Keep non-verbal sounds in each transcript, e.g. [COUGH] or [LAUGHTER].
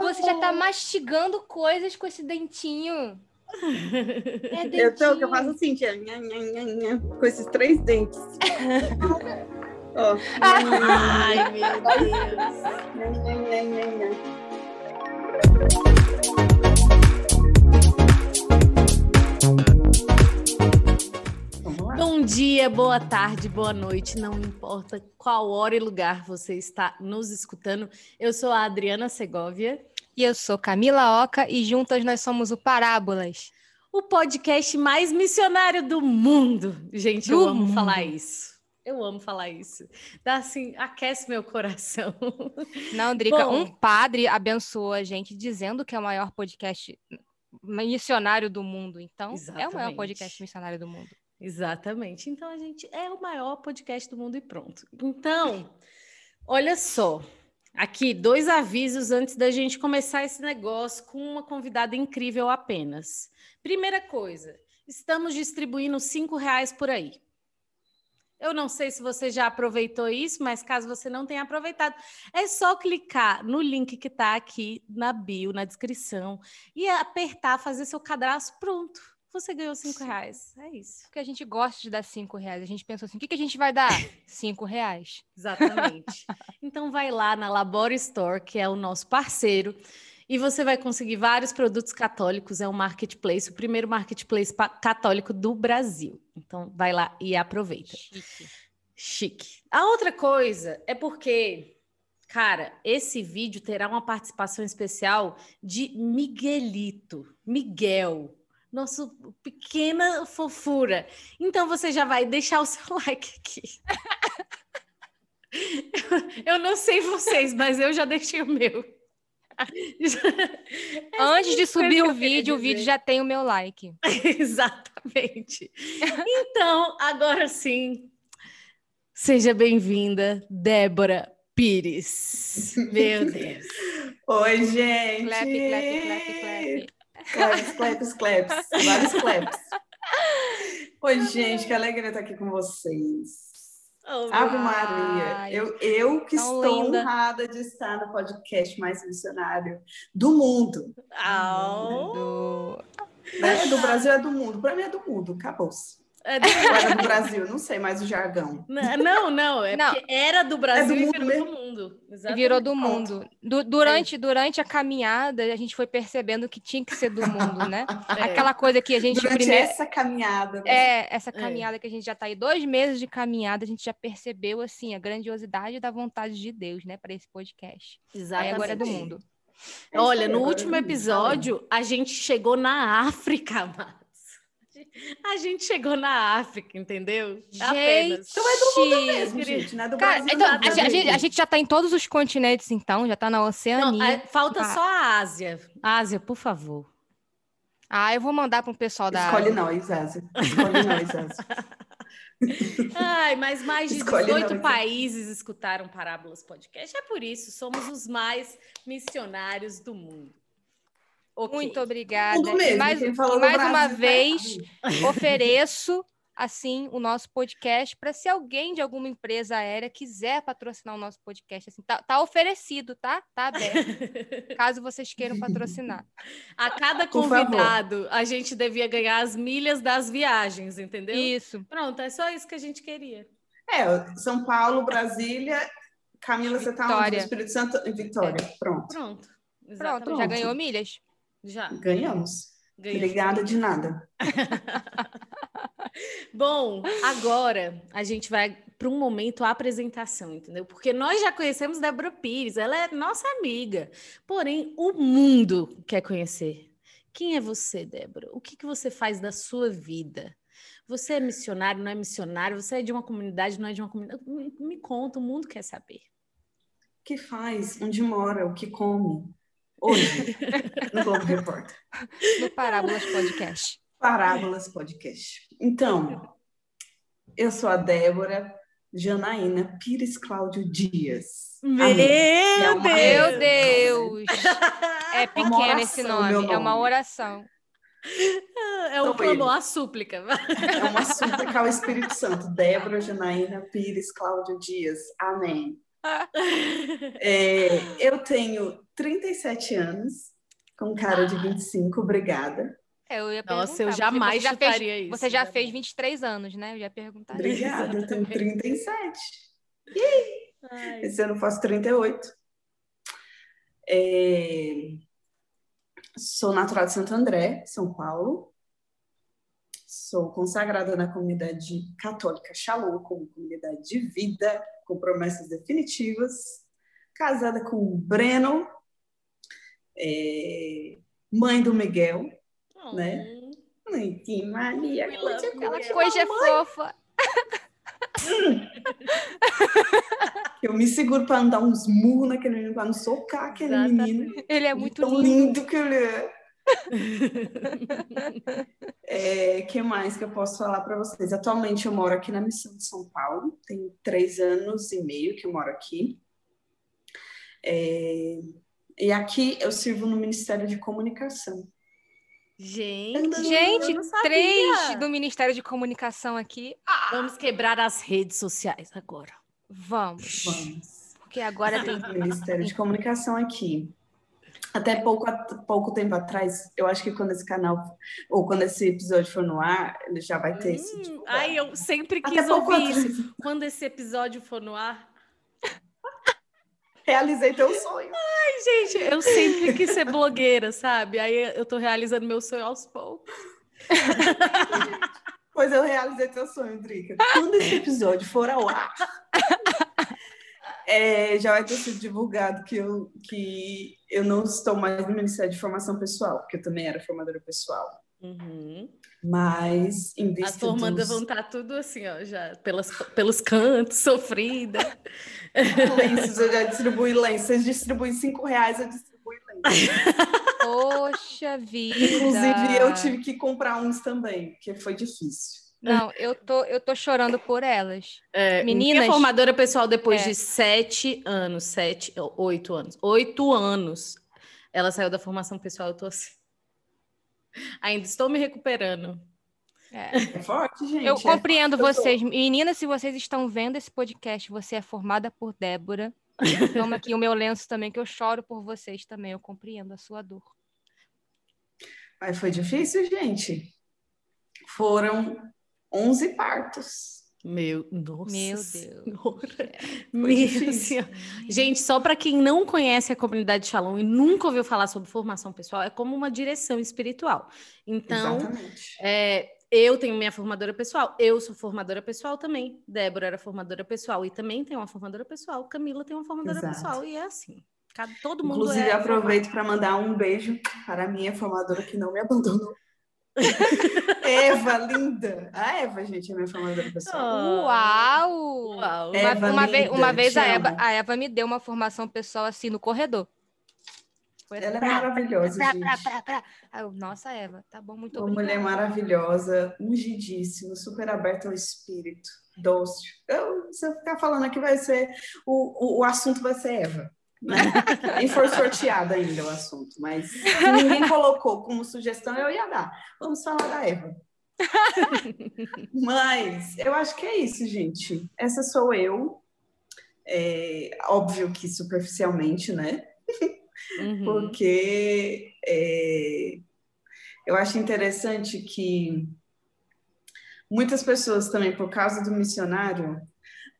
Você já tá mastigando coisas com esse dentinho. É dentinho. Eu tô, que eu faço assim, tia, nha, nha, nha, nha, com esses três dentes. oh. Ai, meu Deus. [LAUGHS] dia, boa tarde, boa noite, não importa qual hora e lugar você está nos escutando. Eu sou a Adriana Segovia. E eu sou Camila Oca e juntas nós somos o Parábolas. O podcast mais missionário do mundo. Gente, do eu amo mundo. falar isso. Eu amo falar isso. Dá assim, aquece meu coração. Não, Drica, Bom, um padre abençoou a gente dizendo que é o maior podcast missionário do mundo. Então, exatamente. é o maior podcast missionário do mundo. Exatamente. Então, a gente é o maior podcast do mundo e pronto. Então, olha só. Aqui, dois avisos antes da gente começar esse negócio com uma convidada incrível apenas. Primeira coisa, estamos distribuindo cinco reais por aí. Eu não sei se você já aproveitou isso, mas caso você não tenha aproveitado, é só clicar no link que está aqui na bio, na descrição, e apertar, fazer seu cadastro, pronto você ganhou cinco reais. É isso. Porque a gente gosta de dar cinco reais. A gente pensou assim, o que, que a gente vai dar? cinco reais. Exatamente. [LAUGHS] então vai lá na Labora Store, que é o nosso parceiro, e você vai conseguir vários produtos católicos. É um marketplace, o primeiro marketplace católico do Brasil. Então vai lá e aproveita. Chique. Chique. A outra coisa é porque Cara, esse vídeo terá uma participação especial de Miguelito, Miguel, nosso pequena fofura. Então você já vai deixar o seu [LAUGHS] like aqui. eu não sei vocês, mas eu já deixei o meu. Antes de subir o vídeo, o vídeo já tem o meu like. [LAUGHS] Exatamente. Então, agora sim, seja bem-vinda, Débora Pires. Meu Deus. Oi, gente. Clap, clap, clap, clap. Claps, claps, claps. Vários claps. Oi, gente, que alegria estar aqui com vocês. Oh, Ave Maria, eu, eu que estou linda. honrada de estar no podcast mais missionário do mundo. Oh. Do... Né? do Brasil é do mundo, para mim é do mundo, acabou-se. É do... Era do Brasil, não sei mais o jargão. Não, não, é não. era do Brasil é do e virou mesmo? do mundo. Exatamente. Virou do mundo. Du durante, é. durante a caminhada, a gente foi percebendo que tinha que ser do mundo, né? [LAUGHS] É. Aquela coisa que a gente... Durante primeiro... essa caminhada. Né? É, essa é. caminhada que a gente já está aí, dois meses de caminhada, a gente já percebeu, assim, a grandiosidade da vontade de Deus, né? Para esse podcast. Exatamente. Aí agora é do mundo. Olha, no último episódio, a gente chegou na África, mano. A gente chegou na África, entendeu? Gente, Apenas. então é do mundo mesmo, gente, né? Do Cara, Brasil. Então, a, gente, a, gente, já está em todos os continentes, então, já está na Oceania. Não, é, falta ah. só a Ásia. Ásia, por favor. Ah, eu vou mandar para o pessoal da Escolhe nós, Ásia. Escolhe nós, Ásia. [LAUGHS] Ai, mas mais de Escolhe 18 não, países escutaram Parábolas Podcast. É por isso, somos os mais missionários do mundo. Okay. Muito obrigada. Mesmo, mais, mais uma vez, ofereço assim o nosso podcast para se alguém de alguma empresa aérea quiser patrocinar o nosso podcast assim tá, tá oferecido tá? Tá aberto. [LAUGHS] Caso vocês queiram patrocinar. A cada convidado a gente devia ganhar as milhas das viagens entendeu? Isso. Pronto é só isso que a gente queria. É São Paulo Brasília Camila você tá onde? Espírito Santo e Vitória é. pronto. Pronto Exatamente. pronto já ganhou milhas já. Ganhamos. Ganhamos. Obrigada de nada. [LAUGHS] Bom, agora a gente vai para um momento a apresentação, entendeu? Porque nós já conhecemos Débora Pires, ela é nossa amiga. Porém, o mundo quer conhecer. Quem é você, Débora? O que, que você faz da sua vida? Você é missionário, não é missionário? Você é de uma comunidade, não é de uma comunidade? Me, me conta, o mundo quer saber. O que faz? Onde mora? O que come? Hoje, [LAUGHS] no Globo Repórter. No Parábolas Podcast. Parábolas Podcast. Então, eu sou a Débora Janaína Pires Cláudio Dias. Meu é uma... Deus! Deus! É pequeno oração, esse nome, nome, é uma oração. É um [LAUGHS] clamor, a súplica. É uma súplica ao [LAUGHS] Espírito Santo. Débora Janaína Pires Cláudio Dias. Amém. [LAUGHS] É, eu tenho 37 anos, com cara de 25, obrigada. Eu ia Nossa, eu jamais você fez, isso. Você já fez 23 anos, né? Eu ia perguntar. Obrigada, eu tenho 37. Ai. Esse ano eu faço 38. É... Sou natural de Santo André, São Paulo. Sou consagrada na comunidade católica Shalom, como comunidade de vida, com promessas definitivas. Casada com o Breno, é... mãe do Miguel, oh. né? Que Maria, coisa, coisa fofa. [LAUGHS] eu me seguro para andar uns murros naquele menino, para não socar aquele Exatamente. menino. Ele é muito tão lindo. lindo que ele é. É, que mais que eu posso falar para vocês? Atualmente eu moro aqui na Missão de São Paulo, tem três anos e meio que eu moro aqui. É, e aqui eu sirvo no Ministério de Comunicação. Gente, gente, três do Ministério de Comunicação aqui. Ah. Vamos quebrar as redes sociais agora. Vamos. Vamos. Porque agora tem [LAUGHS] Ministério de Comunicação aqui. Até pouco, pouco tempo atrás, eu acho que quando esse canal, ou quando esse episódio for no ar, ele já vai ter hum, esse tipo. Ai, eu sempre quis ouvir isso. Quando esse episódio for no ar, [LAUGHS] realizei teu sonho. Ai, gente, eu sempre quis ser blogueira, sabe? Aí eu tô realizando meu sonho aos poucos. pois eu realizei teu sonho, Drica. Quando esse episódio for ao ar, [LAUGHS] é, já vai ter sido divulgado que eu, que eu não estou mais no Ministério de Formação Pessoal, porque eu também era formadora pessoal. Uhum. Mas em vista As formandas dos... vão estar tá tudo assim, ó, já pelas, pelos cantos, sofrida. [LAUGHS] lenços, eu já distribuí lenços. Vocês distribuem cinco reais, eu distribuo lenços. Poxa vida! Inclusive, eu tive que comprar uns também, porque foi difícil. Não, eu tô, eu tô chorando por elas. É, Meninas. Minha formadora pessoal, depois é. de sete anos, sete, oito anos, oito anos, ela saiu da formação pessoal, eu tô assim. [LAUGHS] Ainda estou me recuperando. É. é forte, gente. Eu é compreendo vocês. Tô... Meninas, se vocês estão vendo esse podcast, você é formada por Débora. Toma aqui o meu lenço também, que eu choro por vocês também. Eu compreendo a sua dor. Mas foi difícil, gente. Foram 11 partos. Meu, nossa Meu Deus. Meu senhora. Gente, só para quem não conhece a comunidade Shalom e nunca ouviu falar sobre formação pessoal, é como uma direção espiritual. Então, é, eu tenho minha formadora pessoal, eu sou formadora pessoal também. Débora era formadora pessoal e também tem uma formadora pessoal. Camila tem uma formadora Exato. pessoal e é assim. Todo mundo Inclusive, é aproveito para mandar um beijo para a minha formadora que não me abandonou. [LAUGHS] Eva, linda. A Eva, gente, é minha formadora pessoal. Uau! uau. Eva, uma, uma, vez, uma vez a Eva, a Eva me deu uma formação pessoal assim no corredor. Foi Ela é maravilhosa, pra, gente. Pra, pra, Eu, Nossa, Eva, tá bom, muito Uma mulher maravilhosa, ungidíssima, super aberta ao espírito, doce. Eu, se eu ficar falando aqui, vai ser... O, o, o assunto vai ser Eva. Né? Nem foi sorteado ainda o assunto, mas ninguém colocou como sugestão, eu ia dar. Vamos falar da Eva. [LAUGHS] mas eu acho que é isso, gente. Essa sou eu. É, óbvio que superficialmente, né? Uhum. Porque é, eu acho interessante que muitas pessoas também, por causa do missionário,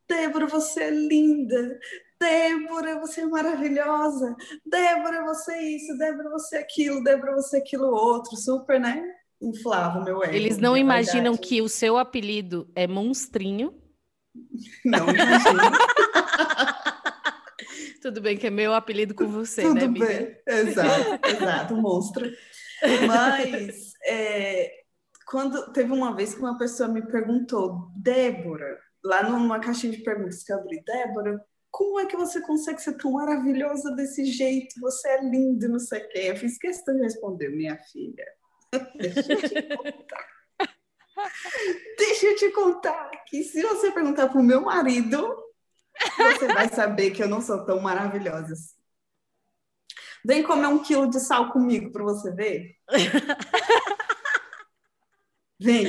Débora, você é linda. Débora, você é maravilhosa. Débora, você é isso. Débora, você é aquilo. Débora, você é aquilo outro. Super, né? Inflava o meu ego. Eles não imaginam verdade. que o seu apelido é Monstrinho. [LAUGHS] Não imagino. [LAUGHS] Tudo bem que é meu apelido com você, Tudo né, amiga? bem, exato, exato, monstro. Mas é, quando teve uma vez que uma pessoa me perguntou, Débora, lá numa caixinha de perguntas que eu abri, Débora, como é que você consegue ser tão maravilhosa desse jeito? Você é linda, não sei o quê. Eu fiz questão de responder, minha filha. Deixa eu te contar. [LAUGHS] Deixa eu te contar que se você perguntar para o meu marido, você vai saber que eu não sou tão maravilhosa assim. Vem comer um quilo de sal comigo para você ver. [LAUGHS] Vem.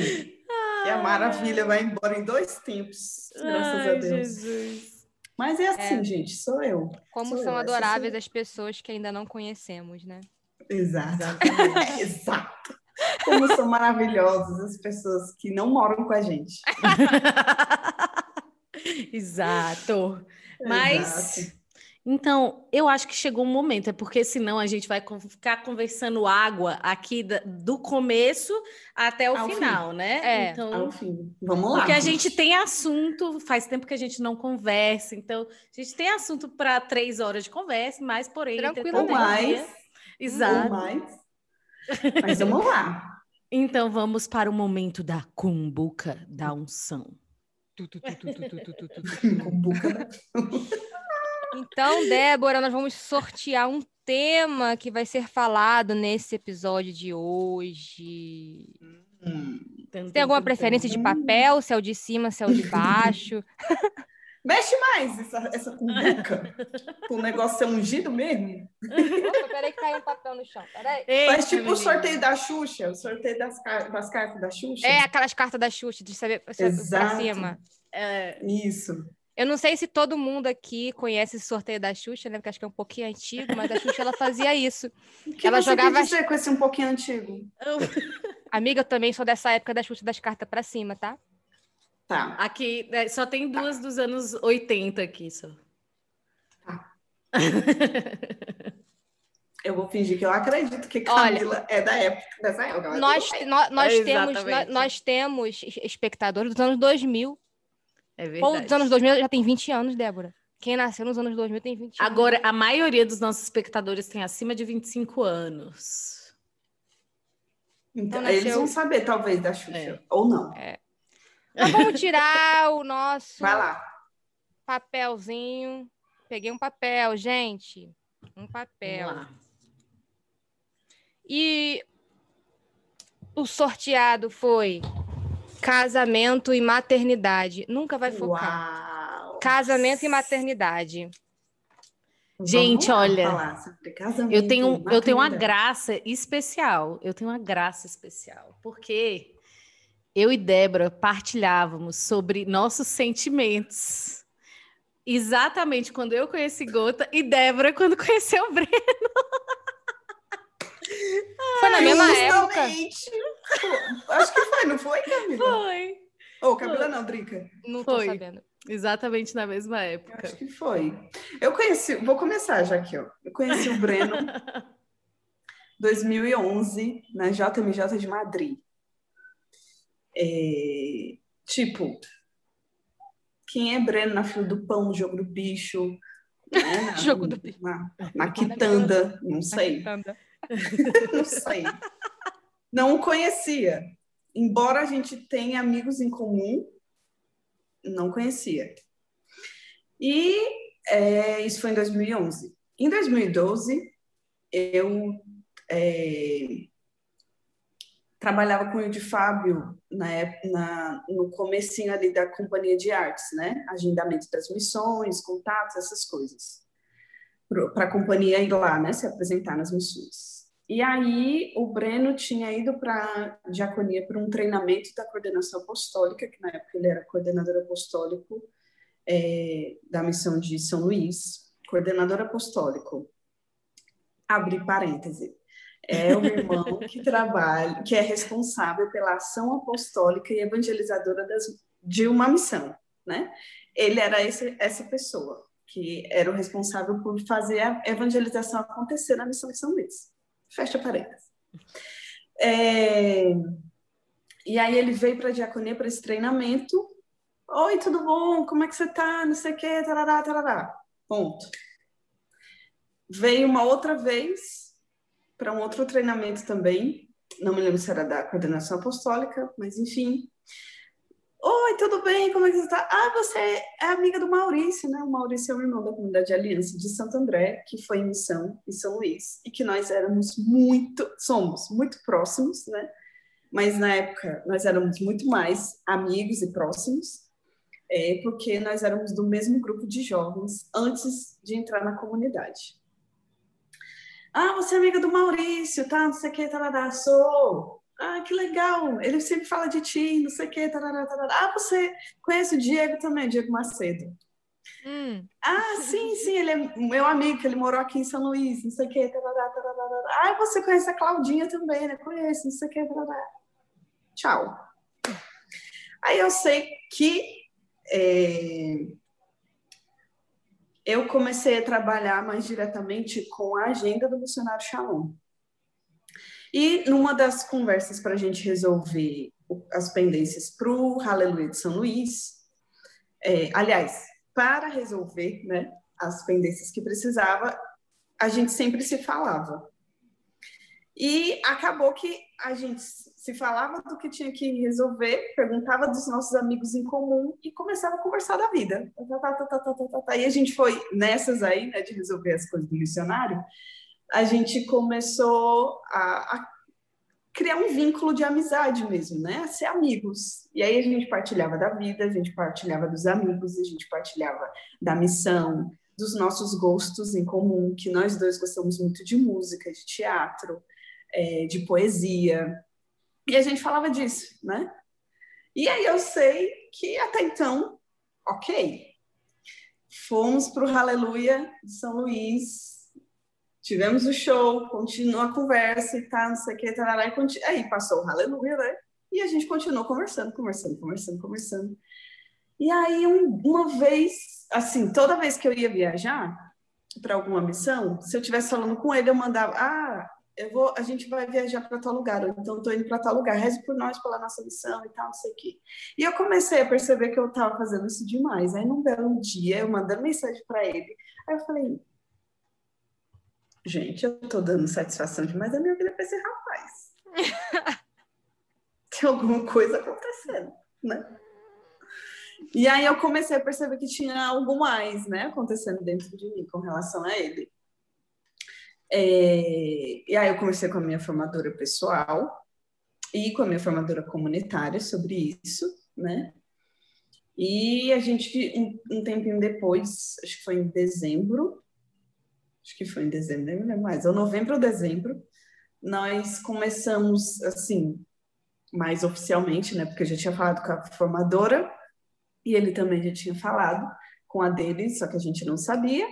E a maravilha vai embora em dois tempos, graças Ai, a Deus. Jesus. Mas é assim, é. gente, sou eu. Como sou são eu, adoráveis as pessoas que ainda não conhecemos, né? Exato. [LAUGHS] Exato. Como são maravilhosas as pessoas que não moram com a gente. [LAUGHS] Exato. Mas Exato. Então, eu acho que chegou um momento, é porque senão a gente vai ficar conversando água aqui do começo até o ao final, fim. né? É, então, ao fim. Vamos lá. Porque a gente tem assunto, faz tempo que a gente não conversa, então a gente tem assunto para três horas de conversa, mas porém. Tranquilo, ou mais. Exato. Ou mais. Mas vamos lá. Então vamos para o momento da cumbuca da unção. cumbuca. Então, Débora, nós vamos sortear um tema que vai ser falado nesse episódio de hoje. Hum. Tem alguma preferência de papel? Se é o de cima, se é o de baixo? [LAUGHS] Mexe mais essa, essa cumbuca. o negócio ser ungido mesmo. Nossa, peraí que caiu um papel no chão. Peraí. Faz tipo o sorteio da Xuxa, o sorteio das, das cartas da Xuxa. É, aquelas cartas da Xuxa, de saber pra cima. É... Isso. Eu não sei se todo mundo aqui conhece esse sorteio da Xuxa, né? Porque acho que é um pouquinho antigo, mas a Xuxa ela fazia isso. O que ela você jogava quer dizer com esse um pouquinho antigo? [LAUGHS] Amiga, eu também sou dessa época da Xuxa das cartas para cima, tá? Tá. Aqui né, só tem duas tá. dos anos 80 aqui só. Tá. [LAUGHS] eu vou fingir que eu acredito que Camila Olha, é da época dessa época. Nós, nós, nós é temos, nós, nós temos espectadores dos anos 2000 é verdade. Ou dos anos 2000 já tem 20 anos, Débora. Quem nasceu nos anos 2000 tem 20 anos. Agora, a maioria dos nossos espectadores tem acima de 25 anos. Então, então eles vão saber, talvez, da Xuxa. É. Ou não. É. Mas vamos tirar o nosso Vai lá. papelzinho. Peguei um papel, gente. Um papel. Vamos lá. E o sorteado foi Casamento e maternidade. Nunca vai focar. Uau. Casamento e maternidade. Gente, olha, eu tenho, eu tenho uma graça especial. Eu tenho uma graça especial, porque eu e Débora partilhávamos sobre nossos sentimentos. Exatamente quando eu conheci Gota e Débora quando [LAUGHS] conheceu o Breno. Foi na mesma época. Acho que foi, não foi, Camila? Foi. Ô, oh, Camila não, Drica. Não foi. tô sabendo. Exatamente na mesma época. Acho que foi. Eu conheci, vou começar já aqui, ó. Eu conheci o Breno [LAUGHS] 2011 na JMJ de Madrid. É, tipo, quem é Breno na fila do pão, no jogo do bicho, né? Na, [LAUGHS] jogo do bicho. Na, na quitanda, não sei. [LAUGHS] não sei. Não o conhecia. Embora a gente tenha amigos em comum, não conhecia. E é, isso foi em 2011. Em 2012, eu é, trabalhava com o de Fábio na, na, no comecinho ali da companhia de artes, né? Agendamento das missões, contatos, essas coisas. Para a companhia ir lá, né? Se apresentar nas missões. E aí o Breno tinha ido para diaconia para um treinamento da coordenação apostólica, que na época ele era coordenador apostólico é, da missão de São Luís, coordenador apostólico. Abri parêntese. É o irmão [LAUGHS] que trabalha, que é responsável pela ação apostólica e evangelizadora das, de uma missão, né? Ele era esse, essa pessoa que era o responsável por fazer a evangelização acontecer na missão de São Luís. Fecha parênteses. É... E aí ele veio para a diaconia para esse treinamento. Oi, tudo bom? Como é que você tá? Não sei o quê, tarará, tarará. Ponto. Veio uma outra vez para um outro treinamento também. Não me lembro se era da coordenação apostólica, mas enfim. Oi, tudo bem? Como é que você está? Ah, você é amiga do Maurício, né? O Maurício é o irmão da comunidade de Aliança de Santo André, que foi em missão em São Luís, e que nós éramos muito, somos muito próximos, né? Mas na época nós éramos muito mais amigos e próximos, é, porque nós éramos do mesmo grupo de jovens antes de entrar na comunidade. Ah, você é amiga do Maurício, tá? Não sei o que, tá, sou. Ah, que legal! Ele sempre fala de ti, não sei o quê. Tarará, tarará. Ah, você conhece o Diego também, Diego Macedo. Hum. Ah, sim, sim, ele é meu amigo, que ele morou aqui em São Luís, não sei o quê. Tarará, tarará. Ah, você conhece a Claudinha também, né? Conheço, não sei o quê. Tarará. Tchau. Aí eu sei que é, eu comecei a trabalhar mais diretamente com a agenda do missionário Shalom. E numa das conversas para a gente resolver as pendências para o Aleluia de São Luís, é, aliás, para resolver né, as pendências que precisava, a gente sempre se falava. E acabou que a gente se falava do que tinha que resolver, perguntava dos nossos amigos em comum e começava a conversar da vida. E a gente foi nessas aí, né, de resolver as coisas do missionário, a gente começou a, a criar um vínculo de amizade mesmo, né? A ser amigos. E aí a gente partilhava da vida, a gente partilhava dos amigos, a gente partilhava da missão, dos nossos gostos em comum, que nós dois gostamos muito de música, de teatro, é, de poesia. E a gente falava disso, né? E aí eu sei que até então, ok. Fomos para o Aleluia de São Luís, tivemos o show, continua a conversa e tá, não sei o que, tarará, e continu... aí passou o aleluia, né? E a gente continuou conversando, conversando, conversando, conversando. E aí, um, uma vez, assim, toda vez que eu ia viajar para alguma missão, se eu estivesse falando com ele, eu mandava, ah, eu vou, a gente vai viajar para tal lugar, então estou indo para tal lugar, reze por nós, pela nossa missão e tal, não sei o quê. E eu comecei a perceber que eu estava fazendo isso demais. Aí, num belo dia, eu mandando mensagem para ele, aí eu falei, Gente, eu tô dando satisfação demais a minha vida para esse rapaz. [LAUGHS] Tem alguma coisa acontecendo, né? E aí eu comecei a perceber que tinha algo mais, né, acontecendo dentro de mim com relação a ele. É... E aí eu conversei com a minha formadora pessoal e com a minha formadora comunitária sobre isso, né? E a gente, um, um tempinho depois, acho que foi em dezembro, acho que foi em dezembro, não lembro mais, ou novembro ou dezembro, nós começamos, assim, mais oficialmente, né, porque eu já tinha falado com a formadora, e ele também já tinha falado com a dele, só que a gente não sabia.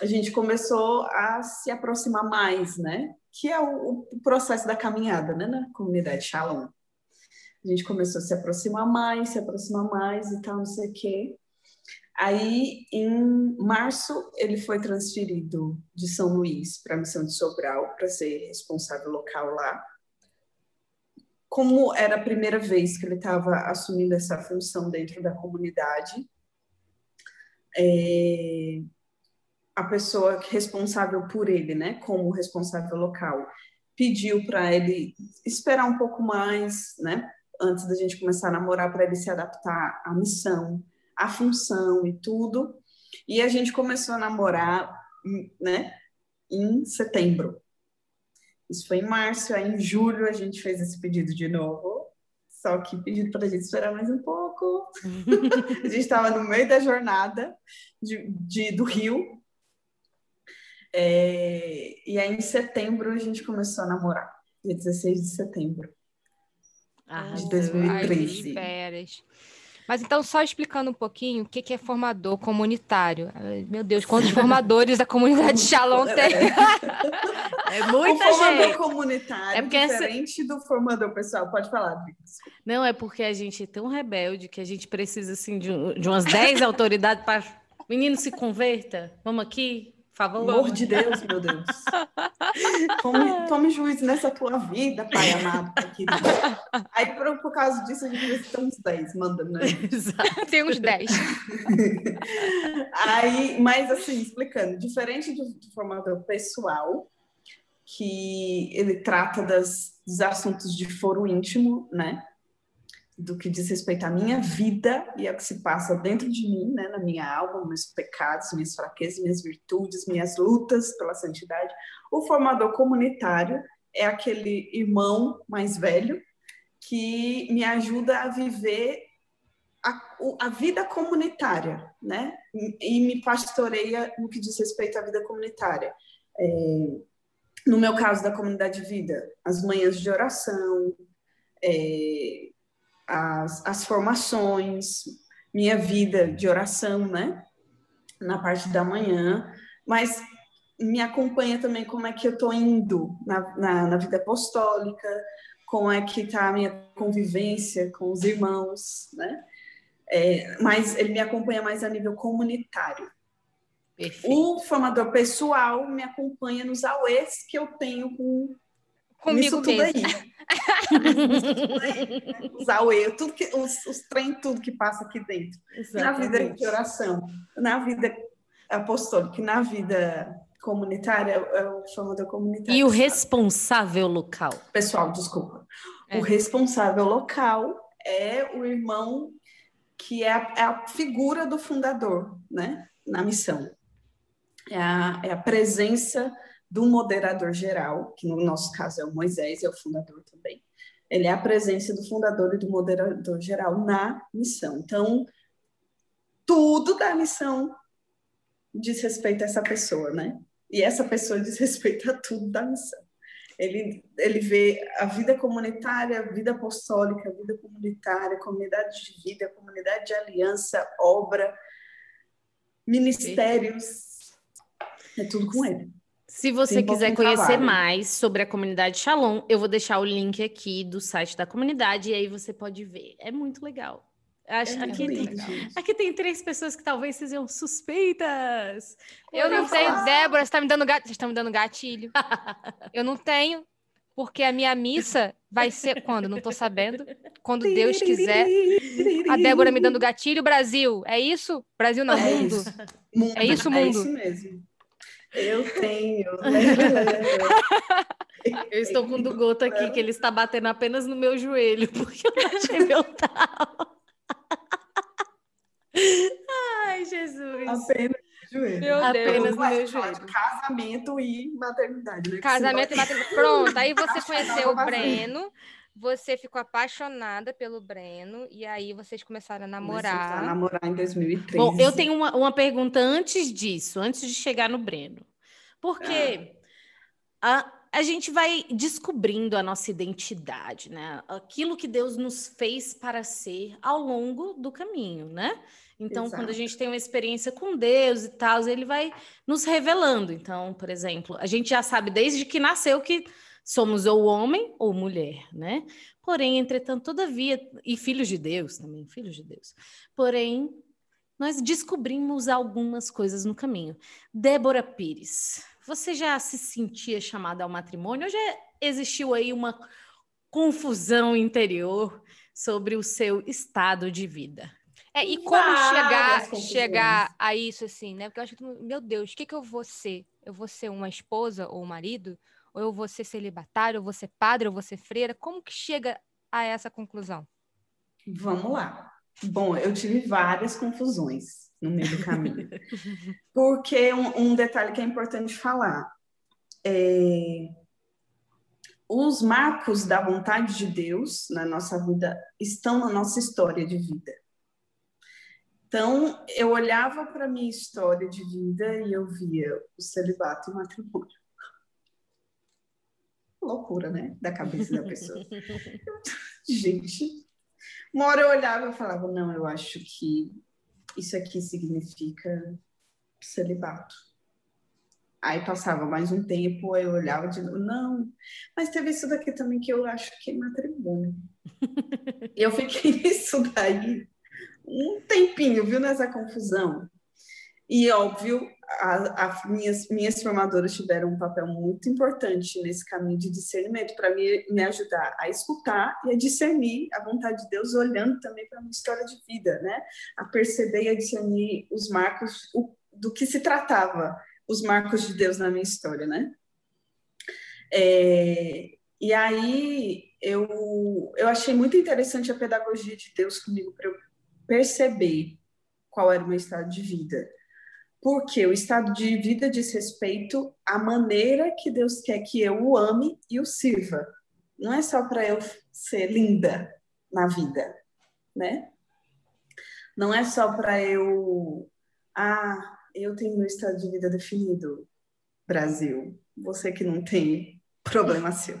A gente começou a se aproximar mais, né, que é o, o processo da caminhada, né, na comunidade Shalom. A gente começou a se aproximar mais, se aproximar mais e tal, não sei o quê. Aí, em março, ele foi transferido de São Luís para a missão de Sobral, para ser responsável local lá. Como era a primeira vez que ele estava assumindo essa função dentro da comunidade, é, a pessoa responsável por ele, né, como responsável local, pediu para ele esperar um pouco mais, né, antes da gente começar a namorar, para ele se adaptar à missão a função e tudo. E a gente começou a namorar, né, em setembro. Isso foi em março, aí em julho a gente fez esse pedido de novo. Só que pedido para a gente esperar mais um pouco. [LAUGHS] a gente estava no meio da jornada de, de do Rio. É, e aí em setembro a gente começou a namorar, dia 16 de setembro ah, de 2013. Ai, mas então, só explicando um pouquinho o que, é formador comunitário. Meu Deus, quantos formadores a comunidade Shalom [LAUGHS] tem? É muita o formador gente. comunitário é porque diferente essa... do formador pessoal. Pode falar, Não, é porque a gente é tão rebelde que a gente precisa assim, de, de umas 10 autoridades para. Menino, se converta. Vamos aqui, favor. Amor de Deus, meu Deus. [LAUGHS] Tome, tome juízo nessa tua vida, Pai amado, pai Aí, por, por causa disso, a gente tem uns 10 mandando, né? Exato. Tem uns 10. [LAUGHS] Aí, mas assim, explicando, diferente do, do formador pessoal, que ele trata das, dos assuntos de foro íntimo, né? Do que diz respeito à minha vida e ao que se passa dentro de mim, né, na minha alma, meus pecados, minhas fraquezas, minhas virtudes, minhas lutas pela santidade. O formador comunitário é aquele irmão mais velho que me ajuda a viver a, a vida comunitária, né, e me pastoreia no que diz respeito à vida comunitária. É, no meu caso da comunidade de vida, as manhãs de oração, é, as, as formações, minha vida de oração, né? na parte da manhã, mas me acompanha também como é que eu estou indo na, na, na, vida apostólica, como é que está a minha convivência com os irmãos, né? É, mas ele me acompanha mais a nível comunitário. Perfeito. O formador pessoal me acompanha nos auês que eu tenho com comigo tudo mesmo. aí. os auê, tudo que, os, os trem, tudo que passa aqui dentro. Exatamente. Na vida de oração, na vida apostólica, na vida comunitária, é o formador comunitário. E o responsável local? Pessoal, desculpa. É. O responsável local é o irmão que é a, é a figura do fundador, né, na missão. É a, é a presença do moderador geral, que no nosso caso é o Moisés, é o fundador também. Ele é a presença do fundador e do moderador geral na missão. Então, tudo da missão diz respeito a essa pessoa, né? E essa pessoa diz respeito a tudo da missão. Ele, ele vê a vida comunitária, a vida apostólica, a vida comunitária, comunidade de vida, comunidade de aliança, obra, ministérios, é tudo com ele. Se você quiser conhecer trabalho. mais sobre a comunidade Shalom, eu vou deixar o link aqui do site da comunidade e aí você pode ver. É muito legal. Acho, é aqui, tem, aqui tem três pessoas que talvez sejam suspeitas. Eu não tenho. Débora, você está me dando gatilho. Me dando gatilho. eu não tenho, porque a minha missa vai ser quando? Não estou sabendo. Quando Deus quiser. A Débora me dando gatilho, Brasil. É isso? Brasil não, é mundo. Mundo. É isso, mundo. É isso mesmo. Eu tenho. [LAUGHS] Eu estou com o do Goto aqui, que ele está batendo apenas no meu joelho, [LAUGHS] porque eu não achei meu tal. Ai, Jesus. Apenas joelho. Meu Apenas no meu joelho. Casamento e maternidade, né? Casamento e maternidade. Pronto, aí você [LAUGHS] conheceu o Breno, você ficou apaixonada pelo Breno, e aí vocês começaram a namorar. a namorar em 2013. Bom, eu tenho uma, uma pergunta antes disso, antes de chegar no Breno. Porque ah. a, a gente vai descobrindo a nossa identidade, né? Aquilo que Deus nos fez para ser ao longo do caminho, né? Então, Exato. quando a gente tem uma experiência com Deus e tal, ele vai nos revelando. Então, por exemplo, a gente já sabe desde que nasceu que somos ou homem ou mulher, né? Porém, entretanto, todavia, e filhos de Deus também, filhos de Deus. Porém, nós descobrimos algumas coisas no caminho. Débora Pires, você já se sentia chamada ao matrimônio ou já existiu aí uma confusão interior sobre o seu estado de vida? É, e como chegar, chegar a isso assim, né? Porque eu acho que, meu Deus, o que, que eu vou ser? Eu vou ser uma esposa ou um marido? Ou eu vou ser celibatário, ou vou ser padre, ou vou ser freira? Como que chega a essa conclusão? Vamos lá. Bom, eu tive várias confusões no meio do [LAUGHS] caminho. Porque um, um detalhe que é importante falar. É, os marcos da vontade de Deus na nossa vida estão na nossa história de vida. Então, eu olhava para a minha história de vida e eu via o celibato e o matrimônio. Loucura, né? Da cabeça da pessoa. [LAUGHS] Gente, uma hora eu olhava e falava, não, eu acho que isso aqui significa celibato. Aí passava mais um tempo, eu olhava de novo, não, mas teve isso daqui também que eu acho que é matrimônio. eu fiquei [LAUGHS] nisso daí um tempinho, viu, nessa confusão. E, óbvio, as minhas, minhas formadoras tiveram um papel muito importante nesse caminho de discernimento, para me, me ajudar a escutar e a discernir a vontade de Deus, olhando também para a minha história de vida, né? A perceber e a discernir os marcos, o, do que se tratava, os marcos de Deus na minha história, né? É, e aí eu, eu achei muito interessante a pedagogia de Deus comigo para eu perceber qual era o meu estado de vida porque o estado de vida diz respeito à maneira que Deus quer que eu o ame e o sirva. Não é só para eu ser linda na vida, né? Não é só para eu. Ah, eu tenho meu estado de vida definido, Brasil. Você que não tem, problema seu.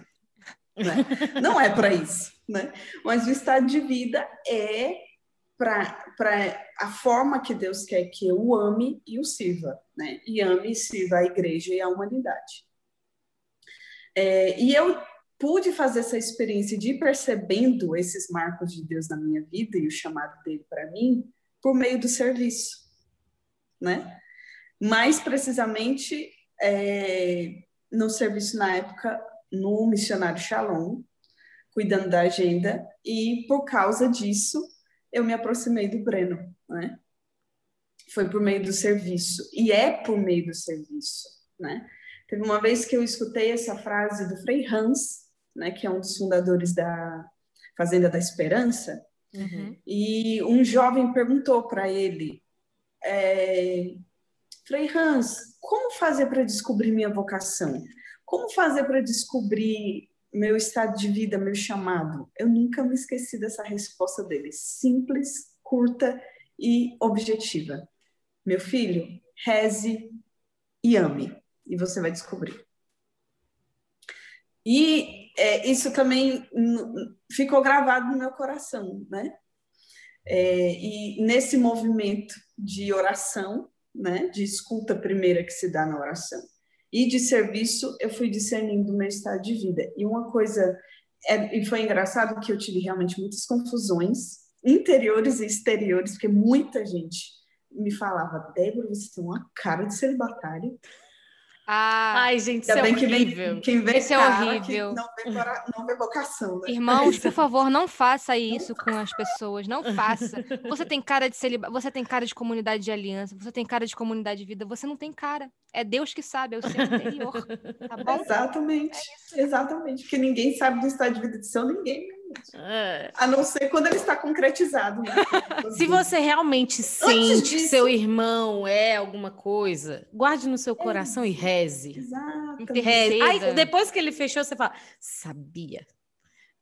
Né? Não é para isso, né? Mas o estado de vida é para a forma que Deus quer que eu ame e o sirva, né? E ame e sirva a igreja e a humanidade. É, e eu pude fazer essa experiência de ir percebendo esses marcos de Deus na minha vida e o chamado dele para mim por meio do serviço, né? Mais precisamente é, no serviço na época no missionário Shalom, cuidando da agenda e por causa disso eu me aproximei do Breno, né? Foi por meio do serviço e é por meio do serviço, né? Teve uma vez que eu escutei essa frase do Frei Hans, né, que é um dos fundadores da Fazenda da Esperança, uhum. e um jovem perguntou para ele, é, Frei Hans, como fazer para descobrir minha vocação? Como fazer para descobrir meu estado de vida, meu chamado? Eu nunca me esqueci dessa resposta dele, simples, curta e objetiva. Meu filho, reze e ame, e você vai descobrir. E é, isso também ficou gravado no meu coração, né? É, e nesse movimento de oração, né, de escuta primeira que se dá na oração, e de serviço, eu fui discernindo o meu estado de vida. E uma coisa, é, e foi engraçado que eu tive realmente muitas confusões, interiores e exteriores, porque muita gente me falava, Débora, você tem uma cara de celibatário. Ah, Ai, gente, isso é horrível. Que vem, quem vê isso é horrível. não, vê, não vê vocação. Né? Irmãos, por favor, não faça isso com as pessoas. Não faça. Você tem cara de celibato, você tem cara de comunidade de aliança, você tem cara de comunidade de vida, você não tem cara. É Deus que sabe, é o seu interior. Tá bom? Exatamente. É exatamente. Porque ninguém sabe do estado de vida de seu ninguém. Né? É. A não ser quando ele está concretizado. Né? [LAUGHS] Se você realmente sente disso... que seu irmão é alguma coisa, guarde no seu coração é. e reze. Exato. Reze. Aí, depois que ele fechou, você fala, sabia.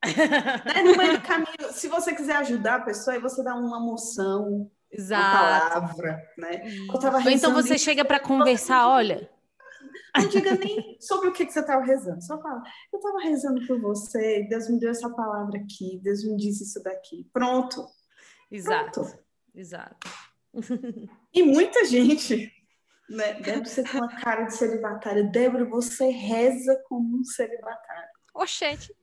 [LAUGHS] Né? No meio do caminho, se você quiser ajudar a pessoa, aí você dá uma moção, Exato. uma palavra, né? Ou então você chega para conversar, olha, não diga nem sobre o que, que você estava rezando. Só fala, eu estava rezando por você, Deus me deu essa palavra aqui, Deus me disse isso daqui. Pronto. Exato. Pronto. Exato. E muita gente, né? Débora, você tem uma cara de celibatária. Débora, você reza como um celibatário. Oxente.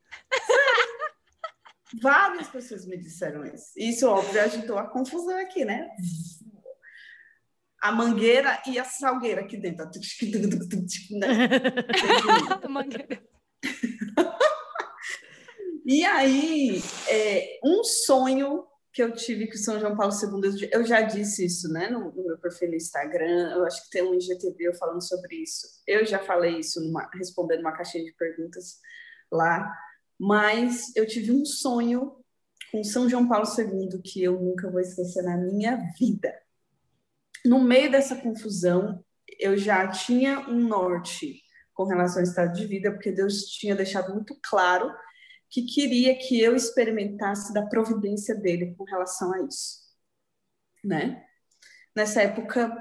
Várias pessoas me disseram isso. Isso, óbvio, agitou a confusão aqui, né? A mangueira e a salgueira aqui dentro. e aí, é, um sonho que eu tive com São João Paulo II, eu já disse isso né, no, no, meu perfil no Instagram, eu acho que tem um IGTV falando sobre isso. Eu já falei isso numa, respondendo uma caixinha de perguntas lá, mas eu tive um sonho com São João Paulo II que eu nunca vou esquecer na minha vida no meio dessa confusão, eu já tinha um norte com relação ao estado de vida, porque Deus tinha deixado muito claro que queria que eu experimentasse da providência dele com relação a isso, né? Nessa época,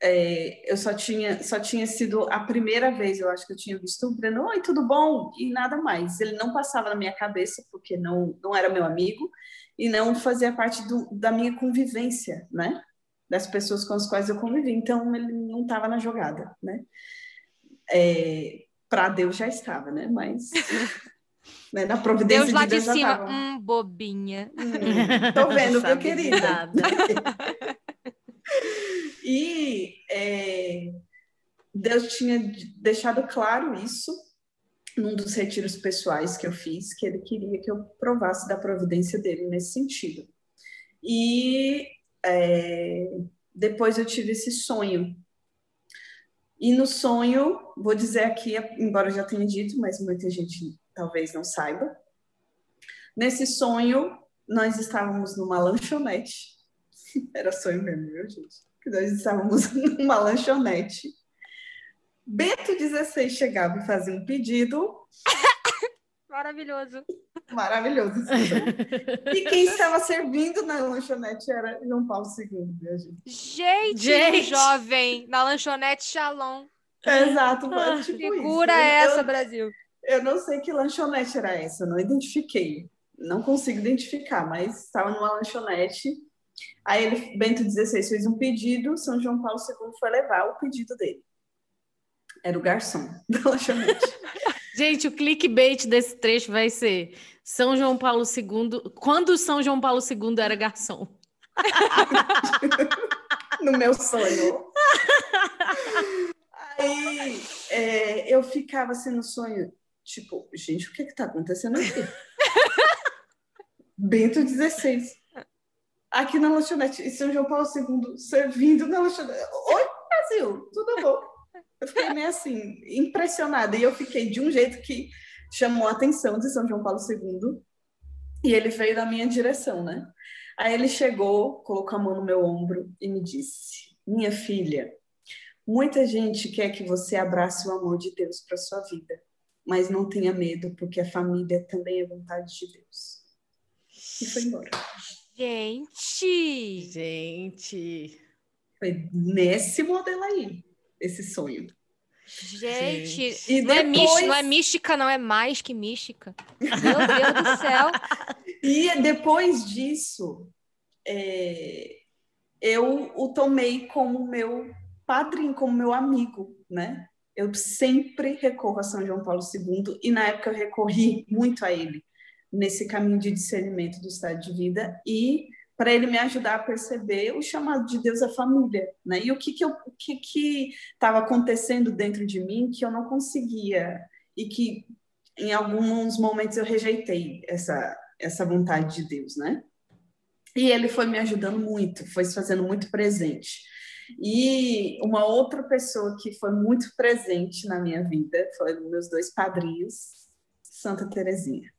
é, eu só tinha, só tinha sido a primeira vez, eu acho que eu tinha visto o Breno, oi, tudo bom? E nada mais. Ele não passava na minha cabeça, porque não, não era meu amigo, e não fazia parte do, da minha convivência, né? Das pessoas com as quais eu convivi. Então, ele não estava na jogada, né? É, Para Deus já estava, né? Mas [LAUGHS] né, na providência Deus lá de, Deus de cima, hum, bobinha. Hum, tô vendo, meu querido. [LAUGHS] e é, Deus tinha deixado claro isso num dos retiros pessoais que eu fiz, que ele queria que eu provasse da providência dele nesse sentido. E é, depois eu tive esse sonho. E no sonho, vou dizer aqui, embora eu já tenha dito, mas muita gente talvez não saiba. Nesse sonho, nós estávamos numa lanchonete. [LAUGHS] Era sonho mesmo, viu, gente? Que nós estávamos [LAUGHS] numa lanchonete. Beto 16 chegava e fazia um pedido. [LAUGHS] Maravilhoso. Maravilhoso. [LAUGHS] e quem estava servindo na lanchonete era João Paulo II, gente? Gente, gente. jovem, na lanchonete Shalom. Exato, ah, tipo figura isso. essa, eu, Brasil. Eu não sei que lanchonete era essa, não identifiquei. Não consigo identificar, mas estava numa lanchonete Aí ele, Bento XVI fez um pedido, São João Paulo II foi levar o pedido dele. Era o garçom da lanchonete. [LAUGHS] Gente, o clickbait desse trecho vai ser São João Paulo II. Quando São João Paulo II era garçom? [LAUGHS] no meu sonho. Aí é, eu ficava assim no sonho, tipo, gente, o que que tá acontecendo aqui? [LAUGHS] Bento XVI. Aqui na lanchonete, e São João Paulo II servindo na lanchonete. Oi, Brasil, tudo bom? Eu fiquei meio assim, impressionada. E eu fiquei de um jeito que chamou a atenção de São João Paulo II. E ele veio na minha direção, né? Aí ele chegou, colocou a mão no meu ombro e me disse: Minha filha, muita gente quer que você abrace o amor de Deus para sua vida, mas não tenha medo, porque a família também é vontade de Deus. E foi embora. Gente! Gente! Foi nesse modelo aí esse sonho. Gente, e não, é depois... é mística, não é mística, não é mais que mística. Meu Deus do céu. [LAUGHS] E depois disso, é, eu o tomei como meu padrinho, como meu amigo, né? Eu sempre recorro a São João Paulo II e na época eu recorri muito a ele nesse caminho de discernimento do estado de vida e para ele me ajudar a perceber o chamado de Deus à família, né? E o que que eu, o que que estava acontecendo dentro de mim que eu não conseguia e que em alguns momentos eu rejeitei essa essa vontade de Deus, né? E ele foi me ajudando muito, foi se fazendo muito presente. E uma outra pessoa que foi muito presente na minha vida foi meus dois padrinhos, Santa Terezinha.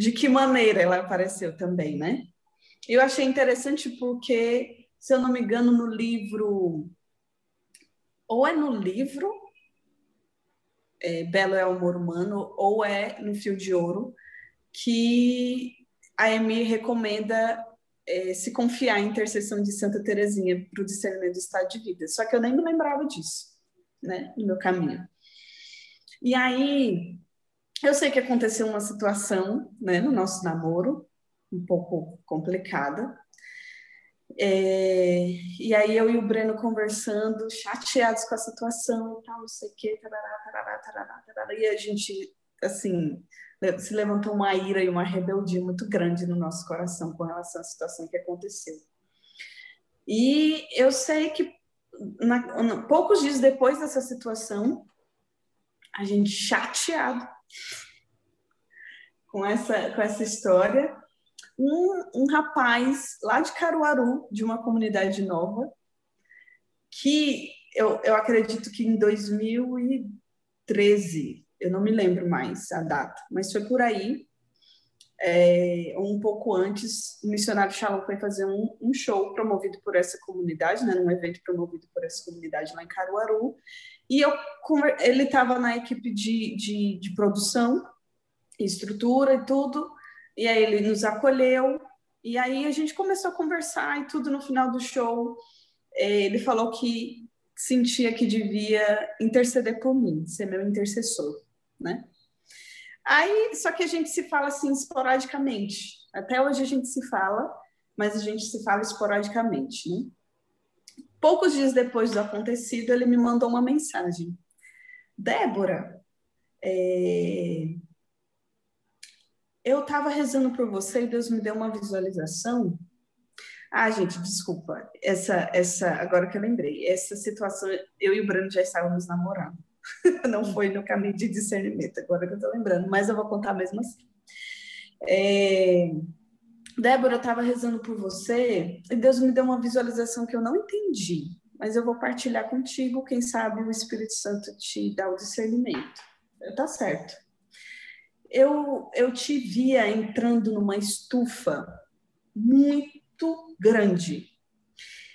De que maneira ela apareceu também, né? Eu achei interessante porque, se eu não me engano, no livro. Ou é no livro é, Belo é o Amor Humano, ou é no Fio de Ouro, que a Emi recomenda é, se confiar em intercessão de Santa Teresinha para o discernimento do estado de vida. Só que eu nem me lembrava disso, né, no meu caminho. E aí, eu sei que aconteceu uma situação, né, no nosso namoro, um pouco complicada. É, e aí eu e o Breno conversando, chateados com a situação e tal, não sei o quê, tarará, tarará, tarará, tarará, e a gente, assim, se levantou uma ira e uma rebeldia muito grande no nosso coração com relação à situação que aconteceu. E eu sei que na, na, poucos dias depois dessa situação, a gente chateado com essa, com essa história, um, um rapaz lá de Caruaru, de uma comunidade nova, que eu, eu acredito que em 2013, eu não me lembro mais a data, mas foi por aí, é, um pouco antes, o missionário Shalom foi fazer um, um, show promovido por essa comunidade, né, um evento promovido por essa comunidade lá em Caruaru, e eu, ele estava na equipe de, de, de produção, estrutura e tudo, e aí ele nos acolheu, e aí a gente começou a conversar e tudo no final do show. É, ele falou que sentia que devia interceder por mim, ser meu intercessor, né? Aí, só que a gente se fala assim esporadicamente. Até hoje a gente se fala, mas a gente se fala esporadicamente, né? Poucos dias depois do acontecido, ele me mandou uma mensagem. Débora, é, eu estava rezando por você e Deus me deu uma visualização. Ah, gente, desculpa. Essa, essa, agora que eu lembrei, essa situação, eu e o Bruno já estávamos namorando. [LAUGHS] Não foi no caminho de discernimento, agora que eu estou lembrando, mas eu vou contar mesmo assim. É... Débora, eu estava rezando por você e Deus me deu uma visualização que eu não entendi, mas eu vou partilhar contigo. Quem sabe o Espírito Santo te dá o discernimento. Tá certo eu, eu te via entrando numa estufa muito grande.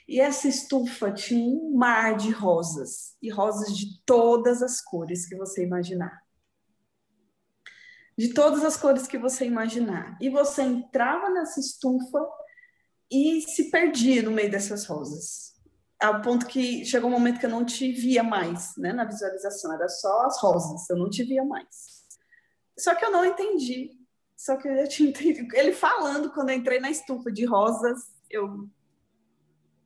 E essa estufa tinha um mar de rosas, e rosas de todas as cores que você imaginar. De todas as cores que você imaginar. E você entrava nessa estufa e se perdia no meio dessas rosas. Ao ponto que chegou um momento que eu não te via mais, né, na visualização, era só as rosas, eu não te via mais. Só que eu não entendi. Só que eu já tinha [LAUGHS] entendido. Ele falando quando eu entrei na estufa de rosas, eu.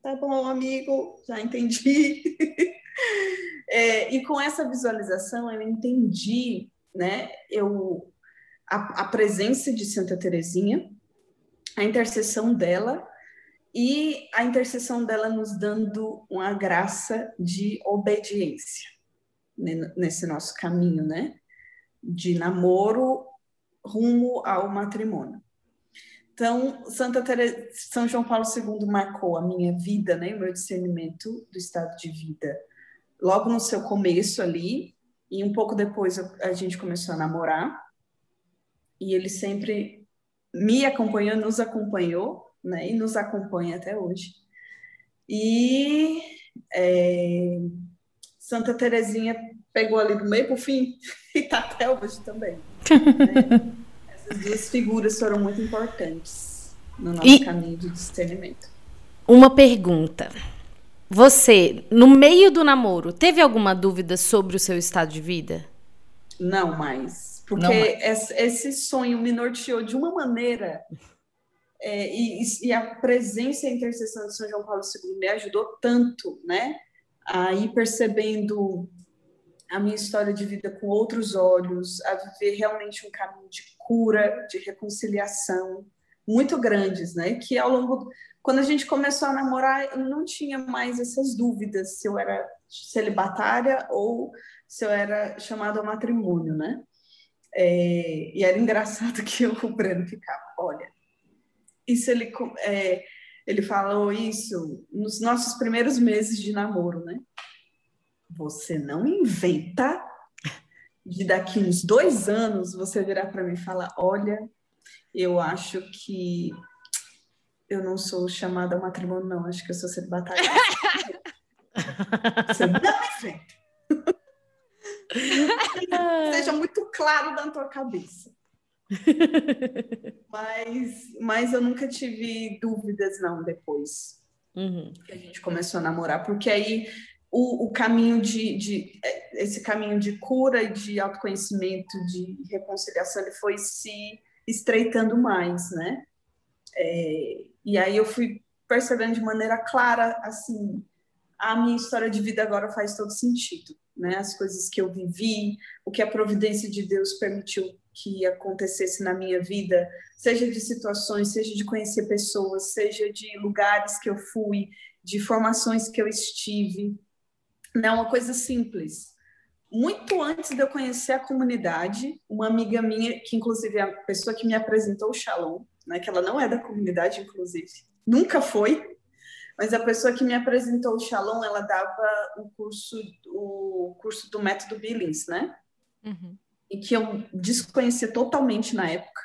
Tá bom, amigo, já entendi. [LAUGHS] é, e com essa visualização eu entendi, né? Eu a, a presença de Santa Teresinha, a intercessão dela e a intercessão dela nos dando uma graça de obediência nesse nosso caminho, né? De namoro rumo ao matrimônio. Então, Santa Teresa, São João Paulo II marcou a minha vida, né, o meu discernimento do estado de vida. Logo no seu começo ali, e um pouco depois a gente começou a namorar, e ele sempre me acompanhou, nos acompanhou, né, e nos acompanha até hoje. E é, Santa Terezinha pegou ali do meio para o fim [LAUGHS] e está até hoje também. Né? Essas duas figuras foram muito importantes no nosso e caminho de discernimento. Uma pergunta. Você, no meio do namoro, teve alguma dúvida sobre o seu estado de vida? Não mais. Porque Não esse sonho me norteou de uma maneira. É, e, e, a presença e a intercessão de São João Paulo II me ajudou tanto, né? A ir percebendo a minha história de vida com outros olhos, a viver realmente um caminho de cura, de reconciliação muito grandes, né? Que ao longo quando a gente começou a namorar, eu não tinha mais essas dúvidas se eu era celibatária ou se eu era chamada ao matrimônio, né? É, e era engraçado [LAUGHS] que eu, o Breno ficava, olha, isso ele é, ele falou isso nos nossos primeiros meses de namoro, né? Você não inventa de daqui uns dois anos você virar para mim e falar: olha, eu acho que eu não sou chamada a matrimônio, não, acho que eu sou celibatária. [LAUGHS] você não inventa. Seja muito claro na tua cabeça. [LAUGHS] mas, mas eu nunca tive dúvidas, não, depois uhum. que a gente começou a namorar, porque aí o, o caminho de, de, é, esse caminho de cura e de autoconhecimento, de reconciliação, ele foi se estreitando mais, né? É, e aí eu fui percebendo de maneira clara, assim, a minha história de vida agora faz todo sentido, né? As coisas que eu vivi, o que a providência de Deus permitiu que acontecesse na minha vida, seja de situações, seja de conhecer pessoas, seja de lugares que eu fui, de formações que eu estive, não é uma coisa simples. Muito antes de eu conhecer a comunidade, uma amiga minha, que inclusive é a pessoa que me apresentou o Shalom, né, que ela não é da comunidade, inclusive, nunca foi, mas a pessoa que me apresentou o Shalom, ela dava o curso, o curso do método Billings, né? Uhum. E que eu desconhecia totalmente na época.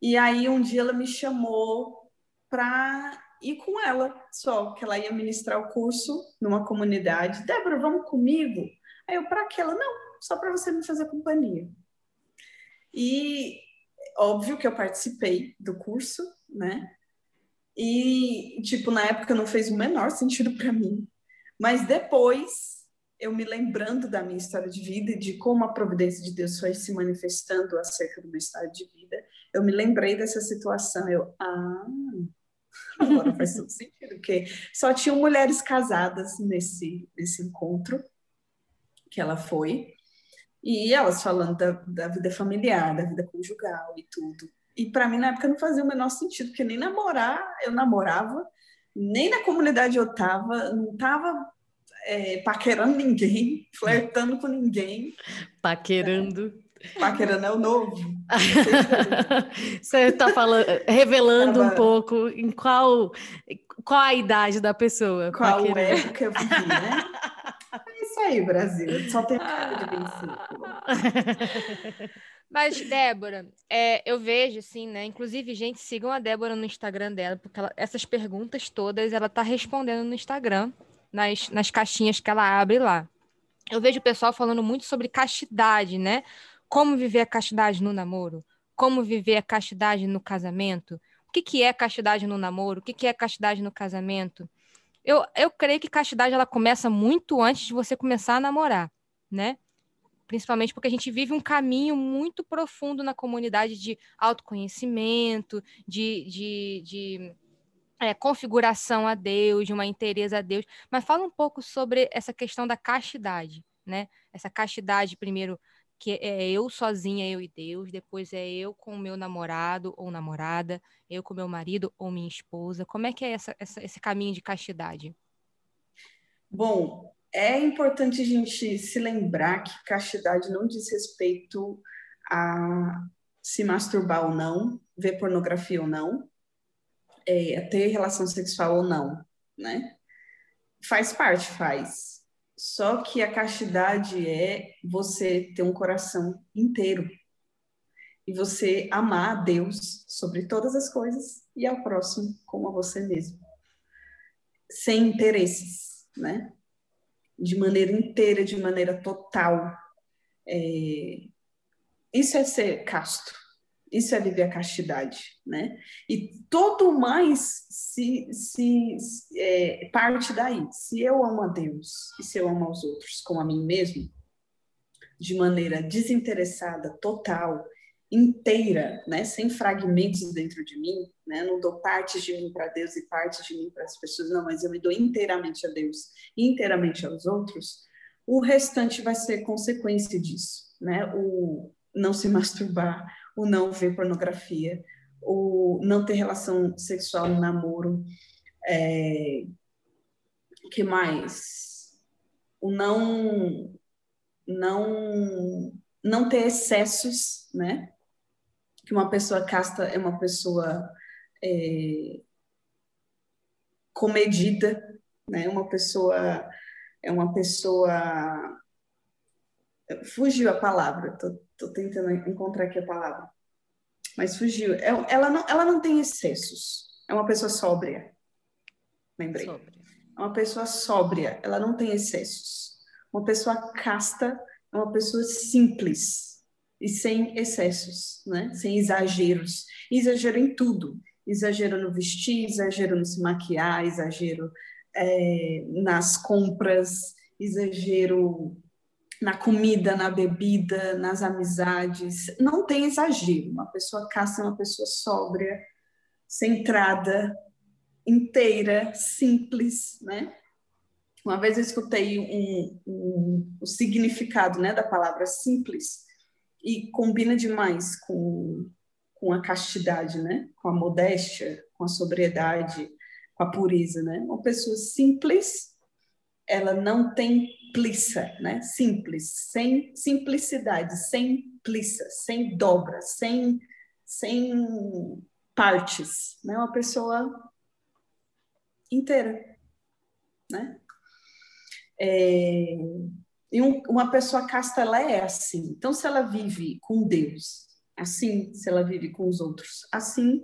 E aí um dia ela me chamou para ir com ela só, que ela ia ministrar o curso numa comunidade. Débora, vamos comigo? Aí eu, para aquela, não, só para você me fazer companhia. E óbvio que eu participei do curso, né? E, tipo, na época não fez o menor sentido para mim. Mas depois, eu me lembrando da minha história de vida e de como a providência de Deus foi se manifestando acerca do meu estado de vida, eu me lembrei dessa situação. Eu, ah, Agora faz todo sentido, porque só tinham mulheres casadas nesse, nesse encontro que ela foi, e elas falando da, da vida familiar, da vida conjugal e tudo. E para mim, na época, não fazia o menor sentido, porque nem namorar eu namorava, nem na comunidade eu tava, não tava é, paquerando ninguém, [LAUGHS] flertando com ninguém. Paquerando. Paquerando é o novo. [LAUGHS] Você está falando, revelando Tava... um pouco em qual, qual a idade da pessoa. Qual paquerando. época eu vivi, né? [LAUGHS] É isso aí, Brasil. Só tem cara de 25. Mas, Débora, é, eu vejo, assim, né? Inclusive, gente, sigam a Débora no Instagram dela, porque ela, essas perguntas todas ela tá respondendo no Instagram, nas, nas caixinhas que ela abre lá. Eu vejo o pessoal falando muito sobre castidade, né? como viver a castidade no namoro, como viver a castidade no casamento, o que, que é castidade no namoro, o que, que é castidade no casamento. Eu, eu creio que castidade ela começa muito antes de você começar a namorar, né? Principalmente porque a gente vive um caminho muito profundo na comunidade de autoconhecimento, de, de, de é, configuração a Deus, de uma inteireza a Deus. Mas fala um pouco sobre essa questão da castidade, né? Essa castidade, primeiro, que é eu sozinha, eu e Deus, depois é eu com o meu namorado ou namorada, eu com meu marido ou minha esposa. Como é que é essa, essa, esse caminho de castidade? Bom, é importante a gente se lembrar que castidade não diz respeito a se masturbar ou não, ver pornografia ou não, é, ter relação sexual ou não, né? Faz parte, faz. Só que a castidade é você ter um coração inteiro e você amar a Deus sobre todas as coisas e ao próximo como a você mesmo, sem interesses, né? De maneira inteira, de maneira total. É... Isso é ser casto. Isso é viver a castidade, né? E todo mais se, se é, parte daí. Se eu amo a Deus e se eu amo aos outros como a mim mesmo, de maneira desinteressada, total, inteira, né? Sem fragmentos dentro de mim, né? Não dou partes de mim para Deus e partes de mim para as pessoas, não, mas eu me dou inteiramente a Deus inteiramente aos outros. O restante vai ser consequência disso, né? O não se masturbar, o não ver pornografia, o não ter relação sexual no namoro, é, que mais? O não não não ter excessos, né? Que uma pessoa casta é uma pessoa é, comedida, né? Uma pessoa é uma pessoa fugiu a palavra, tô, tô tentando encontrar aqui a palavra, mas fugiu. É, ela não, ela não tem excessos. É uma pessoa sóbria. Lembrei. Sóbria. É uma pessoa sóbria. Ela não tem excessos. Uma pessoa casta é uma pessoa simples e sem excessos, né? Sem exageros. Exagero em tudo. Exagero no vestir, exagero no se maquiar, exagero é, nas compras, exagero na comida, na bebida, nas amizades. Não tem exagero. Uma pessoa caça uma pessoa sóbria, centrada, inteira, simples, né? Uma vez eu escutei um, um, o significado né, da palavra simples e combina demais com, com a castidade, né? com a modéstia, com a sobriedade, com a pureza. Né? Uma pessoa simples, ela não tem simpliça, né? Simples, sem simplicidade, sem plissa, sem dobra, sem, sem partes, né? Uma pessoa inteira, né? É, e um, uma pessoa casta, ela é assim. Então, se ela vive com Deus, assim, se ela vive com os outros, assim,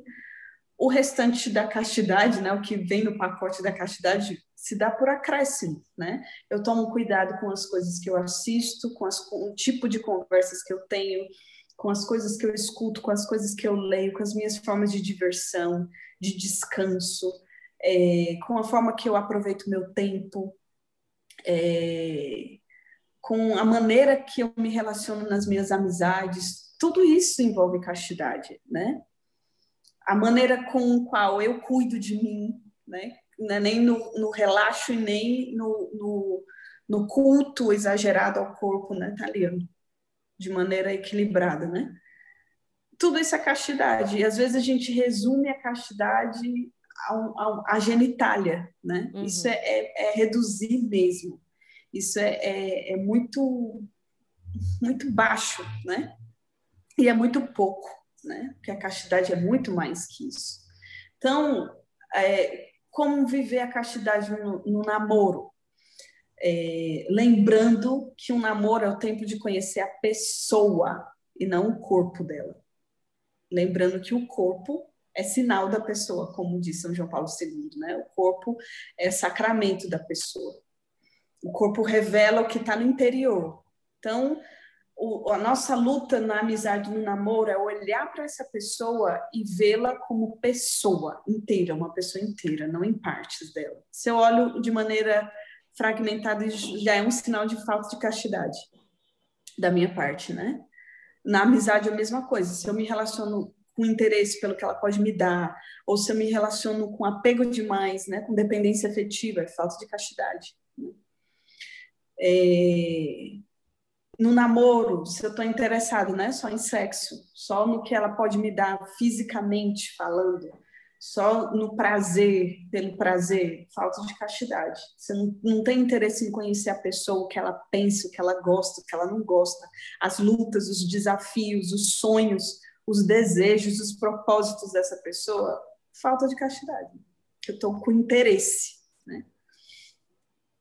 o restante da castidade, né, o que vem no pacote da castidade, se dá por acréscimo, né? Eu tomo cuidado com as coisas que eu assisto, com, as, com o tipo de conversas que eu tenho, com as coisas que eu escuto, com as coisas que eu leio, com as minhas formas de diversão, de descanso, é, com a forma que eu aproveito meu tempo, é, com a maneira que eu me relaciono nas minhas amizades, tudo isso envolve castidade, né? a maneira com qual eu cuido de mim, né? É nem no, no relaxo e nem no, no, no, culto exagerado ao corpo, né, Taliano? De maneira equilibrada, né? Tudo isso é castidade. E às vezes a gente resume a castidade à genitália, né? Uhum. Isso é, é, é, reduzir mesmo. Isso é, é, é muito, muito baixo, né? E é muito pouco né? Porque a castidade é muito mais que isso. Então, é, como viver a castidade no, no namoro? É, lembrando que um namoro é o tempo de conhecer a pessoa e não o corpo dela. Lembrando que o corpo é sinal da pessoa, como diz São João Paulo II, né? O corpo é sacramento da pessoa. O corpo revela o que está no interior. Então, o, a nossa luta na amizade, no namoro, é olhar para essa pessoa e vê-la como pessoa inteira, uma pessoa inteira, não em partes dela. Se eu olho de maneira fragmentada, já é um sinal de falta de castidade. da minha parte, né? Na amizade é a mesma coisa. Se eu me relaciono com interesse pelo que ela pode me dar, ou se eu me relaciono com apego demais, né, com dependência afetiva, é falta de castidade. Né? É... No namoro, se eu estou interessado, né, só em sexo, só no que ela pode me dar fisicamente falando, só no prazer, pelo prazer, falta de castidade. Você não, não tem interesse em conhecer a pessoa, o que ela pensa, o que ela gosta, o que ela não gosta, as lutas, os desafios, os sonhos, os desejos, os propósitos dessa pessoa, falta de castidade. Eu estou com interesse, né?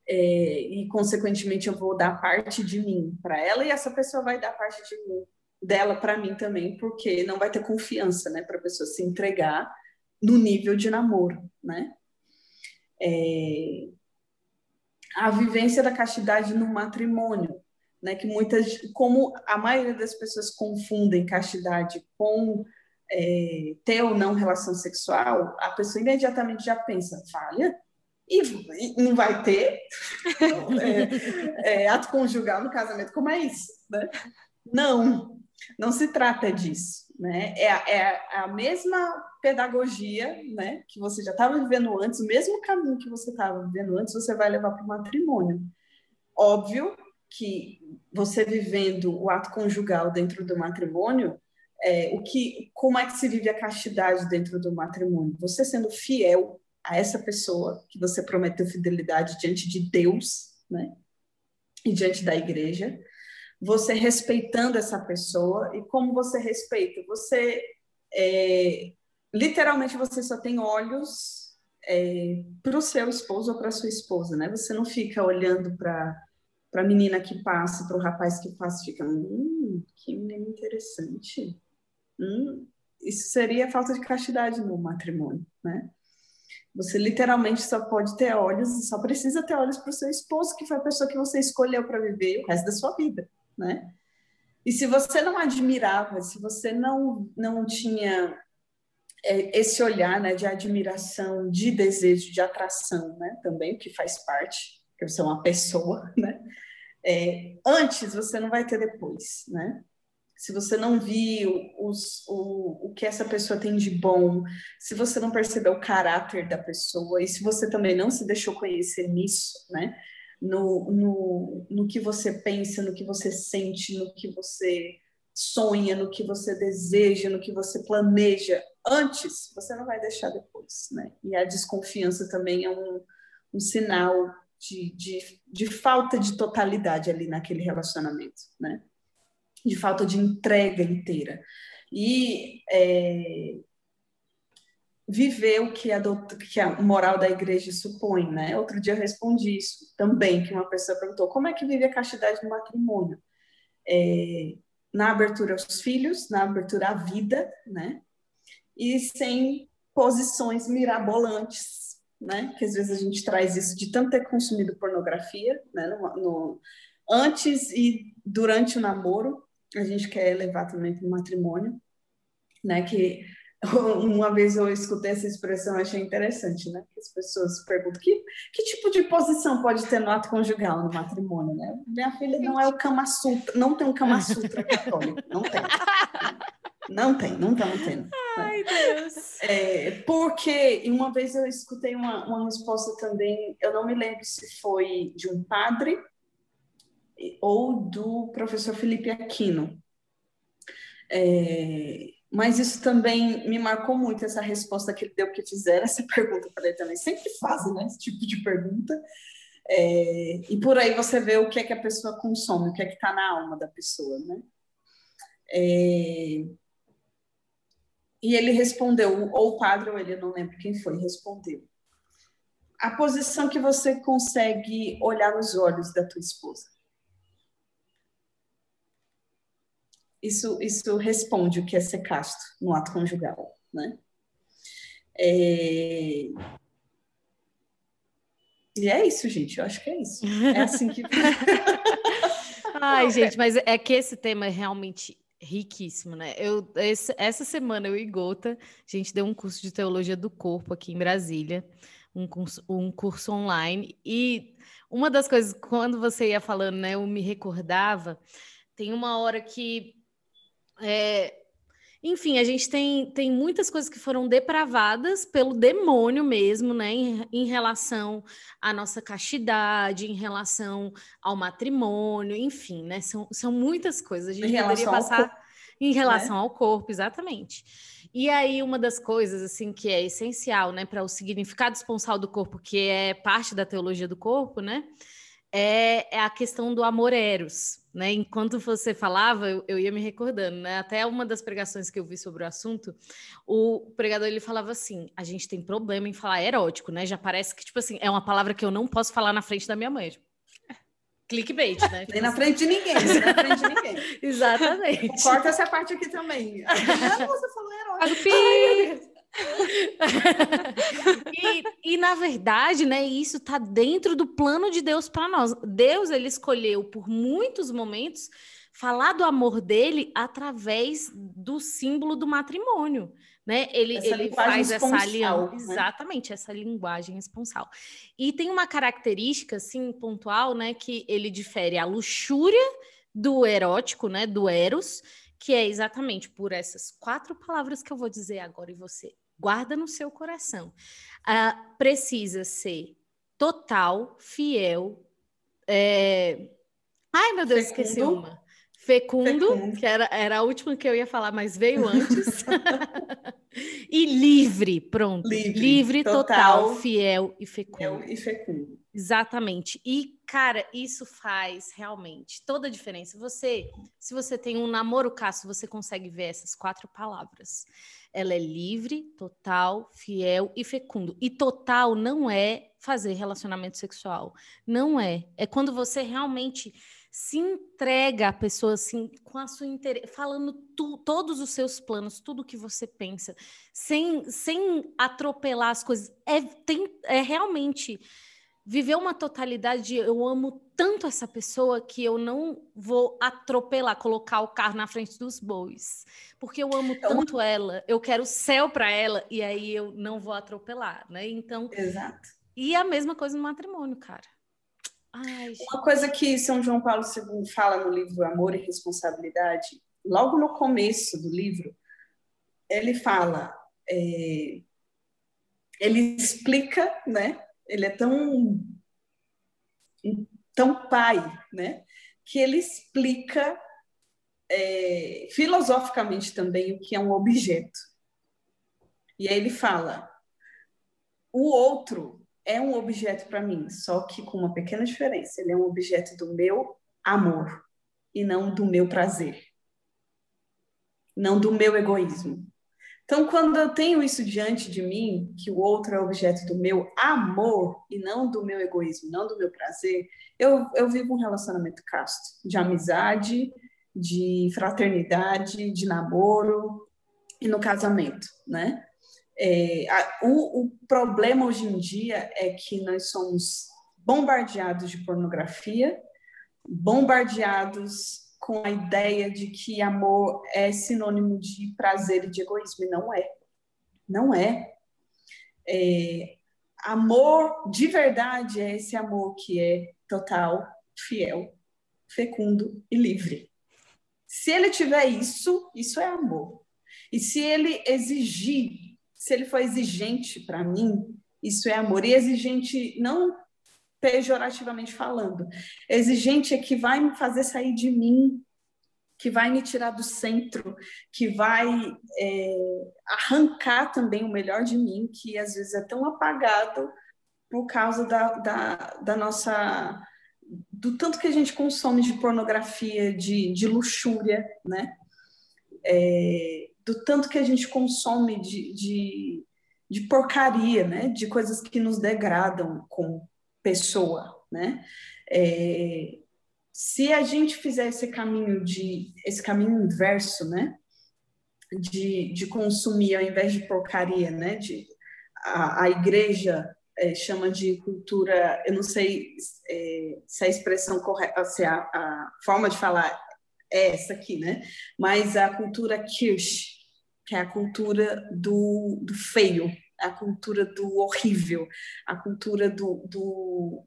É, e consequentemente eu vou dar parte de mim para ela e essa pessoa vai dar parte de mim dela para mim também, porque não vai ter confiança, né, para a pessoa se entregar no nível de namoro, né? É, a vivência da castidade no matrimônio, né? Que muitas, como a maioria das pessoas confundem castidade com é, ter ou não relação sexual, a pessoa imediatamente já pensa, falha, e, e não vai ter é, é, ato conjugal no casamento, como é isso? Né? Não, não se trata disso, né? É, é a mesma pedagogia, né, que você já estava vivendo antes, o mesmo caminho que você estava vivendo antes, você vai levar para o matrimônio. Óbvio que você vivendo o ato conjugal dentro do matrimônio, é, o que, como é que se vive a castidade dentro do matrimônio? Você sendo fiel a essa pessoa que você prometeu fidelidade diante de Deus, né, e diante da igreja, você respeitando essa pessoa e como você respeita, você é, literalmente você só tem olhos é, para o seu esposo ou para sua esposa, né? Você não fica olhando para para a menina que passa, para o rapaz que passa, fica, hum, que menino interessante. Hum, isso seria falta de castidade no matrimônio, né? Você literalmente só pode ter olhos, só precisa ter olhos para o seu esposo, que foi a pessoa que você escolheu para viver o resto da sua vida, né? E se você não admirava, se você não, não tinha é, esse olhar né, de admiração, de desejo, de atração, né, também, que faz parte, porque você é uma pessoa, né? É, antes você não vai ter depois, né? Se você não viu os, o, o que essa pessoa tem de bom, se você não percebeu o caráter da pessoa, e se você também não se deixou conhecer nisso, né? No, no, no que você pensa, no que você sente, no que você sonha, no que você deseja, no que você planeja antes, você não vai deixar depois, né? E a desconfiança também é um, um sinal de, de, de falta de totalidade ali naquele relacionamento, né? De falta de entrega inteira. E é, viver o que a, que a moral da igreja supõe, né? Outro dia eu respondi isso também, que uma pessoa perguntou, como é que vive a castidade no matrimônio? É, na abertura aos filhos, na abertura à vida, né? E sem posições mirabolantes, né? Que às vezes a gente traz isso de tanto ter consumido pornografia, né? No, no antes e durante o namoro, a gente quer levar também para o matrimônio, né? Que [LAUGHS] uma vez eu escutei essa expressão, achei interessante, né? Que as pessoas perguntam que, que tipo de posição pode ter no ato conjugal no matrimônio, né? Minha filha não é o Kama Sutra, não tem um Kama Sutra católico, não tem. Não tem, não está tendo. Né? Ai, Deus. É, porque uma vez eu escutei uma, uma resposta também, eu não me lembro se foi de um padre ou do professor Felipe Aquino. É, mas isso também me marcou muito, essa resposta que ele deu, que fizeram essa [LAUGHS] pergunta para ele também. Sempre fazem né, esse tipo de pergunta. É, e por aí você vê o que é que a pessoa consome, o que é que está na alma da pessoa, né? É, e ele respondeu, ou o padre ou ele, não lembro quem foi, respondeu. A posição que você consegue olhar nos olhos da tua esposa. Isso, isso responde o que é ser casto no ato conjugal, né? É... E é isso, gente. Eu acho que é isso. É assim que. [LAUGHS] Ai, gente, mas é que esse tema é realmente riquíssimo, né? Eu, esse, essa semana eu e Gota, a gente deu um curso de teologia do corpo aqui em Brasília, um curso, um curso online. E uma das coisas, quando você ia falando, né, eu me recordava tem uma hora que é, enfim, a gente tem, tem muitas coisas que foram depravadas pelo demônio mesmo, né? Em, em, relação à nossa castidade, em relação ao matrimônio, enfim, né? São, são muitas coisas. A gente em poderia passar corpo, em relação né? ao corpo, exatamente. E aí, uma das coisas, assim, que é essencial, né, para o significado esponsal do corpo, que é parte da teologia do corpo, né? É, é a questão do amor eros, né? Enquanto você falava, eu, eu, ia me recordando, né? Até uma das pregações que eu vi sobre o assunto, o pregador ele falava assim: a gente tem problema em falar erótico, né? Já parece que, tipo assim, é uma palavra que eu não posso falar na frente da minha mãe. Clickbait, né? Nem na frente de ninguém, nem na frente de ninguém. [LAUGHS] Exatamente. Corta essa parte aqui também. [LAUGHS] Ah, você falou erótico. [LAUGHS] e, e, na verdade, né, isso está dentro do plano de Deus para nós. Deus ele escolheu por muitos momentos falar do amor dele através do símbolo do matrimônio, né? Ele, ele faz essa aliança, né? exatamente essa linguagem responsal. E tem uma característica assim pontual, né, que ele difere a luxúria do erótico, né, do eros, que é exatamente por essas quatro palavras que eu vou dizer agora e você guarda no seu coração. Uh, precisa ser total, fiel. É... Ai, meu Deus, Fecundo. esqueci uma. Fecundo, Fecundo, que era, era a última que eu ia falar, mas veio antes. [LAUGHS] e livre, pronto. Livre, livre total, total, fiel e fecundo. Fiel e fecundo. Exatamente. E, cara, isso faz realmente toda a diferença. Você, se você tem um namoro caso, você consegue ver essas quatro palavras ela é livre, total, fiel e fecundo. E total não é fazer relacionamento sexual. Não é. É quando você realmente se entrega à pessoa assim, com a sua interesse, falando tu, todos os seus planos, tudo que você pensa, sem, sem atropelar as coisas. É, tem, é realmente viver uma totalidade de eu amo tanto essa pessoa que eu não vou atropelar, colocar o carro na frente dos bois, porque eu amo tanto ela, eu quero o céu para ela e aí eu não vou atropelar, né? Então, Exato. E a mesma coisa no matrimônio, cara. Ai, Uma coisa que São João Paulo II fala no livro Amor e Responsabilidade, logo no começo do livro, ele fala, é, ele explica, né? Ele é tão tão pai, né? Que ele explica é, filosoficamente também o que é um objeto. E aí ele fala: o outro é um objeto para mim, só que com uma pequena diferença. Ele é um objeto do meu amor e não do meu prazer, não do meu egoísmo. Então, quando eu tenho isso diante de mim, que o outro é objeto do meu amor e não do meu egoísmo, não do meu prazer, eu, eu vivo um relacionamento casto, de amizade, de fraternidade, de namoro e no casamento, né? É, a, o, o problema hoje em dia é que nós somos bombardeados de pornografia, bombardeados com a ideia de que amor é sinônimo de prazer e de egoísmo, e não é. Não é. é. Amor de verdade é esse amor que é total, fiel, fecundo e livre. Se ele tiver isso, isso é amor. E se ele exigir, se ele for exigente para mim, isso é amor. E exigente não pejorativamente falando. Exigente é que vai me fazer sair de mim, que vai me tirar do centro, que vai é, arrancar também o melhor de mim, que às vezes é tão apagado por causa da, da, da nossa do tanto que a gente consome de pornografia, de, de luxúria, né? É, do tanto que a gente consome de, de, de porcaria, né? De coisas que nos degradam com pessoa, né? É, se a gente fizer esse caminho de esse caminho inverso, né? De, de consumir ao invés de porcaria, né? De a, a igreja é, chama de cultura, eu não sei é, se a expressão correta, se a, a, forma de falar é essa aqui, né? Mas a cultura Kirsch, que é a cultura do, do feio, a cultura do horrível, a cultura do, do,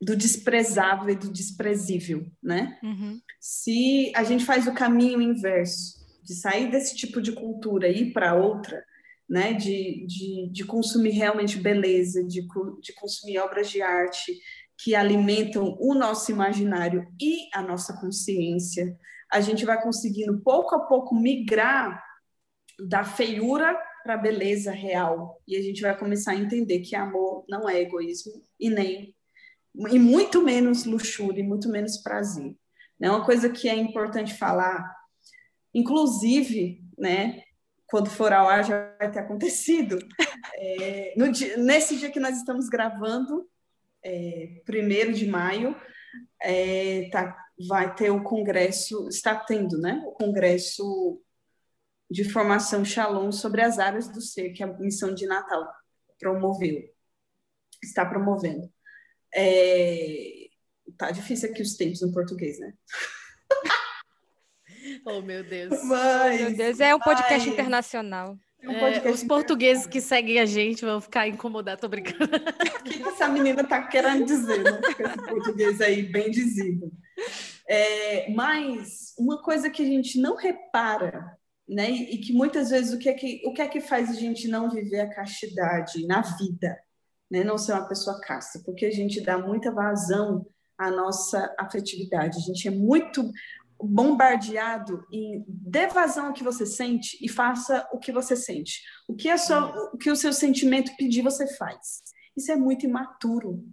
do desprezável e do desprezível, né? Uhum. Se a gente faz o caminho inverso, de sair desse tipo de cultura e ir para outra, né? De, de, de consumir realmente beleza, de, de consumir obras de arte que alimentam o nosso imaginário e a nossa consciência, a gente vai conseguindo pouco a pouco migrar da feiura para a beleza real. E a gente vai começar a entender que amor não é egoísmo e nem e muito menos luxúria, e muito menos prazer. É uma coisa que é importante falar, inclusive, né, quando for ao ar já vai ter acontecido. É, dia, nesse dia que nós estamos gravando, é, primeiro de maio, é, tá, vai ter o congresso, está tendo, né, o congresso de formação Shalom sobre as áreas do ser que a missão de Natal promoveu, está promovendo. É... Tá difícil aqui os tempos no português, né? [LAUGHS] oh, meu Deus. Mas, meu Deus, é um podcast mas... internacional. É um podcast é, os portugueses que seguem a gente vão ficar incomodados, tô brincando. O que essa menina tá querendo dizer, né? Esse português aí bem dizido. É, mas uma coisa que a gente não repara, né? E que muitas vezes o que é que, o que, é que faz a gente não viver a castidade na vida? né? não ser uma pessoa casta, porque a gente dá muita vazão à nossa afetividade, a gente é muito bombardeado em dê vazão ao que você sente e faça o que você sente. O que, é só, o, que o seu sentimento pedir, você faz. Isso é muito imaturo.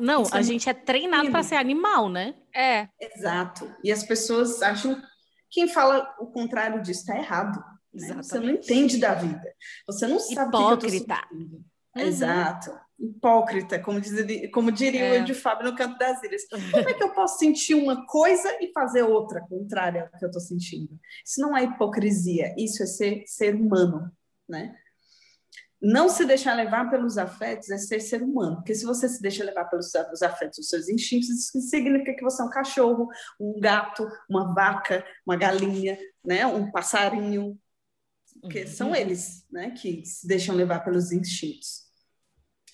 Não, Isso a é gente é treinado para ser animal, né? É. Exato. E as pessoas acham. Quem fala o contrário disso está errado. Né? Você não entende da vida. Você não sabe Hipócrita. o que, eu Uhum. Exato hipócrita, como, diz, como diria é. o de Fábio no Canto das Ilhas. Como é que eu posso sentir uma coisa e fazer outra contrária ao que eu estou sentindo? Isso não é hipocrisia, isso é ser, ser humano, né? Não se deixar levar pelos afetos é ser ser humano, porque se você se deixa levar pelos os afetos, os seus instintos, isso significa que você é um cachorro, um gato, uma vaca, uma galinha, né? um passarinho, porque são uhum. eles né? que se deixam levar pelos instintos.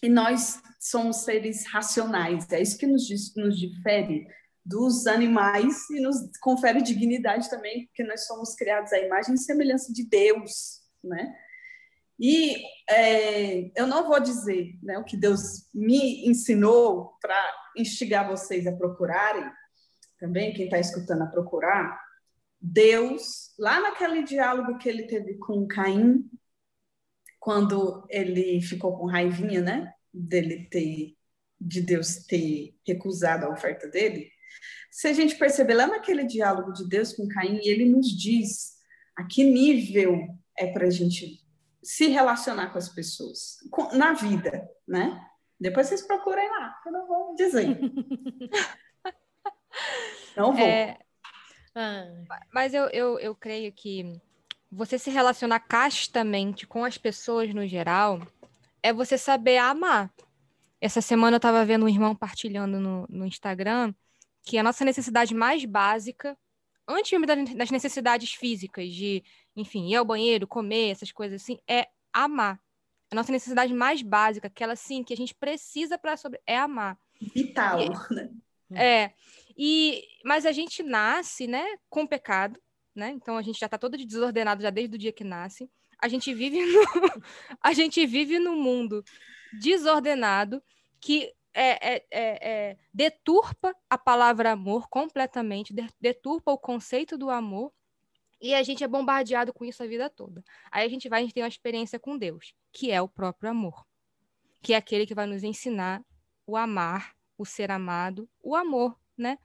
E nós somos seres racionais, é isso que nos, nos difere dos animais e nos confere dignidade também, porque nós somos criados à imagem e semelhança de Deus, né? E é, eu não vou dizer né, o que Deus me ensinou para instigar vocês a procurarem, também quem está escutando a procurar, Deus, lá naquele diálogo que ele teve com Caim, quando ele ficou com raivinha, né? Dele ter, de Deus ter recusado a oferta dele. Se a gente perceber lá naquele diálogo de Deus com Caim, ele nos diz a que nível é para a gente se relacionar com as pessoas, com, na vida, né? Depois vocês procurem lá, eu não vou dizer. [LAUGHS] não vou. É, mas eu, eu, eu creio que você se relacionar castamente com as pessoas no geral é você saber amar. Essa semana eu estava vendo um irmão partilhando no, no Instagram que a nossa necessidade mais básica, antes das necessidades físicas, de, enfim, ir ao banheiro, comer, essas coisas assim, é amar. A nossa necessidade mais básica, aquela assim, que a gente precisa para sobre, é amar. Vital, e, [LAUGHS] né? É. E, mas a gente nasce, né, com pecado né? Então a gente já está todo desordenado já desde o dia que nasce. A gente vive no, [LAUGHS] a gente vive num mundo desordenado que é, é, é, é deturpa a palavra amor completamente, deturpa o conceito do amor e a gente é bombardeado com isso a vida toda. Aí a gente vai, a gente tem uma experiência com Deus, que é o próprio amor, que é aquele que vai nos ensinar o amar, o ser amado, o amor, né?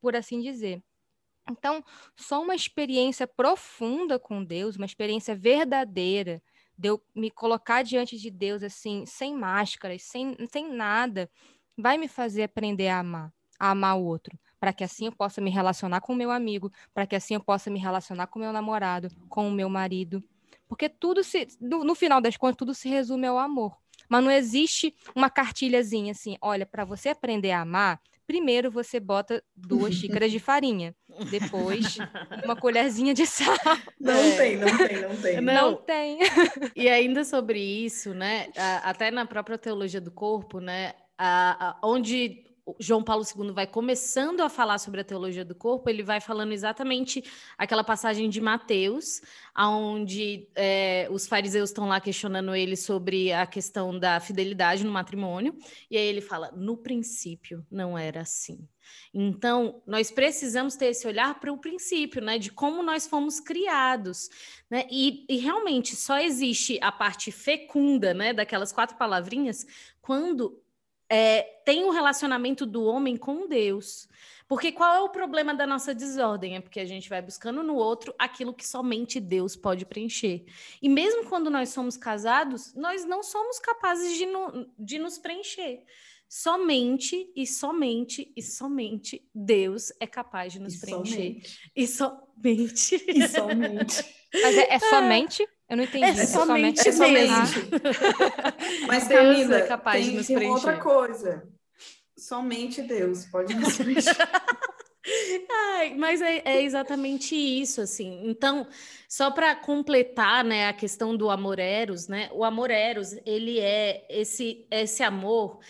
Por assim dizer. Então, só uma experiência profunda com Deus, uma experiência verdadeira, de eu me colocar diante de Deus assim, sem máscaras, sem, sem nada, vai me fazer aprender a amar, a amar o outro, para que assim eu possa me relacionar com o meu amigo, para que assim eu possa me relacionar com o meu namorado, com o meu marido. Porque tudo se, no, no final das contas, tudo se resume ao amor. Mas não existe uma cartilhazinha assim, olha, para você aprender a amar, Primeiro você bota duas [LAUGHS] xícaras de farinha, depois [LAUGHS] uma colherzinha de sal. Não é. tem, não tem, não tem. Não, não tem. E ainda sobre isso, né? Até na própria teologia do corpo, né? A, a, onde João Paulo II vai começando a falar sobre a teologia do corpo, ele vai falando exatamente aquela passagem de Mateus, onde é, os fariseus estão lá questionando ele sobre a questão da fidelidade no matrimônio, e aí ele fala: no princípio não era assim. Então, nós precisamos ter esse olhar para o princípio, né, de como nós fomos criados, né, e, e realmente só existe a parte fecunda, né, daquelas quatro palavrinhas, quando é, tem um relacionamento do homem com Deus. Porque qual é o problema da nossa desordem? É porque a gente vai buscando no outro aquilo que somente Deus pode preencher. E mesmo quando nós somos casados, nós não somos capazes de, no, de nos preencher. Somente e somente e somente Deus é capaz de nos e preencher. Somente. E somente. E somente. [LAUGHS] Mas é, é somente? Eu não entendi. É, é somente, é somente. [LAUGHS] Mas tem ainda, é capaz tem, de nos tem preencher. outra coisa. Somente Deus pode nos [LAUGHS] preencher. Ai, mas é, é, exatamente isso, assim. Então, só para completar, né, a questão do amor eros, né? O amor eros, ele é esse esse amor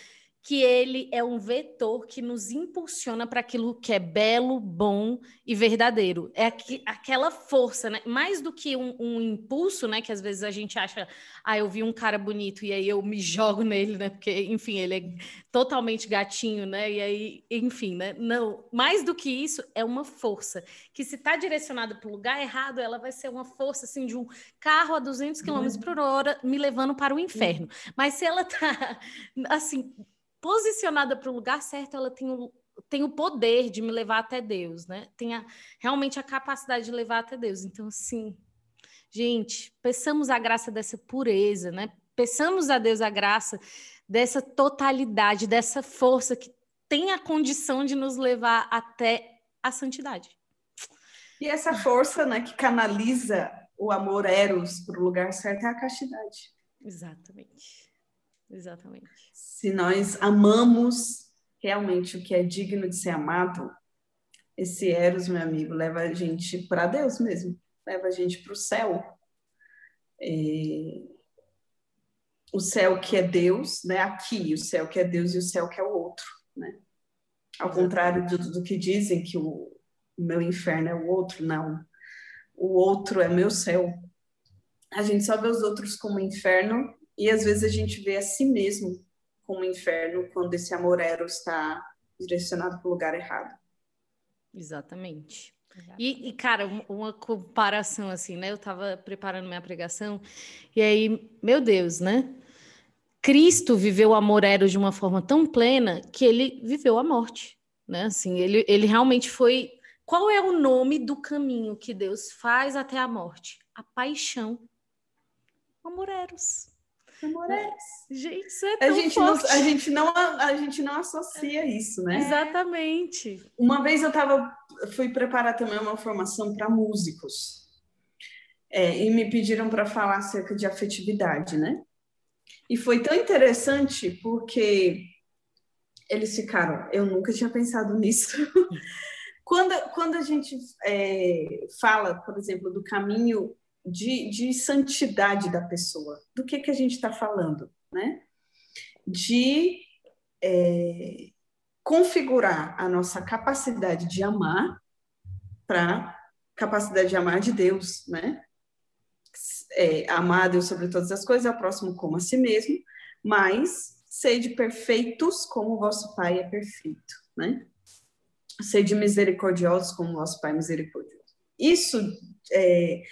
que ele é um vetor que nos impulsiona para aquilo que é belo, bom e verdadeiro. É aqui, aquela força, né? Mais do que um, um, impulso, né? Que às vezes a gente acha, ah, eu vi um cara bonito e aí eu me [LAUGHS] jogo nele, né? Porque, enfim, ele é totalmente gatinho, né? E aí, enfim, né? Não, mais do que isso, é uma força que se está direcionada para o lugar errado, ela vai ser uma força, assim, de um carro a 200 km uhum. por hora me levando para o inferno. Mas se ela tá, [LAUGHS] assim posicionada para o lugar certo, ela tem o, tem o poder de me levar até Deus, né? Tem a, realmente a capacidade de levar até Deus. Então, sim, gente, peçamos a graça dessa pureza, né? Peçamos a Deus a graça dessa totalidade, dessa força que tem a condição de nos levar até a santidade. E essa força, né, que canaliza o amor eros para o lugar certo é a castidade. Exatamente. Exatamente. Se nós amamos realmente o que é digno de ser amado, esse Eros, meu amigo, leva a gente para Deus mesmo, leva a gente para o céu. É... O céu que é Deus, né? Aqui, o céu que é Deus e o céu que é o outro, né? Ao contrário do, do que dizem que o, o meu inferno é o outro, não. O outro é meu céu. A gente só vê os outros como inferno e às vezes a gente vê a si mesmo como inferno quando esse amor eros está direcionado para o lugar errado. Exatamente. E, e, cara, uma comparação assim, né? Eu estava preparando minha pregação e aí, meu Deus, né? Cristo viveu o amor eros de uma forma tão plena que ele viveu a morte, né? Assim, ele, ele realmente foi. Qual é o nome do caminho que Deus faz até a morte? A paixão. Amor eros. Amores. Gente, isso é tão a gente forte. Não, a, gente não, a gente não associa isso, né? Exatamente. Uma vez eu tava, fui preparar também uma formação para músicos. É, e me pediram para falar acerca de afetividade, né? E foi tão interessante porque eles ficaram, eu nunca tinha pensado nisso. [LAUGHS] quando, quando a gente é, fala, por exemplo, do caminho de, de santidade da pessoa. Do que, que a gente está falando? Né? De é, configurar a nossa capacidade de amar para capacidade de amar de Deus, né? É, amar a Deus sobre todas as coisas, ao próximo como a si mesmo, mas sede perfeitos como o vosso Pai é perfeito, né? Sede misericordiosos como o vosso Pai é misericordioso. Isso é,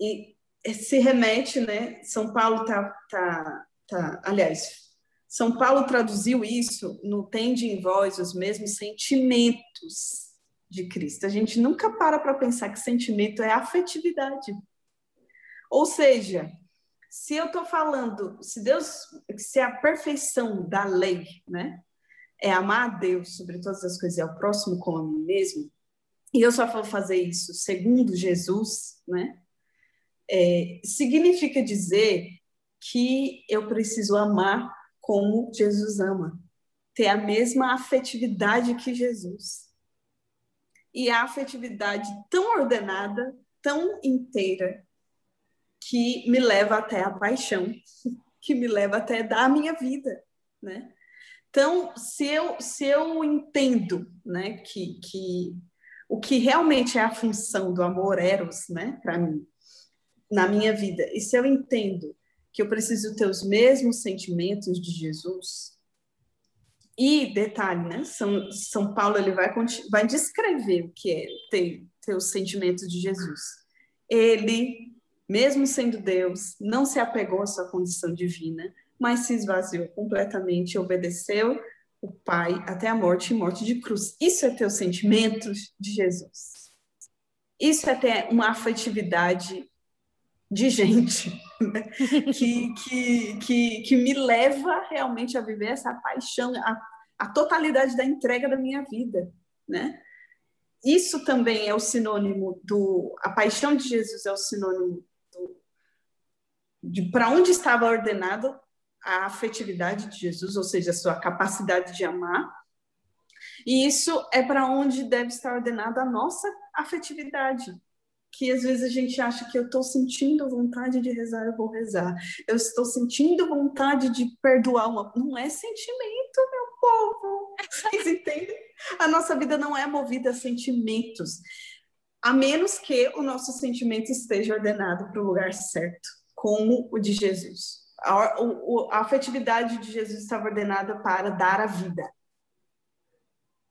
e se remete, né? São Paulo tá, tá, tá, aliás, São Paulo traduziu isso no tende em vós os mesmos sentimentos de Cristo. A gente nunca para para pensar que sentimento é afetividade. Ou seja, se eu estou falando, se Deus, se a perfeição da lei, né, é amar a Deus sobre todas as coisas e ao próximo como a mim mesmo, e eu só vou fazer isso segundo Jesus, né, é, significa dizer que eu preciso amar como Jesus ama, ter a mesma afetividade que Jesus. E a afetividade tão ordenada, tão inteira, que me leva até a paixão, [LAUGHS] que me leva até dar a minha vida, né? Então, se eu, se eu entendo né, que, que o que realmente é a função do amor eros, né, para mim, na minha vida, e se eu entendo que eu preciso ter os mesmos sentimentos de Jesus, e detalhe, né, São, São Paulo ele vai, vai descrever o que é ter, ter os sentimentos de Jesus. Ele, mesmo sendo Deus, não se apegou à sua condição divina, mas se esvaziou completamente, obedeceu o Pai até a morte e morte de cruz. Isso é ter os sentimentos de Jesus. Isso é ter uma afetividade de gente [LAUGHS] né? que, que, que, que me leva realmente a viver essa paixão, a, a totalidade da entrega da minha vida, né? Isso também é o sinônimo do a paixão de Jesus é o sinônimo do, de para onde estava ordenado a afetividade de Jesus, ou seja, a sua capacidade de amar. E isso é para onde deve estar ordenada a nossa afetividade. Que às vezes a gente acha que eu estou sentindo vontade de rezar, eu vou rezar. Eu estou sentindo vontade de perdoar uma. Não é sentimento, meu povo. Vocês entendem? A nossa vida não é movida a sentimentos, a menos que o nosso sentimento esteja ordenado para o lugar certo, como o de Jesus. A, a afetividade de Jesus estava ordenada para dar a vida.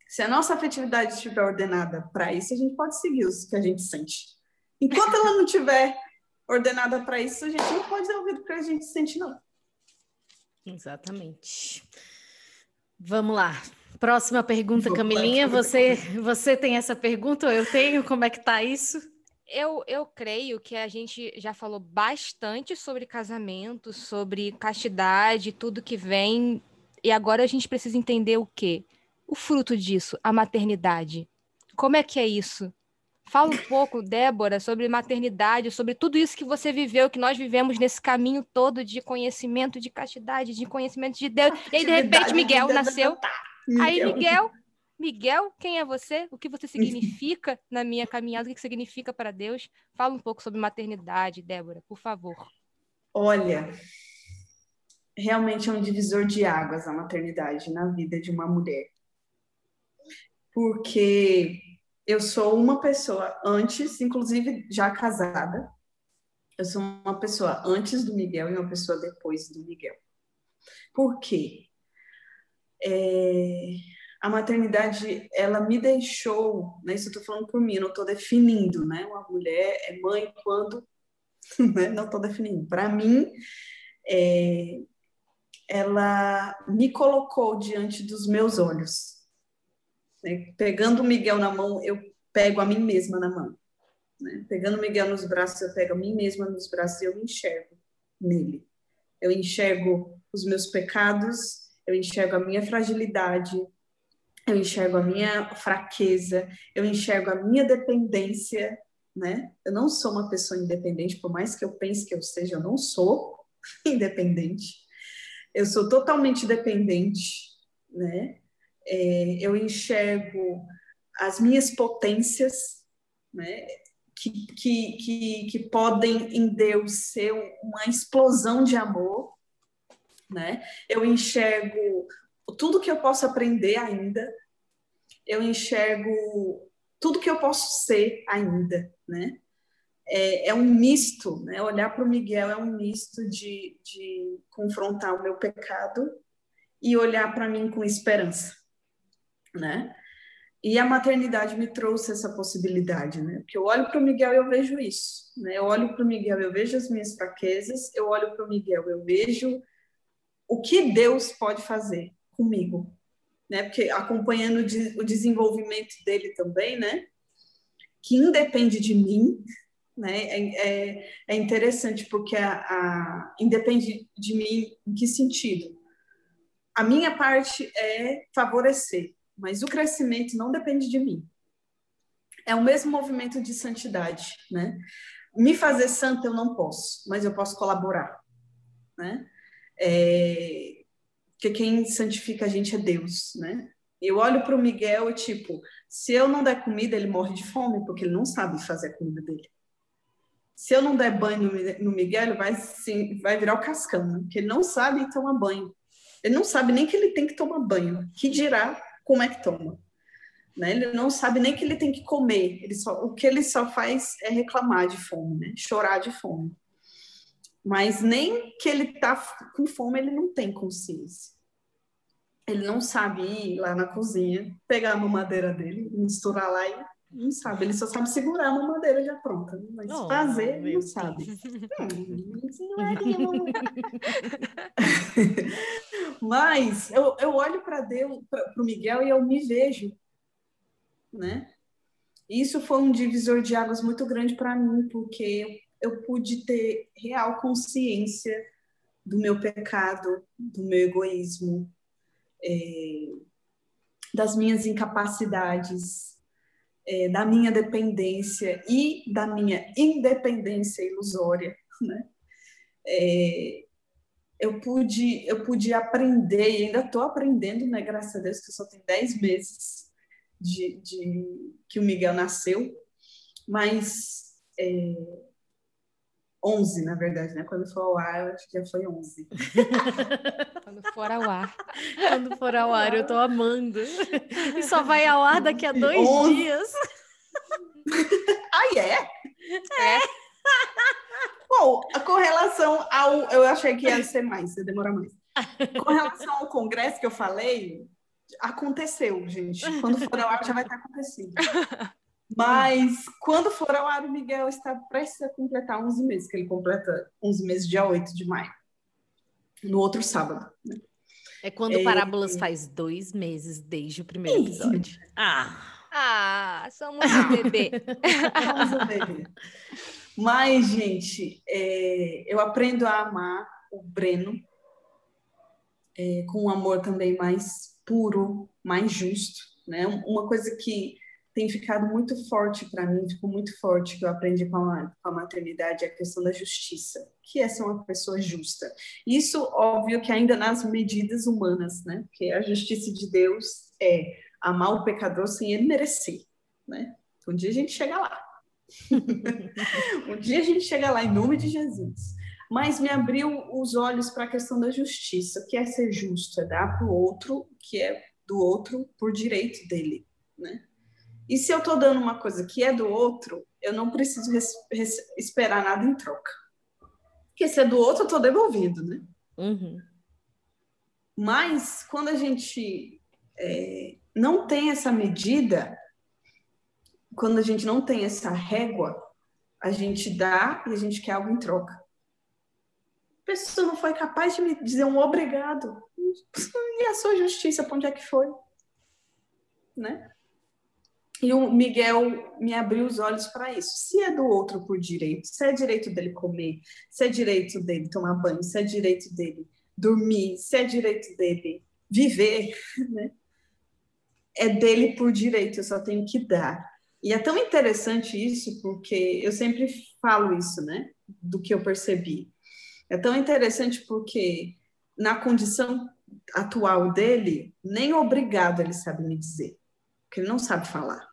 Se a nossa afetividade estiver ordenada para isso, a gente pode seguir os que a gente sente. Enquanto ela não estiver ordenada para isso, a gente não pode ouvir o que a gente sente, não. Exatamente. Vamos lá. Próxima pergunta, Camilinha. Você, você tem essa pergunta ou eu tenho? Como é que tá isso? Eu, eu creio que a gente já falou bastante sobre casamento, sobre castidade, tudo que vem. E agora a gente precisa entender o quê? O fruto disso, a maternidade. Como é que é isso? Fala um pouco, Débora, sobre maternidade, sobre tudo isso que você viveu, que nós vivemos nesse caminho todo de conhecimento de castidade, de conhecimento de Deus. E aí, de repente, Miguel nasceu. Aí, Miguel Miguel, quem é você? O que você [LAUGHS] significa na minha caminhada? O que significa para Deus? Fala um pouco sobre maternidade, Débora, por favor. Olha, realmente é um divisor de águas a maternidade na vida de uma mulher. Porque eu sou uma pessoa antes, inclusive já casada, eu sou uma pessoa antes do Miguel e uma pessoa depois do Miguel. Por quê? É a maternidade, ela me deixou, né, isso eu estou falando por mim, não estou definindo, né, uma mulher é mãe quando, [LAUGHS] né, não estou definindo, para mim, é, ela me colocou diante dos meus olhos, né, pegando o Miguel na mão, eu pego a mim mesma na mão, né, pegando o Miguel nos braços, eu pego a mim mesma nos braços e eu me enxergo nele, eu enxergo os meus pecados, eu enxergo a minha fragilidade, eu enxergo a minha fraqueza, eu enxergo a minha dependência, né? Eu não sou uma pessoa independente, por mais que eu pense que eu seja, eu não sou [LAUGHS] independente. Eu sou totalmente dependente, né? É, eu enxergo as minhas potências, né? Que, que, que, que podem em Deus ser uma explosão de amor, né? Eu enxergo tudo que eu posso aprender ainda, eu enxergo tudo que eu posso ser ainda, né? É, é um misto, né? Olhar para o Miguel é um misto de, de confrontar o meu pecado e olhar para mim com esperança, né? E a maternidade me trouxe essa possibilidade, né? Porque eu olho para o Miguel e eu vejo isso, né? Eu olho para o Miguel, eu vejo as minhas fraquezas, eu olho para o Miguel, eu vejo o que Deus pode fazer, comigo, né? Porque acompanhando o desenvolvimento dele também, né? Que independe de mim, né? É, é, é interessante porque a, a, independe de mim em que sentido? A minha parte é favorecer, mas o crescimento não depende de mim. É o mesmo movimento de santidade, né? Me fazer santa eu não posso, mas eu posso colaborar, né? É, porque quem santifica a gente é Deus, né? Eu olho para o Miguel e, tipo, se eu não der comida, ele morre de fome, porque ele não sabe fazer a comida dele. Se eu não der banho no Miguel, ele vai, sim, vai virar o cascão, né? porque ele não sabe tomar banho. Ele não sabe nem que ele tem que tomar banho, que dirá como é que toma. Né? Ele não sabe nem que ele tem que comer. Ele só, o que ele só faz é reclamar de fome, né? chorar de fome. Mas nem que ele está com fome, ele não tem consciência. Ele não sabe ir lá na cozinha, pegar a mamadeira dele, misturar lá e não sabe, ele só sabe segurar uma madeira já pronta, mas oh, fazer não sabe. [LAUGHS] mas eu, eu olho para Deus, para o Miguel e eu me vejo, né? Isso foi um divisor de águas muito grande para mim, porque eu pude ter real consciência do meu pecado, do meu egoísmo, é, das minhas incapacidades, é, da minha dependência e da minha independência ilusória, né? É, eu pude eu pude aprender e ainda estou aprendendo, né? Graças a Deus que eu só tenho 10 meses de, de que o Miguel nasceu, mas é, 11, na verdade, né? Quando for ao ar, eu acho que já foi 11. [LAUGHS] Quando for ao ar. Quando for ao ar, eu tô amando. E só vai ao ar daqui a dois 11. dias. ah, é? É. Bom, com relação ao. Eu achei que ia ser mais, ia demorar mais. Com relação ao congresso que eu falei, aconteceu, gente. Quando for ao ar, já vai ter acontecido. Mas quando for ao ar, o Miguel está prestes a completar 11 meses, que ele completa 11 meses dia 8 de maio, no outro sábado. Né? É quando é... Parábolas faz dois meses desde o primeiro episódio. Ah! Ah, somos [LAUGHS] um bebê. somos um bebê. Mas, gente, é, eu aprendo a amar o Breno é, com um amor também mais puro, mais justo. Né? Uma coisa que tem ficado muito forte para mim, ficou muito forte que eu aprendi com a, com a maternidade, a questão da justiça, que é ser uma pessoa justa. Isso, óbvio, que ainda nas medidas humanas, né? Porque a justiça de Deus é amar o pecador sem ele merecer, né? Um dia a gente chega lá. [LAUGHS] um dia a gente chega lá, em nome de Jesus. Mas me abriu os olhos para a questão da justiça, que é ser justo, é dar para o outro, que é do outro por direito dele, né? E se eu estou dando uma coisa que é do outro, eu não preciso esperar nada em troca. Porque se é do outro, eu estou devolvendo, né? Uhum. Mas quando a gente é, não tem essa medida, quando a gente não tem essa régua, a gente dá e a gente quer algo em troca. A pessoa não foi capaz de me dizer um obrigado. E a sua justiça, para onde é que foi? Né? E o Miguel me abriu os olhos para isso. Se é do outro por direito, se é direito dele comer, se é direito dele tomar banho, se é direito dele dormir, se é direito dele viver, [LAUGHS] né? É dele por direito, eu só tenho que dar. E é tão interessante isso, porque eu sempre falo isso, né? Do que eu percebi. É tão interessante porque na condição atual dele, nem obrigado ele sabe me dizer, porque ele não sabe falar.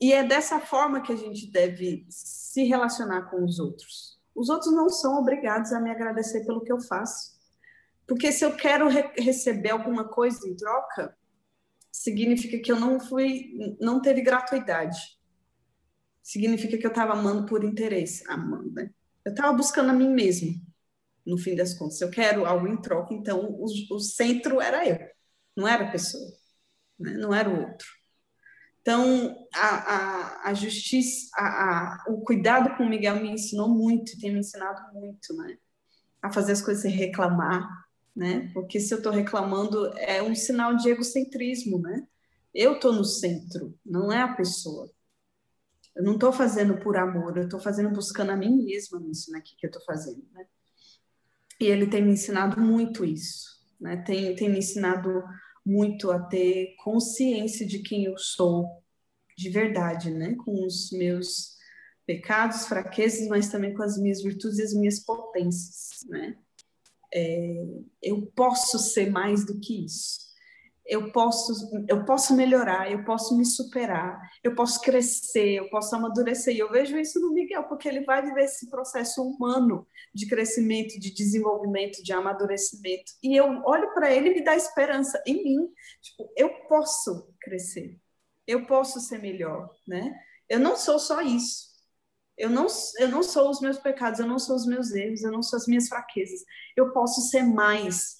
E é dessa forma que a gente deve se relacionar com os outros. Os outros não são obrigados a me agradecer pelo que eu faço. Porque se eu quero re receber alguma coisa em troca, significa que eu não fui, não teve gratuidade. Significa que eu estava amando por interesse, amando, né? Eu estava buscando a mim mesmo, no fim das contas. Se eu quero algo em troca, então o, o centro era eu, não era a pessoa, né? não era o outro. Então, a, a, a justiça, a, o cuidado com o Miguel me ensinou muito, tem me ensinado muito, né? A fazer as coisas sem reclamar, né? Porque se eu estou reclamando, é um sinal de egocentrismo, né? Eu estou no centro, não é a pessoa. Eu não estou fazendo por amor, eu estou fazendo buscando a mim mesma nisso, né? Que, que eu estou fazendo, né? E ele tem me ensinado muito isso, né? Tem, tem me ensinado muito a ter consciência de quem eu sou de verdade, né? Com os meus pecados, fraquezas, mas também com as minhas virtudes e as minhas potências, né? É, eu posso ser mais do que isso. Eu posso, eu posso melhorar, eu posso me superar, eu posso crescer, eu posso amadurecer. E eu vejo isso no Miguel, porque ele vai viver esse processo humano de crescimento, de desenvolvimento, de amadurecimento. E eu olho para ele e me dá esperança em mim. Tipo, eu posso crescer, eu posso ser melhor, né? Eu não sou só isso. Eu não, eu não sou os meus pecados, eu não sou os meus erros, eu não sou as minhas fraquezas. Eu posso ser mais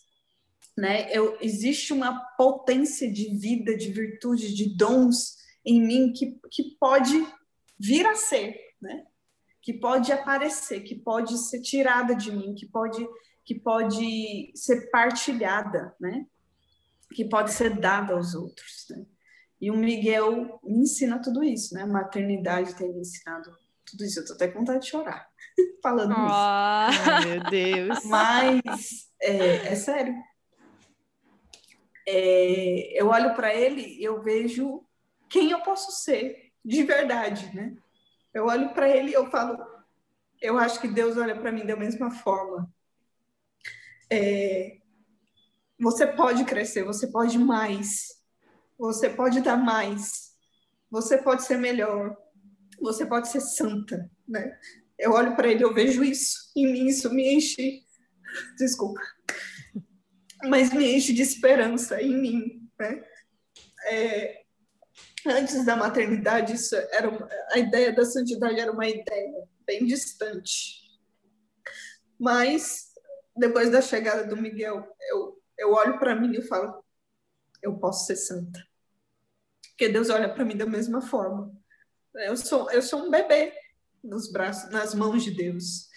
né? Eu, existe uma potência de vida, de virtude, de dons em mim que, que pode vir a ser, né? Que pode aparecer, que pode ser tirada de mim, que pode que pode ser partilhada, né? Que pode ser dada aos outros, né? E o Miguel me ensina tudo isso, né? A maternidade tem me ensinado tudo isso. Eu tô até com vontade de chorar [LAUGHS] falando oh, isso. Meu Deus. Mas é, é sério é, eu olho para ele e eu vejo quem eu posso ser de verdade, né? Eu olho para ele e eu falo, eu acho que Deus olha para mim da mesma forma. É, você pode crescer, você pode mais, você pode dar mais, você pode ser melhor, você pode ser santa, né? Eu olho para ele, eu vejo isso em mim, isso me enche. Desculpa mas me enche de esperança em mim. Né? É, antes da maternidade, isso era uma, a ideia da santidade era uma ideia bem distante. Mas depois da chegada do Miguel, eu, eu olho para mim e falo: eu posso ser santa. Porque Deus olha para mim da mesma forma. Eu sou, eu sou um bebê nos braços, nas mãos de Deus.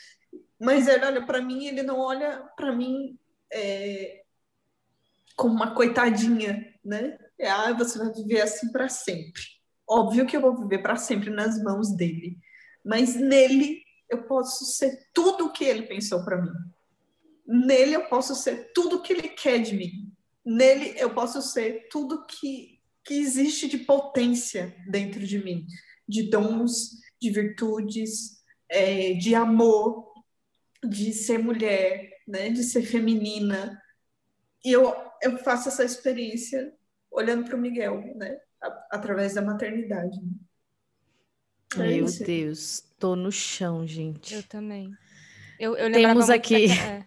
Mas ele olha para mim, ele não olha para mim é, como uma coitadinha, né? É, ah, você vai viver assim para sempre. Óbvio que eu vou viver para sempre nas mãos dele, mas nele eu posso ser tudo o que ele pensou para mim. Nele eu posso ser tudo o que ele quer de mim. Nele eu posso ser tudo que que existe de potência dentro de mim, de dons, de virtudes, é, de amor, de ser mulher, né, de ser feminina. E eu eu faço essa experiência olhando para o Miguel, né? Através da maternidade. É Meu isso. Deus, tô no chão, gente. Eu também. Eu, eu Temos aqui. [LAUGHS] É.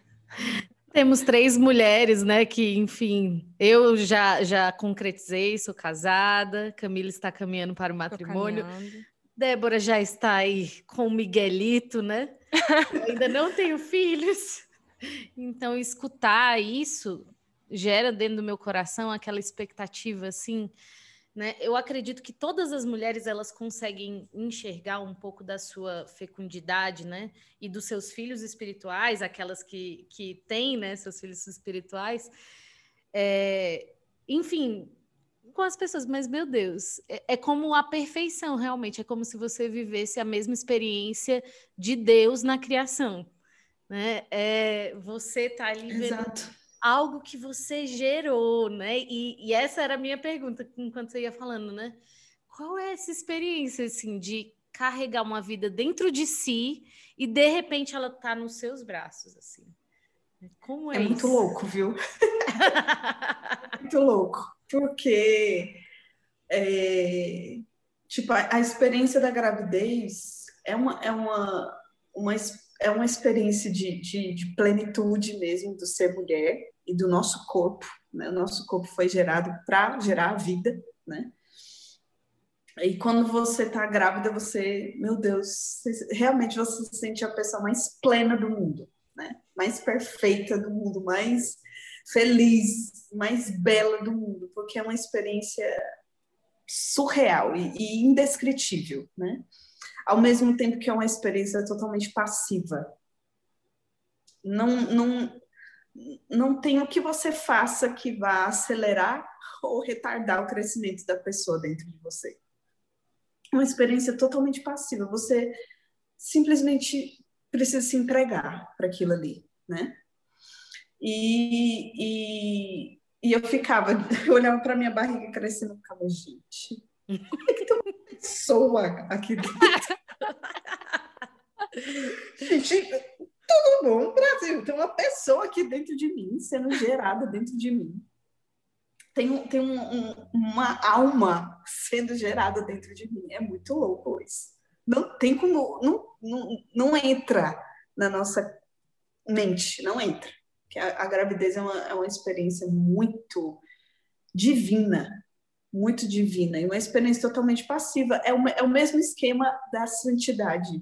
Temos três mulheres, né? Que, enfim, eu já, já concretizei, sou casada, Camila está caminhando para o matrimônio. Débora já está aí com o Miguelito, né? [LAUGHS] ainda não tenho filhos. Então, escutar isso gera dentro do meu coração aquela expectativa assim, né? Eu acredito que todas as mulheres elas conseguem enxergar um pouco da sua fecundidade, né? E dos seus filhos espirituais, aquelas que, que têm, né, seus filhos espirituais. É, enfim, com as pessoas, mas meu Deus, é, é, como a perfeição realmente, é como se você vivesse a mesma experiência de Deus na criação, né? É, você tá ali Exato. Algo que você gerou, né? E, e, essa era a minha pergunta enquanto você ia falando, né? Qual é essa experiência, assim, de carregar uma vida dentro de si e de repente ela tá nos seus braços, assim? Como é, é muito louco, viu? [LAUGHS] muito louco, porque é, tipo a, a, experiência da gravidez é uma é uma, uma é uma experiência de, de, de, plenitude mesmo do ser mulher e do nosso corpo. Né? O nosso corpo foi gerado para gerar a vida, né? E quando você está grávida, você, meu Deus, realmente você se sente a pessoa mais plena do mundo, né? Mais perfeita do mundo, mais feliz, mais bela do mundo, porque é uma experiência surreal e, e indescritível, né? ao mesmo tempo que é uma experiência totalmente passiva. Não, não, não tem o que você faça que vá acelerar [LAUGHS] ou retardar o crescimento da pessoa dentro de você. Uma experiência totalmente passiva. Você simplesmente precisa se entregar para aquilo ali, né? E, e, e eu ficava, [LAUGHS] eu olhava para minha barriga crescendo e ficava, gente, como é que tem uma pessoa aqui dentro? [LAUGHS] Gente, tudo bom, Brasil? Tem uma pessoa aqui dentro de mim, sendo gerada dentro de mim. tem, tem um, um, uma alma sendo gerada dentro de mim. É muito louco isso. Não tem como, não, não, não entra na nossa mente, não entra. Que a, a gravidez é uma, é uma experiência muito divina, muito divina, e uma experiência totalmente passiva. É, uma, é o mesmo esquema da santidade.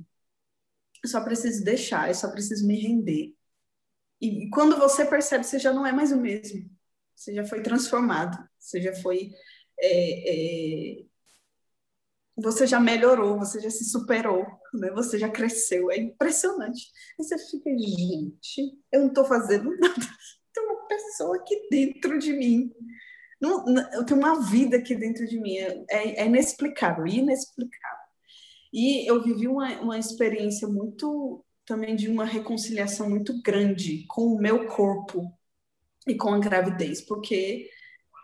Eu só preciso deixar, eu só preciso me render. E, quando você percebe, você já não é mais o mesmo você já foi transformado, você já foi. É, é, você já melhorou, você já se superou, né? você já cresceu. É impressionante. Aí você fica, gente, eu não estou fazendo [LAUGHS] nada. Tem uma pessoa aqui dentro de mim. Não, não, eu tenho uma vida aqui dentro de mim. É, é inexplicável, inexplicável. E eu vivi uma, uma experiência muito também de uma reconciliação muito grande com o meu corpo, e com a gravidez, porque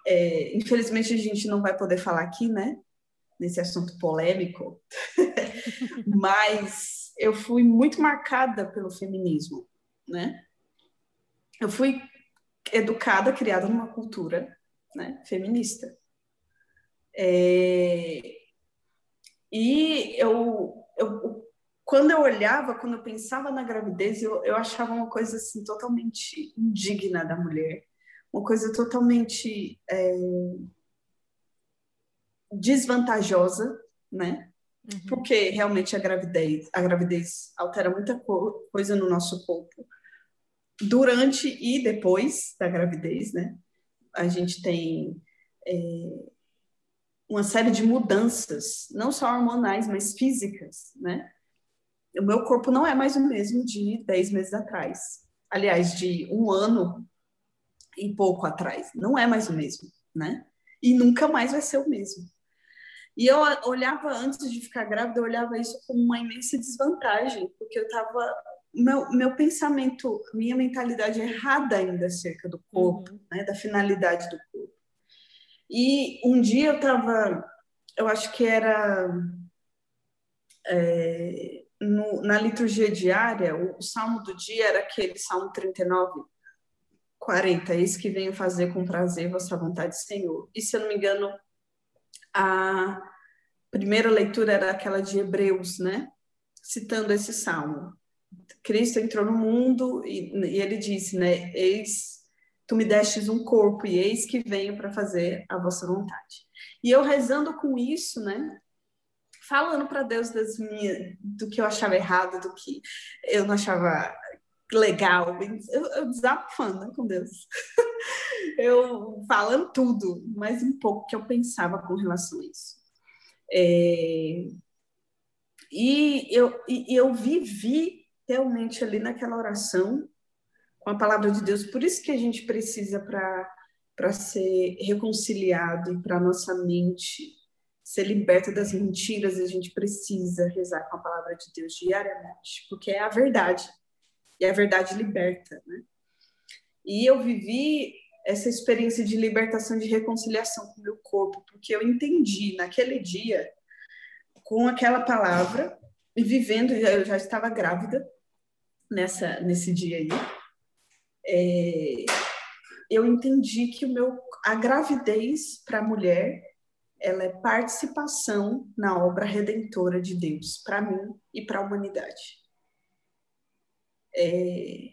é, infelizmente a gente não vai poder falar aqui, né, nesse assunto polêmico, [LAUGHS] mas eu fui muito marcada pelo feminismo, né? Eu fui educada, criada numa cultura né, feminista. É, e eu, eu, quando eu olhava, quando eu pensava na gravidez, eu, eu achava uma coisa assim totalmente indigna da mulher, uma coisa totalmente é, desvantajosa, né? Uhum. Porque realmente a gravidez, a gravidez altera muita co coisa no nosso corpo durante e depois da gravidez, né? A gente tem é, uma série de mudanças, não só hormonais, mas físicas, né? o meu corpo não é mais o mesmo de 10 meses atrás. Aliás, de um ano e pouco atrás. Não é mais o mesmo, né? E nunca mais vai ser o mesmo. E eu olhava, antes de ficar grávida, eu olhava isso como uma imensa desvantagem, porque eu estava. Meu, meu pensamento, minha mentalidade errada ainda acerca do corpo, uhum. né, da finalidade do corpo. E um dia eu estava, eu acho que era é, no, na liturgia diária, o, o, salmo do dia era aquele salmo 39, 40, eis que venho fazer com prazer vossa vontade, Senhor. E se eu não me engano, a primeira leitura era aquela de Hebreus, né? Citando esse salmo. Cristo entrou no mundo e, e ele disse, né? Eis, tu me destes um corpo e eis que venho para fazer a vossa vontade. E eu rezando com isso, né? falando para Deus das minhas, do que eu achava errado, do que eu não achava legal. Eu, eu desabafando né, com Deus. [LAUGHS] eu falando tudo, mas um pouco que eu pensava com relação a isso. É, e, eu, e eu vivi realmente ali naquela oração com a palavra de Deus. Por isso que a gente precisa para ser reconciliado e para nossa mente ser liberta das mentiras, a gente precisa rezar com a palavra de Deus diariamente, porque é a verdade, e a verdade liberta, né? E eu vivi essa experiência de libertação, de reconciliação com o meu corpo, porque eu entendi naquele dia, com aquela palavra, e vivendo, eu já estava grávida nessa, nesse dia aí, é, eu entendi que o meu, a gravidez para a mulher ela é participação na obra redentora de Deus para mim e para a humanidade. É...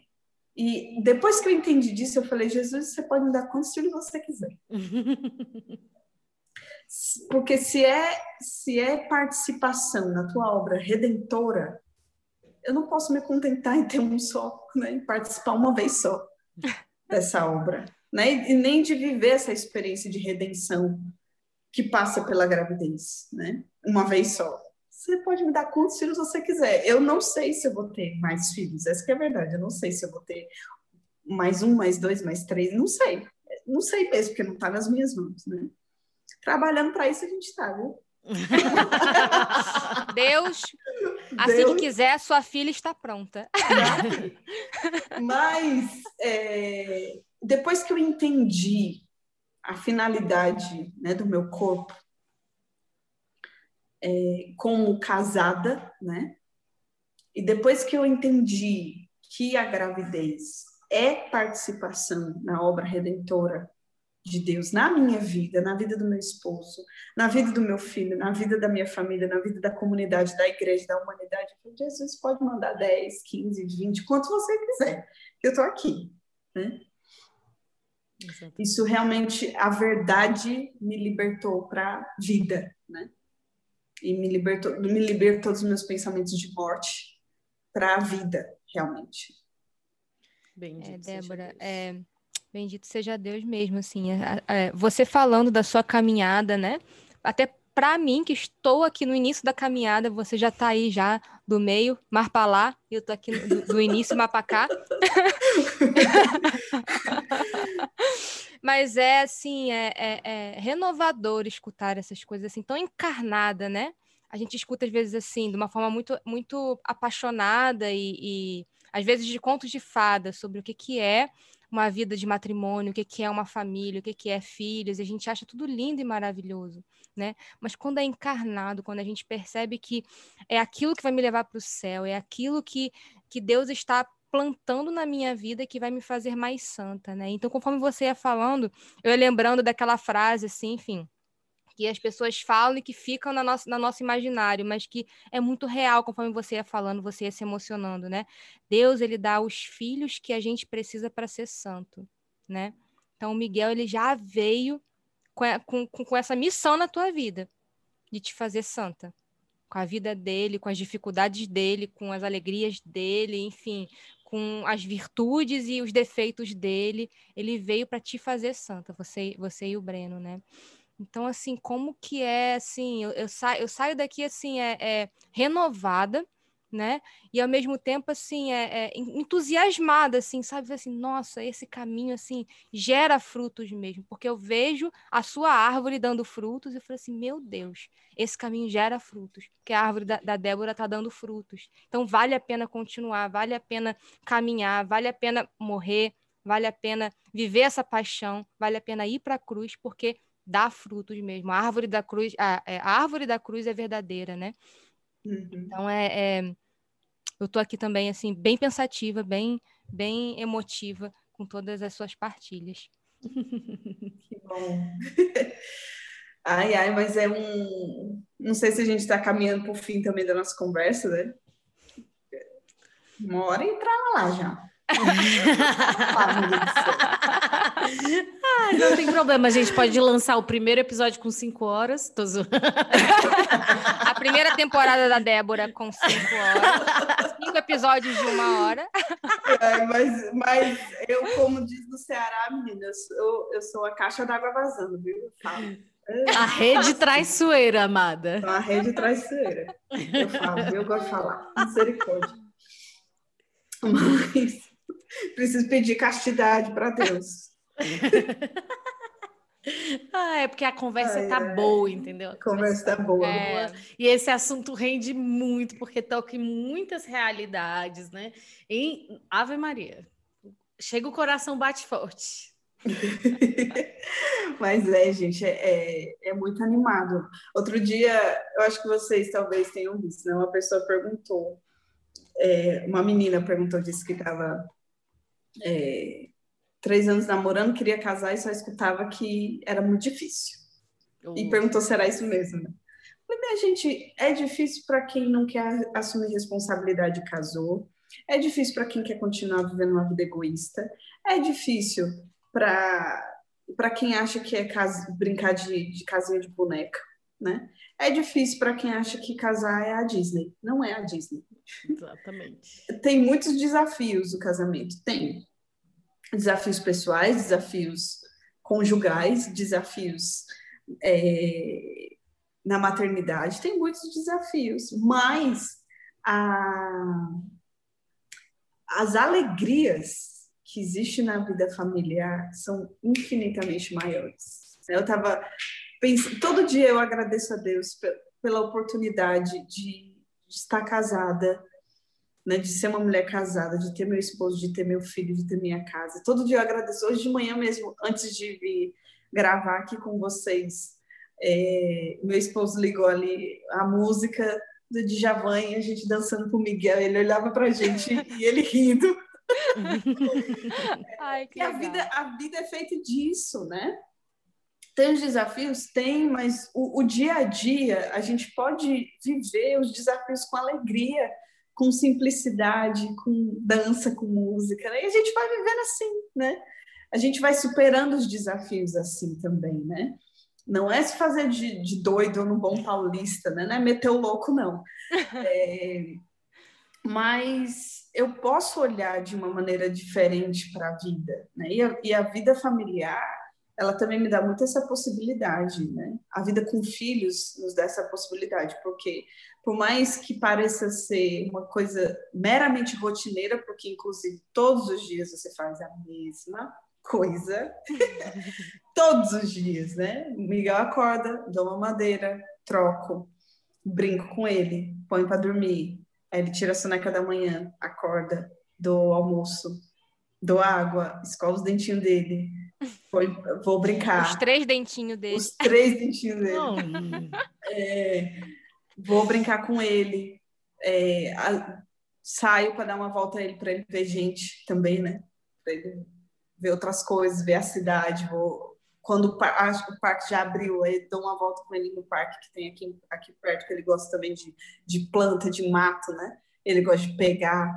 E depois que eu entendi disso, eu falei, Jesus, você pode me dar quantos filhos você quiser. [LAUGHS] Porque se é, se é participação na tua obra redentora, eu não posso me contentar em ter um só, né? em participar uma vez só dessa obra. Né? E nem de viver essa experiência de redenção que passa pela gravidez, né? Uma vez só. Você pode me dar quantos filhos você quiser. Eu não sei se eu vou ter mais filhos. Essa que é a verdade. Eu não sei se eu vou ter mais um, mais dois, mais três. Não sei. Não sei mesmo, porque não está nas minhas mãos, né? Trabalhando para isso a gente está, viu? [LAUGHS] Deus, assim Deus... que quiser, sua filha está pronta. [LAUGHS] Mas é, depois que eu entendi a finalidade né, do meu corpo é, como casada, né? E depois que eu entendi que a gravidez é participação na obra redentora de Deus na minha vida, na vida do meu esposo, na vida do meu filho, na vida da minha família, na vida da comunidade, da igreja, da humanidade. Jesus pode mandar 10, 15, 20, quanto você quiser. Eu estou aqui. Né? Isso realmente, a verdade me libertou para a vida, né? E me libertou, me libertou dos meus pensamentos de morte para a vida, realmente. Bendito é, Débora, é, bendito seja Deus mesmo, assim, é, é, você falando da sua caminhada, né? Até para mim, que estou aqui no início da caminhada, você já está aí já do meio, mar para lá, e eu estou aqui do, do início, mar para cá. [LAUGHS] Mas é assim, é, é, é, renovador escutar essas coisas assim, tão encarnada, né? A gente escuta às vezes assim, de uma forma muito, muito apaixonada e, e às vezes de contos de fada sobre o que, que é uma vida de matrimônio, o que, é uma família, o que, que é filhos, a gente acha tudo lindo e maravilhoso, né? Mas quando é encarnado, quando a gente percebe que é aquilo que vai me levar para o céu, é aquilo que, que Deus está plantando na minha vida que vai me fazer mais santa, né? Então, conforme você ia falando, eu ia lembrando daquela frase, assim, enfim, que as pessoas falam e que ficam na nossa, na nosso imaginário, mas que é muito real, conforme você ia falando, você ia se emocionando, né? Deus, ele dá os filhos que a gente precisa para ser santo, né? Então, o Miguel, ele já veio com, com, com essa missão na tua vida, de te fazer santa com a vida dele, com as dificuldades dele, com as alegrias dele, enfim, com as virtudes e os defeitos dele, ele veio para te fazer santa, você, você e o Breno, né? Então, assim, como que é, assim, eu, eu, sa eu saio daqui, assim, é, é, renovada, né? E ao mesmo tempo, assim, é, é, entusiasmada, assim, sabe? Assim, nossa, esse caminho, assim, gera frutos mesmo, porque eu vejo a sua árvore dando frutos e falei assim, meu Deus, esse caminho gera frutos, porque a árvore da, da Débora está dando frutos. Então, vale a pena continuar, vale a pena caminhar, vale a pena morrer, vale a pena viver essa paixão, vale a pena ir para a cruz, porque dá frutos mesmo. A árvore da cruz, a, é, a árvore da cruz é verdadeira, né? Uhum. Então é, é, eu tô aqui também assim bem pensativa, bem bem emotiva com todas as suas partilhas. [LAUGHS] que bom. [LAUGHS] Ai, ai, mas é um. Não sei se a gente está caminhando para o fim também da nossa conversa, né? Uma hora entrar lá já. [LAUGHS] Ai, não tem problema, a gente pode lançar o primeiro episódio com cinco horas. Tô a primeira temporada da Débora com cinco horas. Cinco episódios de uma hora. É, mas, mas eu, como diz no Ceará, menina, eu sou, eu sou a caixa d'água vazando, viu? Eu falo. A rede traiçoeira, amada. A rede traiçoeira. Eu falo, eu gosto de falar. Misericórdia. Mas [LAUGHS] Preciso pedir castidade para Deus. [LAUGHS] ah, é porque a conversa está boa, entendeu? A conversa está boa. É, e esse assunto rende muito, porque toca em muitas realidades, né? Em Ave Maria. Chega o coração, bate forte. [LAUGHS] Mas é, gente, é, é, é, muito animado. Outro dia, eu acho que vocês talvez tenham visto, né? Uma pessoa perguntou, é, uma menina perguntou, disse que estava é, três anos namorando, queria casar e só escutava que era muito difícil. E perguntou se era isso mesmo. Né? Falei, minha gente, é difícil para quem não quer assumir responsabilidade e casou. É difícil para quem quer continuar vivendo uma vida egoísta. É difícil para quem acha que é casa, brincar de, de casinha de boneca, né? É difícil para quem acha que casar é a Disney. Não é a Disney. Exatamente. Tem muitos desafios o casamento. Tem desafios pessoais, desafios conjugais, desafios é, na maternidade. Tem muitos desafios, mas a, as alegrias que existem na vida familiar são infinitamente maiores. Eu estava pensando, todo dia eu agradeço a Deus pela oportunidade de de estar casada, né, de ser uma mulher casada, de ter meu esposo, de ter meu filho, de ter minha casa. Todo dia eu agradeço. Hoje de manhã mesmo, antes de vir gravar aqui com vocês, é, meu esposo ligou ali a música do Djavan e a gente dançando com o Miguel. Ele olhava para a gente [LAUGHS] e ele rindo. [LAUGHS] Ai, e a vida, a vida é feita disso, né? Tem os desafios? Tem, mas o, o dia a dia, a gente pode viver os desafios com alegria, com simplicidade, com dança, com música, né? E a gente vai vivendo assim, né? A gente vai superando os desafios assim também, né? Não é se fazer de, de doido no bom paulista, né? Não é meter o louco, não. [LAUGHS] É, mas eu posso olhar de uma maneira diferente para a vida, né? E a, e a vida familiar ela também me dá muito essa possibilidade, né? A vida com filhos nos dá essa possibilidade, porque por mais que pareça ser uma coisa meramente rotineira, porque inclusive todos os dias você faz a mesma coisa, [LAUGHS] todos os dias, né? Miguel acorda, dou uma madeira, troco, brinco com ele, põe para dormir, aí ele tira a soneca da manhã, acorda, dou almoço, dou água, escova os dentinhos dele, foi, vou brincar. Os três dentinhos dele. Os três dentinhos dele. [LAUGHS] É, vou brincar com ele. É, a, saio para dar uma volta ele para ele ver gente também, né? Para ele ver outras coisas, ver a cidade. Vou quando acho que o parque já abriu, aí dou uma volta com ele no parque que tem aqui, aqui perto, que ele gosta também de, de planta, de mato, né? Ele gosta de pegar.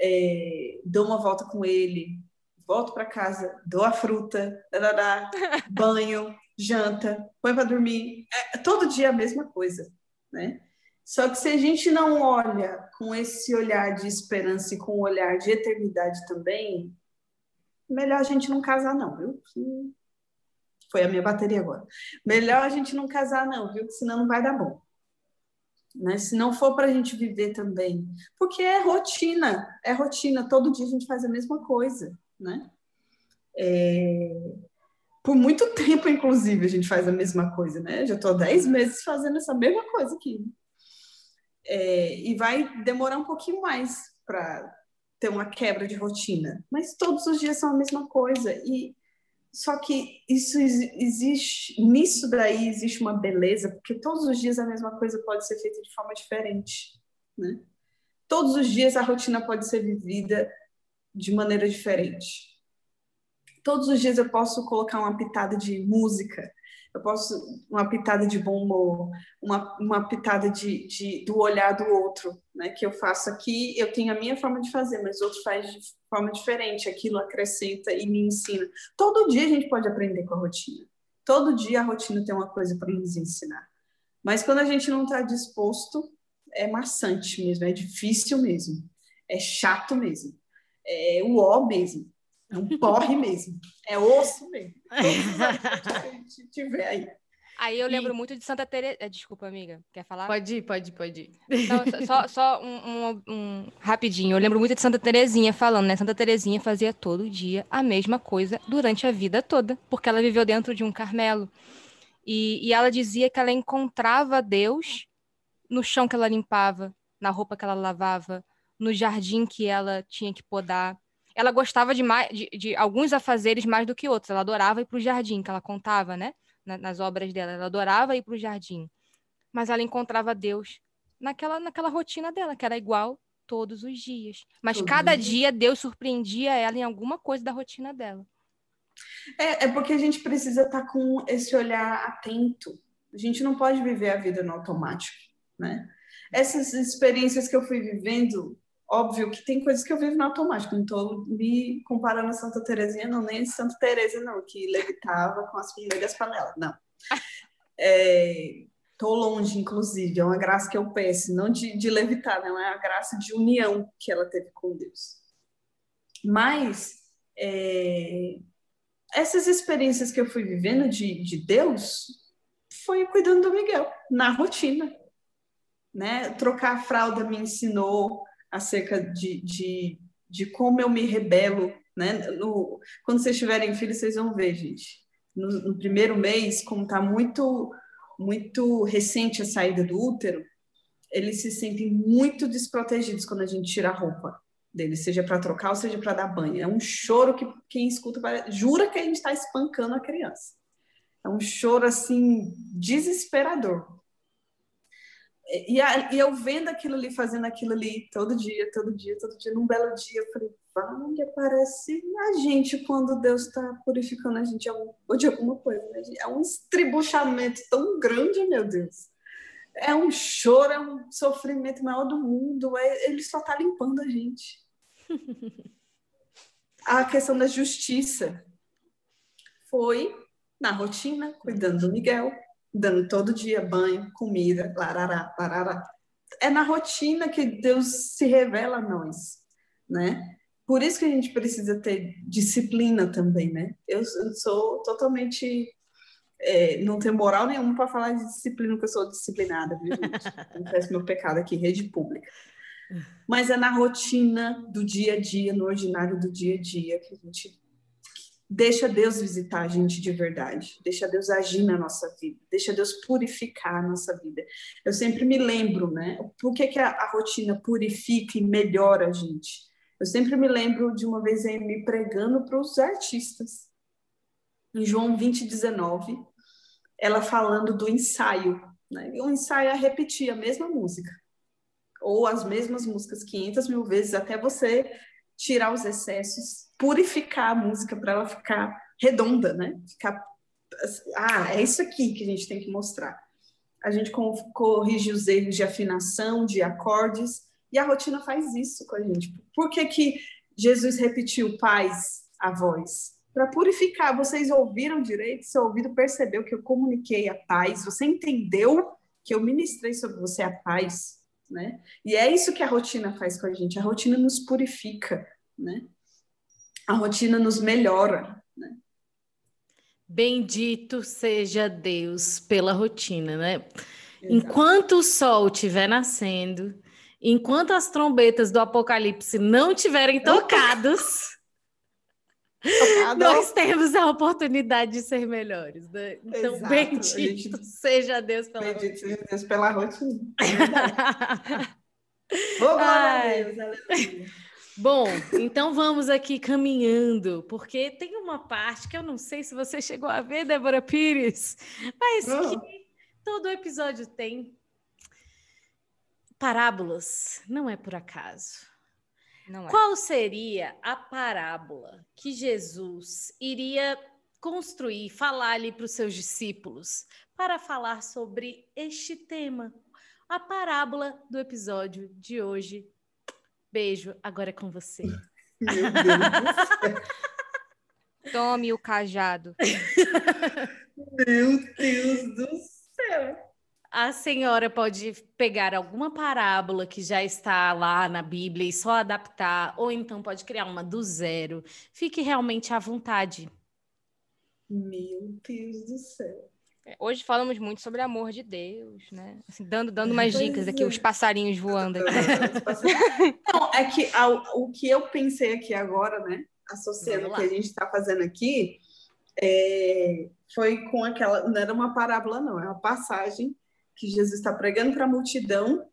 É, dou uma volta com ele, volto para casa, dou a fruta, dadadá, [LAUGHS] banho, janta, põe para dormir. É, todo dia a mesma coisa, né? Só que se a gente não olha com esse olhar de esperança e com o olhar de eternidade também, melhor a gente não casar não, viu? Foi a minha bateria agora. Melhor a gente não casar não, viu? Senão não vai dar bom. Né? Se não for para a gente viver também, porque é rotina, é rotina. Todo dia a gente faz a mesma coisa né? É... Por muito tempo, inclusive, a gente faz a mesma coisa, né? Já estou há 10 meses fazendo essa mesma coisa aqui. É... E vai demorar um pouquinho mais para ter uma quebra de rotina, mas todos os dias são a mesma coisa. E só que isso existe, nisso daí existe uma beleza, porque todos os dias a mesma coisa pode ser feita de forma diferente, né? Todos os dias a rotina pode ser vivida de maneira diferente. Todos os dias eu posso colocar uma pitada de música, eu posso uma pitada de bom humor, uma, uma pitada de, de, do olhar do outro, né? Que eu faço aqui, eu tenho a minha forma de fazer, mas outro faz de forma diferente. Aquilo acrescenta e me ensina. Todo dia a gente pode aprender com a rotina. Todo dia a rotina tem uma coisa para nos ensinar. Mas quando a gente não está disposto, é maçante mesmo, é difícil mesmo, é chato mesmo é o ó mesmo. É um porre mesmo. [LAUGHS] É osso mesmo. Todos os tiver aí. Aí eu lembro e... muito de Santa Teresa. Eh, desculpa, amiga. Quer falar? Pode ir, pode ir, pode ir. Então, só, só um, um, um, rapidinho. Eu lembro muito de Santa Terezinha falando, né? Santa Terezinha fazia todo dia a mesma coisa durante a vida toda, porque ela viveu dentro de um Carmelo. E, e ela dizia que ela encontrava Deus no chão que ela limpava, na roupa que ela lavava, no jardim que ela tinha que podar. Ela gostava de, mais, de, de alguns afazeres mais do que outros. Ela adorava ir para o jardim, que ela contava, né? nas obras dela. Ela adorava ir para o jardim. Mas ela encontrava Deus naquela, naquela rotina dela, que era igual todos os dias. Mas Todo cada dia. dia Deus surpreendia ela em alguma coisa da rotina dela. É, é porque a gente precisa estar tá com esse olhar atento. A gente não pode viver a vida no automático, né? Essas experiências que eu fui vivendo Óbvio que tem coisas que eu vivo no automático, não estou me comparando a Santa Terezinha, não, nem a Santa Teresa, não, que levitava com as primeiras panelas, não. Estou [LAUGHS] é, longe, inclusive, é uma graça que eu peço, não de, de levitar, não, é a graça de união que ela teve com Deus. Mas é, essas experiências que eu fui vivendo de, de Deus foi cuidando do Miguel, na rotina. Né? Trocar a fralda me ensinou acerca de, de, de como eu me rebelo, né? No, quando vocês tiverem filhos, vocês vão ver, gente. No, no primeiro mês, como está muito, muito recente a saída do útero, eles se sentem muito desprotegidos quando a gente tira a roupa deles, seja para trocar ou seja para dar banho. É um choro que quem escuta jura que a gente está espancando a criança. É um choro assim desesperador. E, a, e, eu vendo aquilo ali, fazendo aquilo ali todo dia, todo dia, todo dia, num belo dia, eu falei, vai, aparece a gente quando Deus está purificando a gente ou de alguma coisa. Né? É um estribuchamento tão grande, meu Deus. É um choro, é um sofrimento maior do mundo. É, ele só está limpando a gente. [LAUGHS] a questão da justiça foi na rotina, cuidando do Miguel, dando todo dia banho, comida, larará, larará. É na rotina que Deus se revela a nós, né? Por isso que a gente precisa ter disciplina também, né? Eu, eu sou totalmente é, não tenho moral nenhuma para falar de disciplina, porque eu sou disciplinada, viu, gente? Confesso meu pecado aqui, rede pública. Mas é na rotina do dia a dia, no ordinário do dia a dia, que a gente Deixa Deus visitar a gente de verdade, deixa Deus agir na nossa vida, deixa Deus purificar a nossa vida. Eu sempre me lembro, né? Por que, que a, a rotina purifica e melhora a gente? Eu sempre me lembro de uma vez aí me pregando para os artistas. Em João 20, 19, ela falando do ensaio. Né? E o ensaio é repetir a mesma música, ou as mesmas músicas 500 mil vezes, até você tirar os excessos, purificar a música para ela ficar redonda, né? Ficar ah, é isso aqui que a gente tem que mostrar. A gente corrige os erros de afinação, de acordes, e a rotina faz isso com a gente. Por que, que Jesus repetiu paz a voz? Para purificar. Vocês ouviram direito? Seu ouvido percebeu que eu comuniquei a paz? Você entendeu que eu ministrei sobre você a paz? né? E é isso que a rotina faz com a gente. A rotina nos purifica, né? A rotina nos melhora, né? Bendito seja Deus pela rotina, né? Exato. Enquanto o sol estiver nascendo, enquanto as trombetas do Apocalipse não estiverem tocadas, nós temos a oportunidade de ser melhores, né? Então, Exato. bendito gente... seja Deus pela bendito rotina. seja Deus pela rotina. [LAUGHS] oh, glória a Deus, Bom, então vamos aqui caminhando, porque tem uma parte que eu não sei se você chegou a ver, Débora Pires, mas oh. que todo episódio tem parábolas, não é por acaso. É. Qual seria a parábola que Jesus iria construir, falar ali para os seus discípulos, para falar sobre este tema? A parábola do episódio de hoje. Beijo, agora é com você. Meu Deus [LAUGHS] Tome o cajado. Meu Deus do céu a senhora pode pegar alguma parábola que já está lá na Bíblia e só adaptar, ou então pode criar uma do zero. Fique realmente à vontade. Meu Deus do céu. É, hoje falamos muito sobre amor de Deus, né? Assim, dando, dando umas pois dicas é. aqui, os passarinhos voando aqui. Não, é que o que eu pensei aqui agora, né? Associando o que a gente está fazendo aqui, é, foi com aquela. Não era uma parábola, não, é uma passagem que Jesus está pregando para a multidão,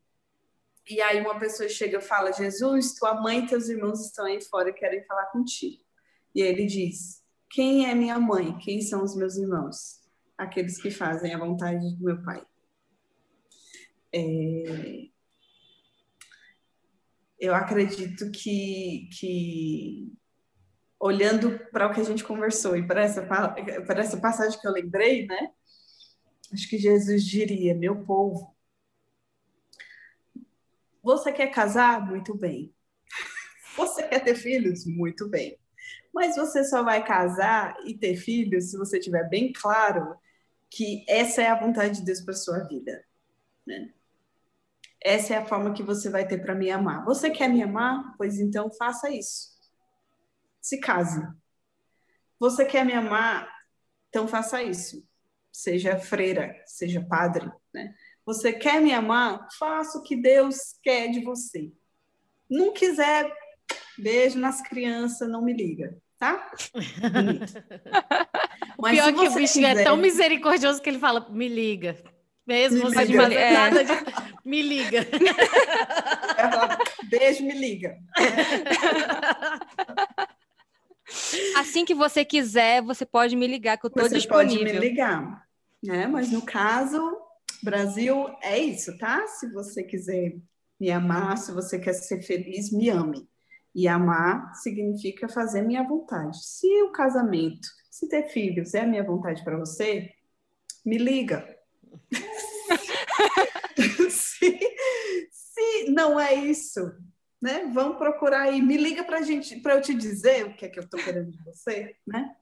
e aí uma pessoa chega e fala: Jesus, tua mãe e teus irmãos estão aí fora e querem falar contigo. E ele diz: Quem é minha mãe? Quem são os meus irmãos? Aqueles que fazem a vontade do meu Pai. É... Eu acredito que, que olhando para o que a gente conversou e para essa, para essa passagem que eu lembrei, né? Acho que Jesus diria: meu povo, você quer casar? Muito bem. [LAUGHS] Você quer ter filhos? Muito bem. Mas você só vai casar e ter filhos se você tiver bem claro que essa é a vontade de Deus para sua vida. Né? Essa é a forma que você vai ter para me amar. Você quer me amar? Pois então faça isso. Se case. Você quer me amar? Então faça isso seja freira, seja padre, né? Você quer me amar? Faça o que Deus quer de você. Não quiser, beijo nas crianças, não me liga, tá? [LAUGHS] o Mas pior é que o bichinho quiser... é tão misericordioso que ele fala, me liga. Mesmo me liga. de é. nada de... Me liga. Beijo, me liga. Assim que você quiser, você pode me ligar, que eu estou disponível. Pode me ligar, né? Mas no caso, Brasil, é isso, tá? Se você quiser me amar, se você quer ser feliz, me ame. E amar significa fazer minha vontade. Se o casamento, se ter filhos é a minha vontade para você, me liga. [LAUGHS] se, se não é isso, né? Vamos procurar aí, me liga para gente, para eu te dizer o que é que eu estou querendo de você, né?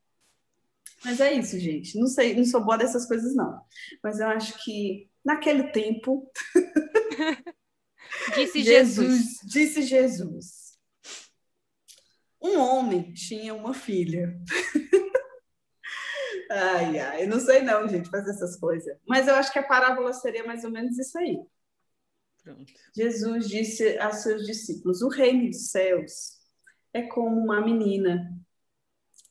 Mas é isso, gente. Não sei, não sou boa dessas coisas não. Mas eu acho que naquele tempo [LAUGHS] disse Jesus, Jesus, disse Jesus. Um homem tinha uma filha. [LAUGHS] ai, ai, eu não sei não, gente, fazer essas coisas. Mas eu acho que a parábola seria mais ou menos isso aí. Pronto. Jesus disse a seus discípulos: O reino dos céus é como uma menina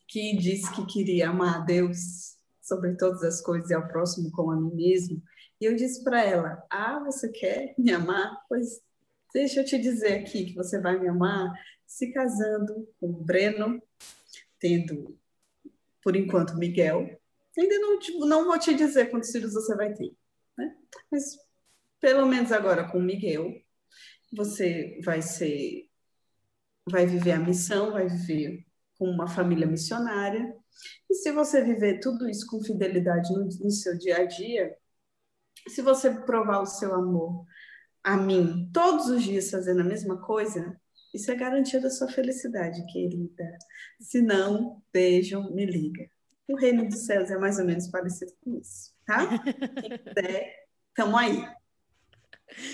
que disse que queria amar a Deus sobre todas as coisas e ao próximo como a mim mesmo. E eu disse para ela: Ah, você quer me amar? Pois deixa eu te dizer aqui que você vai me amar se casando com o Breno, tendo, por enquanto, Miguel. Ainda não, não vou te dizer quantos filhos você vai ter, né? Mas pelo menos agora com Miguel, você vai ser, vai viver a missão, vai viver com uma família missionária. E se você viver tudo isso com fidelidade no, no seu dia a dia, se você provar o seu amor a mim todos os dias fazendo a mesma coisa, isso é garantia da sua felicidade, querida. Se não, beijo, me liga. O reino dos céus é mais ou menos parecido com isso, tá? [LAUGHS] Quem quiser, tamo aí.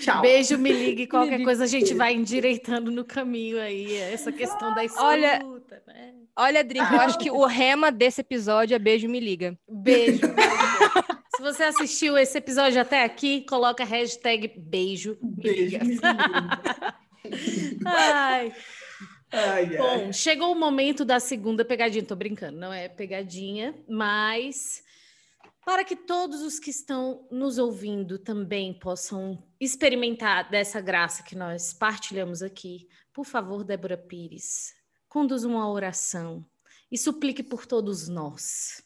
Tchau. Beijo, me ligue. [LAUGHS] Qualquer coisa a gente vai endireitando no caminho aí. Essa questão da escuta, olha, né? Olha, Drink, eu acho que o rema desse episódio é beijo, me liga. Beijo. Se você assistiu esse episódio até aqui, coloca a hashtag beijo, me beijo, liga. Me liga. [LAUGHS] ai. Ai, ai. Bom, chegou o momento da segunda pegadinha. Tô brincando, não é pegadinha, mas para que todos os que estão nos ouvindo também possam experimentar dessa graça que nós partilhamos aqui, por favor, Débora Pires, conduza uma oração e suplique por todos nós.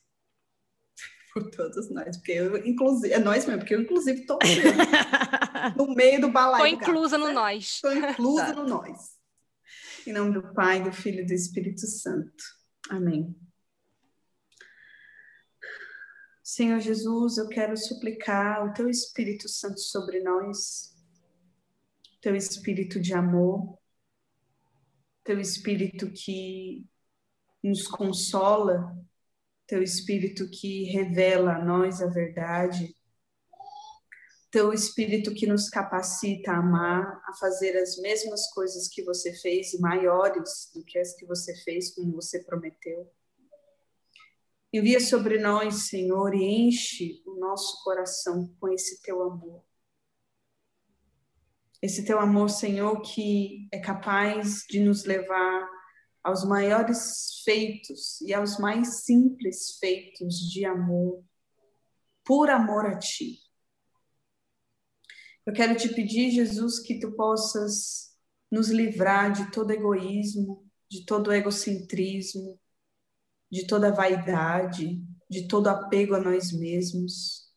Por todos nós, porque eu, inclusive, é nós mesmo, porque eu, inclusive, estou no meio do balaio. Estou inclusa no nós. Estou inclusa no nós. Em nome do Pai, do Filho e do Espírito Santo. Amém. Senhor Jesus, eu quero suplicar o teu Espírito Santo sobre nós, teu Espírito de amor, teu Espírito que nos consola, teu Espírito que revela a nós a verdade, teu Espírito que nos capacita a amar, a fazer as mesmas coisas que você fez e maiores do que as que você fez, como você prometeu. Envia sobre nós, Senhor, e enche o nosso coração com esse teu amor. Esse teu amor, Senhor, que é capaz de nos levar aos maiores feitos e aos mais simples feitos de amor, por amor a ti. Eu quero te pedir, Jesus, que tu possas nos livrar de todo egoísmo, de todo egocentrismo, de toda vaidade, de todo apego a nós mesmos,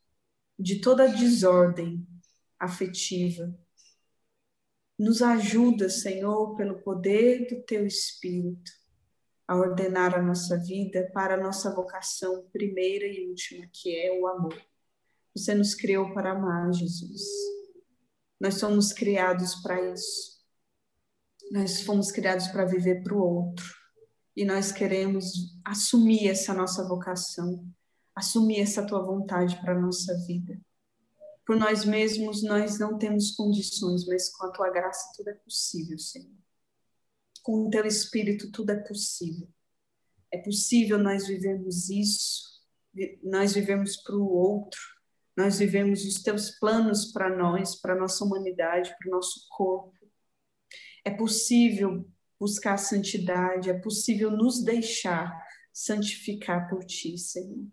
de toda desordem afetiva. Nos ajuda, Senhor, pelo poder do teu Espírito, a ordenar a nossa vida para a nossa vocação primeira e última, que é o amor. Você nos criou para amar, Jesus. Nós somos criados para isso. Nós fomos criados para viver para o outro e nós queremos assumir essa nossa vocação, assumir essa tua vontade para a nossa vida. Por nós mesmos nós não temos condições, mas com a tua graça tudo é possível, Senhor. Com o teu espírito tudo é possível. É possível nós vivermos isso, nós vivemos para o outro, nós vivemos os teus planos para nós, para nossa humanidade, para o nosso corpo. É possível buscar a santidade, é possível nos deixar santificar por ti, Senhor.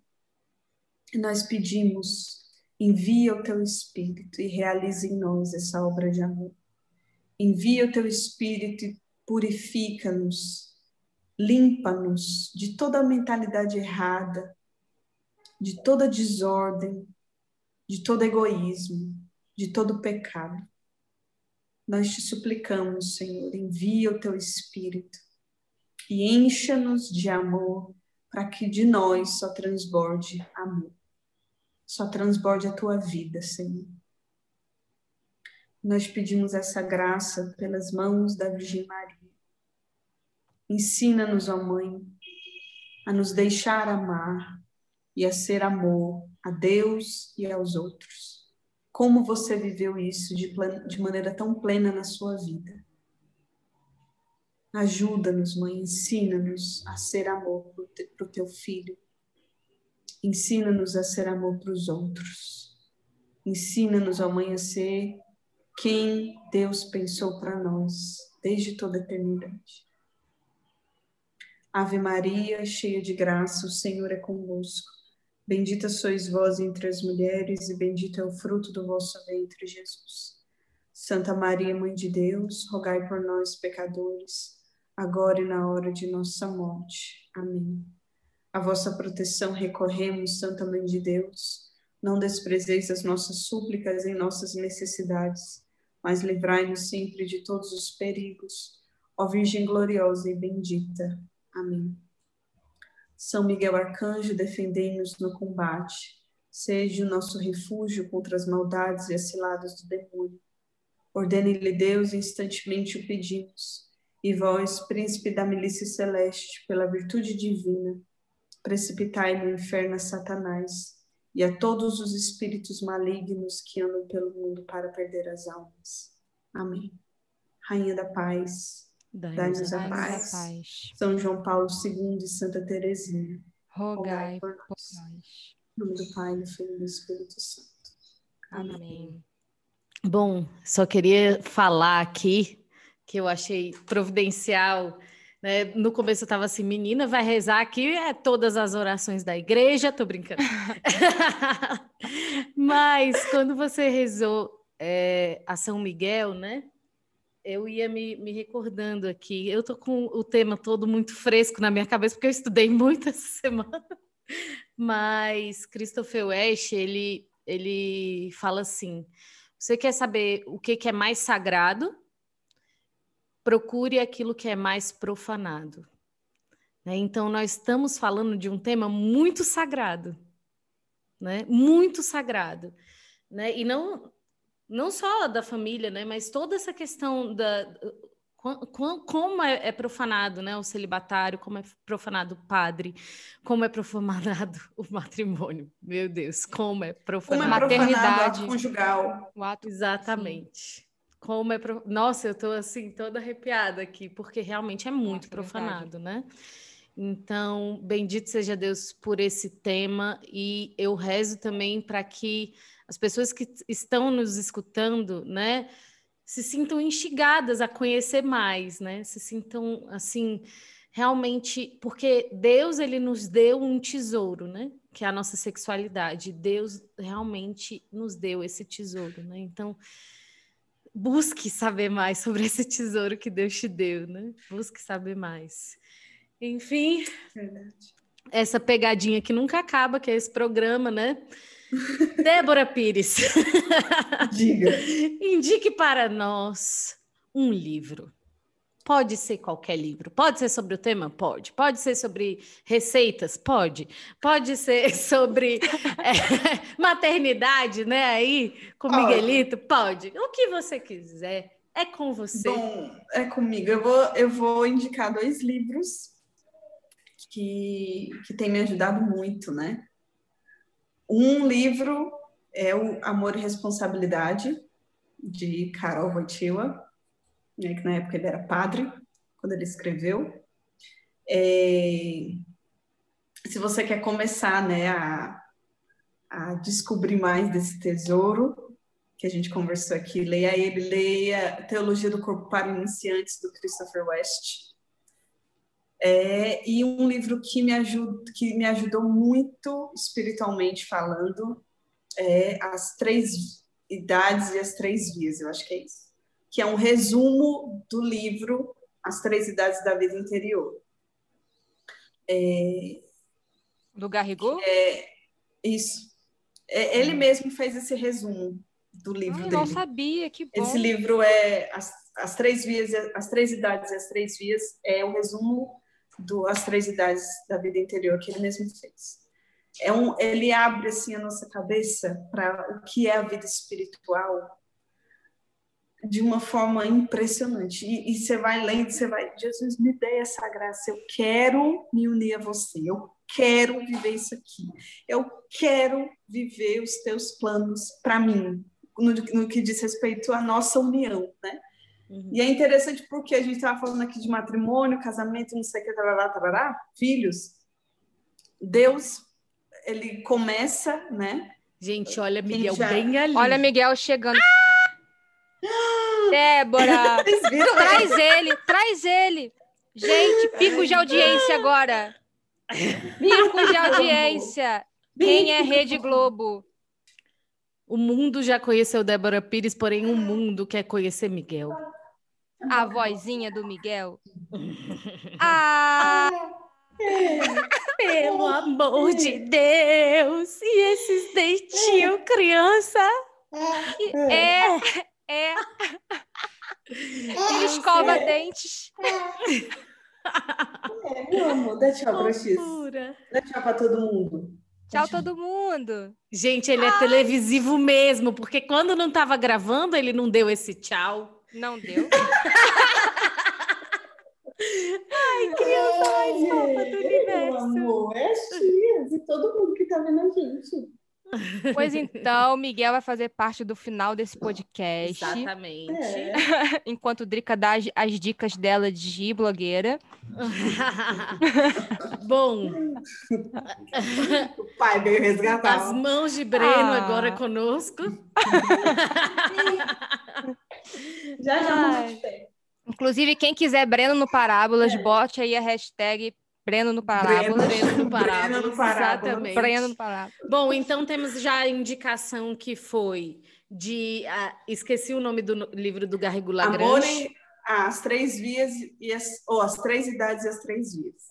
Nós pedimos, envia o teu Espírito e realize em nós essa obra de amor. Envia o teu Espírito e purifica-nos, limpa-nos de toda a mentalidade errada, de toda desordem, de todo egoísmo, de todo pecado. Nós te suplicamos, Senhor, envia o teu Espírito e encha-nos de amor para que de nós só transborde amor, só transborde a tua vida, Senhor. Nós pedimos essa graça pelas mãos da Virgem Maria. Ensina-nos, ó Mãe, a nos deixar amar e a ser amor a Deus e aos outros. Como você viveu isso de, de maneira tão plena na sua vida? Ajuda-nos, mãe, ensina-nos a ser amor para o teu filho. Ensina-nos a ser amor para os outros. Ensina-nos, ó mãe, a ser quem Deus pensou para nós desde toda a eternidade. Ave Maria, cheia de graça, o Senhor é convosco. Bendita sois vós entre as mulheres, e bendito é o fruto do vosso ventre, Jesus. Santa Maria, Mãe de Deus, rogai por nós, pecadores agora e na hora de nossa morte. Amém. A vossa proteção recorremos, Santa Mãe de Deus. Não desprezeis as nossas súplicas em nossas necessidades, mas livrai-nos sempre de todos os perigos. Ó Virgem gloriosa e bendita. Amém. São Miguel Arcanjo, defendei-nos no combate. Seja o nosso refúgio contra as maldades e as ciladas do demônio. Ordene-lhe Deus, instantemente o pedimos e vós, príncipe da milícia celeste, pela virtude divina, precipitai no inferno a Satanás e a todos os espíritos malignos que andam pelo mundo para perder as almas. Amém. Rainha da paz, dai-nos a, paz. paz. São João Paulo II e Santa Teresinha, rogai, por nós. Em nome do Pai, do Filho e do Espírito Santo. Amém. Amém. Bom, só queria falar aqui que eu achei providencial. Né? No começo eu estava assim, menina, vai rezar aqui é todas as orações da igreja, tô brincando. [LAUGHS] Mas quando você rezou é, a São Miguel, né? Eu ia me, me recordando aqui. Eu tô com o tema todo muito fresco na minha cabeça, porque eu estudei muito essa [LAUGHS] semana. Mas Christopher West, ele, ele fala assim: você quer saber o que, que é mais sagrado? Procure aquilo que é mais profanado. Né? Então, nós estamos falando de um tema muito sagrado, né? muito sagrado. Né? E não, não só da família, né? mas toda essa questão da. Como é, é profanado né, o celibatário, como é profanado o padre, como é profanado [LAUGHS] o matrimônio. Meu Deus, como é profanado, como é profanado a maternidade conjugal. O ato, Exatamente. Sim como é. Pro... Nossa, eu estou assim, toda arrepiada aqui, porque realmente é muito é profanado, né? Então, bendito seja Deus por esse tema, e eu rezo também para que as pessoas que estão nos escutando, né, se sintam instigadas a conhecer mais, né? Se sintam assim, realmente, porque Deus ele nos deu um tesouro, né? Que é a nossa sexualidade. Deus realmente nos deu esse tesouro, né? Então, busque saber mais sobre esse tesouro que Deus te deu, né? Busque saber mais. Enfim, Verdade. essa pegadinha que nunca acaba, que é esse programa, né? [LAUGHS] Débora Pires. Diga. [LAUGHS] Indique para nós um livro. Pode ser qualquer livro. Pode ser sobre o tema? Pode. Pode ser sobre receitas? Pode. Pode ser [LAUGHS] sobre é, [LAUGHS] maternidade, né? Aí, com o Miguelito? Pode. O que você quiser. É com você. Bom, é comigo. Eu vou, eu vou indicar dois livros que, que têm me ajudado muito, né? Um livro é o Amor e Responsabilidade, de Carol Wojtyła né, que na época ele era padre, quando ele escreveu. É, se você quer começar né, a, a descobrir mais desse tesouro que a gente conversou aqui, leia ele, leia Teologia do Corpo para Iniciantes, do Christopher West. É, e um livro que me, ajuda, que me ajudou muito espiritualmente falando é As Três Idades e as Três Vias, eu acho que é isso que é um resumo do livro As Três Idades da Vida Interior. É, do Garrigou? É, isso. É, ele mesmo fez esse resumo do livro Ai, dele. não sabia, que bom. Esse livro é As, as Três Vias, As Três Idades e as Três Vias, é o resumo do As Três Idades da Vida Interior que ele mesmo fez. É um, ele abre assim a nossa cabeça para o que é a vida espiritual de uma forma impressionante. E, e, você vai lendo, você vai, Jesus, me dê essa graça, eu quero me unir a você, eu quero viver isso aqui, eu quero viver os teus planos para mim, no, no, que diz respeito à nossa união, né? Uhum. E é interessante porque a gente estava falando aqui de matrimônio, casamento, não sei o que, tarará, tarará, filhos. Deus, ele começa, né? Gente, olha Miguel já... bem ali. Olha Miguel chegando. Ah! Débora! [LAUGHS] traz ele, traz ele. Gente, pico de audiência agora. Pico de audiência. Quem é Rede Globo? O mundo já conheceu Débora Pires, porém o mundo quer conhecer Miguel. A vozinha do Miguel. Ah! Pelo amor de Deus! E esses dentinhos, criança? É, é. Ele escova dentes. É, meu amor, dá tchau pra X. Dá tchau pra todo mundo. Tchau, todo mundo. Gente, ele é televisivo mesmo, porque quando não estava gravando, ele não deu esse tchau. Não deu. [LAUGHS] Ai, criança mais fofa do universo. Meu amor, é X e todo mundo que tá vendo a gente. Pois então, Miguel vai fazer parte do final desse podcast. Exatamente. É. [LAUGHS] Enquanto Drica dá as, as, dicas dela de blogueira. [LAUGHS] Bom. o pai veio resgatar. As mãos de Breno ah. agora conosco. [LAUGHS] já, já. Inclusive, quem quiser Breno no Parábolas, é. bote aí a hashtag Breno no Parábola. Breno, no Parábola. Breno no Parábola. Exatamente. Breno no Parábola. Bom, então temos já a indicação que foi de... Uh, esqueci o nome do livro do Garrigo Lagrange. Amor em, ah, as três vias, e as, ou as três idades e as três vias.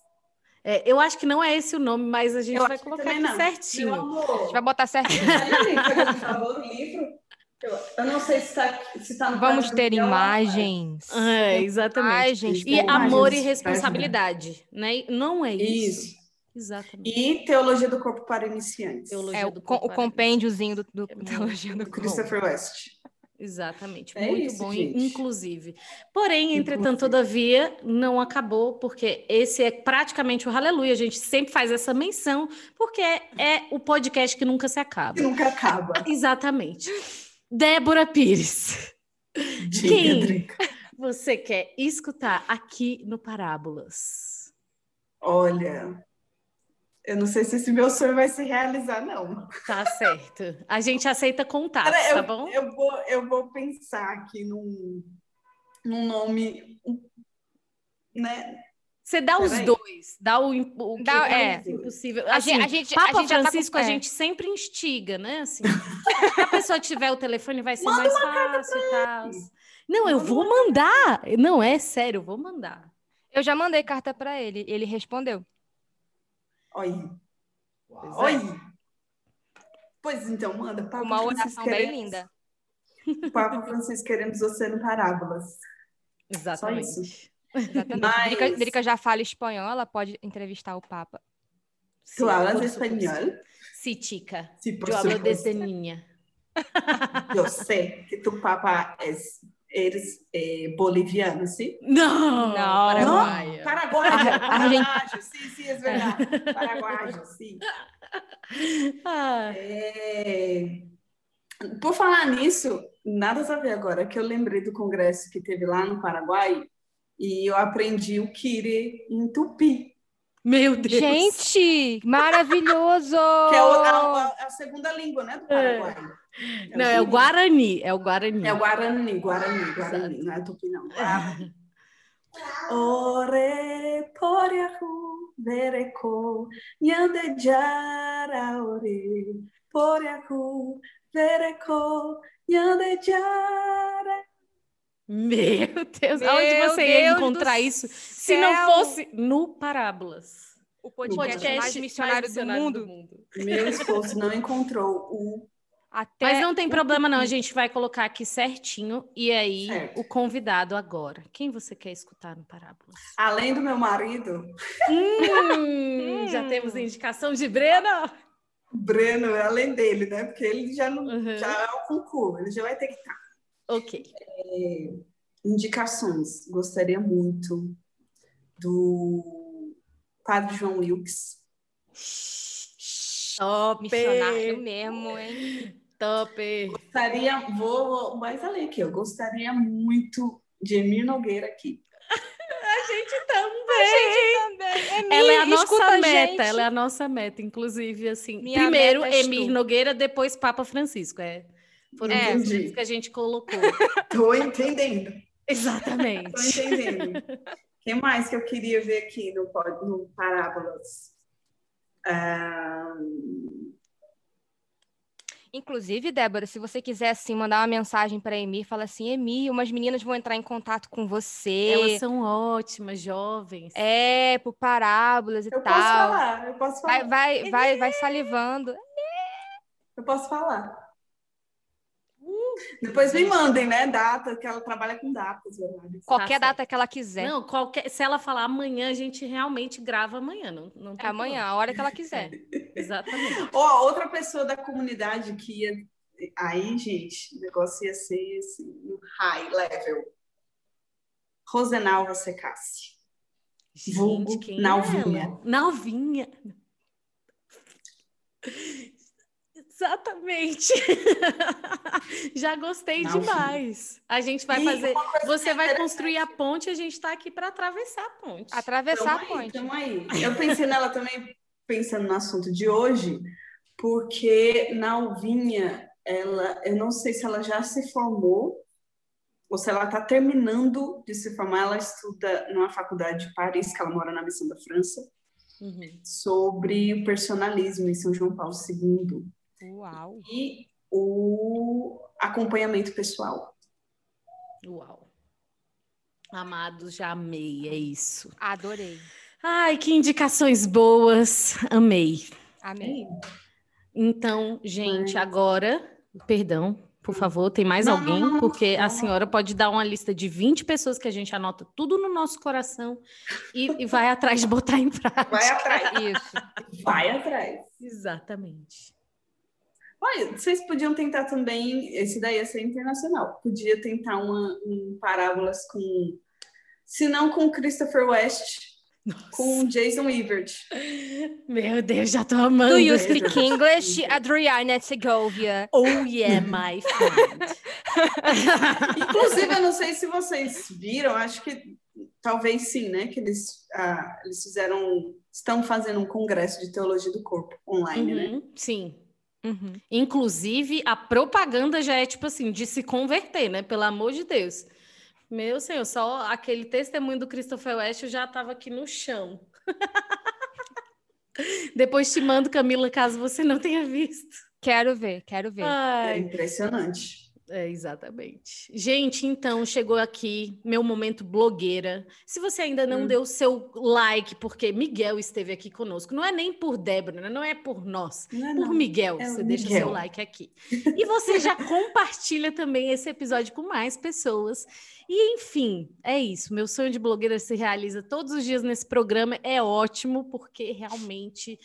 É, eu acho que não é esse o nome, mas a gente eu vai colocar aqui não. certinho. A gente vai botar certinho. Falou livro, eu, não sei se está se tá no Vamos ter imagens. É, exatamente. Imagens, e amor e responsabilidade, né? Não é isso. isso. Exatamente. E Teologia do Corpo para Iniciantes. Teologia é, o, o compêndiozinho do, do é Teologia do Corpo. Christopher West. Exatamente, é muito isso, bom, gente. inclusive. Porém, entretanto, todavia, não acabou, porque esse é praticamente o Aleluia. A gente sempre faz essa menção, porque é o podcast que nunca se acaba. Que nunca acaba. [LAUGHS] Exatamente. Débora Pires. Quem você quer escutar aqui no Parábolas? Olha, eu não sei se esse meu sonho vai se realizar, não. Tá certo. A gente aceita contatos, tá eu, bom? Eu vou, eu vou pensar aqui num, num nome, né? Você dá os dois, dá o, o que dá, é impossível. Assim, a gente, Papa a gente Francisco tá com... a gente sempre instiga, né? Assim, se a pessoa tiver o telefone vai ser Manda mais fácil e tal. Não, eu vou mandar. Não, é sério, eu vou mandar. Eu já mandei carta para ele, ele respondeu. Oi. Oi. Pois então, manda. Papa Uma oração bem linda. Papa Francisco, queremos você no Parábolas. Exatamente. Exatamente. Mas... Drica, Drica já fala espanhol, ela pode entrevistar o Papa. Tu falas espanhol? Sí, chica. Sí, Eu hablo desde niña. [LAUGHS] Eu sei que tu papa é eres eh, boliviano, sim? Não, não, paraguaio. Paraguaio, [LAUGHS] paraguaio, sim, sim, é verdade. Paraguaio, sim. Ah. É... Por falar nisso, nada a ver agora, que eu lembrei do congresso que teve lá no Paraguai, e eu aprendi o Kiri em tupi. Meu Deus! Gente, maravilhoso! que é, o, a, a, a, segunda língua, né, do Paraguai. É. Não, é o Guarani, é o Guarani. É o Guarani, Guarani, Guarani, não é tupi, não. Ore poriahu vereko nyandejara ore poriahu vereko nyandejara meu Deus, Meu onde você Deus ia encontrar isso se não fosse no Parábolas? O podcast, podcast mais missionário, mais missionário do, mundo. do, mundo. Meu esposo não encontrou o. Até Mas não tem problema, não. A gente vai colocar aqui certinho. E aí, certo. o convidado agora. Quem você quer escutar no Parábolas? Além do meu marido. Hum, já temos indicação de Breno? Breno, além dele, né? Porque ele já, não, uhum. já é o concurso, ele já vai ter que estar. Ok. É, indicações. Gostaria muito do Padre João Wilkes. Top! Missionário mesmo, hein? Top! Gostaria, vou mais além aqui, eu gostaria muito de Emir Nogueira aqui. [LAUGHS] A gente também. A gente também. Emir, ela é a nossa meta, ela é a nossa meta, inclusive, assim. Minha primeiro Emir tu. Nogueira, depois Papa Francisco. É, foram é, os que a gente colocou. [LAUGHS] Tô entendendo. Exatamente. Tô entendendo. O que mais que eu queria ver aqui no, no Parábolas? Um... Inclusive, Débora, se você quiser assim mandar uma mensagem para Emi, fala assim: Emi, umas meninas vão entrar em contato com você. Elas são ótimas, jovens. É, por parábolas e eu tal. Posso falar, eu posso falar. Vai, vai, vai, vai salivando. Eu posso falar. Depois me mandem, né? Data, que ela trabalha com datas, horários. Qualquer tá data que ela quiser. Não, qualquer. Se ela falar amanhã, a gente realmente grava amanhã. Não, não é amanhã, a hora que ela quiser. [LAUGHS] Exatamente. Ó, oh, outra pessoa da comunidade que ia. Aí, gente, o negócio ia ser assim, high level. Rosenalva Secassi. Gente, quem Nalvinha. É Nalvinha. Exatamente. [LAUGHS] Já gostei Não, demais. A gente vai e fazer. Você vai construir a ponte, a gente está aqui para atravessar a ponte. Atravessar tamo a ponte. Aí, aí. Eu pensei nela também, pensando no assunto de hoje, porque na Alvinha, ela, eu não sei se ela já se formou ou se ela está terminando de se formar. Ela estuda numa faculdade de Paris, que ela mora na Missão da França, uhum. sobre o personalismo em São João Paulo II. Uau! E o acompanhamento pessoal. Uau! Amados, já amei, é isso. Adorei. Ai, que indicações boas, amei. Amei. Então, gente, agora, perdão, por favor, tem mais não, alguém? Não, não, porque a senhora pode dar uma lista de 20 pessoas que a gente anota tudo no nosso coração e, e vai atrás de botar em prática. Vai atrás. Isso. Vai atrás. Exatamente. Olha, vocês podiam tentar também, esse daí ia ser internacional, podia tentar uma, um parábolas com, se não com Christopher West, Nossa. com Jason Ebert. Meu Deus, já tô amando. Do you speak English, Adriana Segovia? Oh yeah, my friend. [LAUGHS] Inclusive, eu não sei se vocês viram, acho que talvez sim, né? Que eles, ah, eles fizeram, estão fazendo um congresso de teologia do corpo online, né? uhum, né? Sim. Uhum. Inclusive, a propaganda já é tipo assim, de se converter, né? Pelo amor de Deus. Meu senhor, só aquele testemunho do Christopher West eu já estava aqui no chão. [LAUGHS] Depois te mando, Camila, caso você não tenha visto. Quero ver, quero ver. Ai. É impressionante. É, exatamente. Gente, então chegou aqui meu momento blogueira. Se você ainda não hum. deu seu like, porque Miguel esteve aqui conosco, não é nem por Débora, né? não é por nós, não é por não. Miguel. É você deixa Miguel. seu like aqui. E você já [LAUGHS] compartilha também esse episódio com mais pessoas. E enfim, é isso. Meu sonho de blogueira se realiza todos os dias nesse programa. É ótimo, porque realmente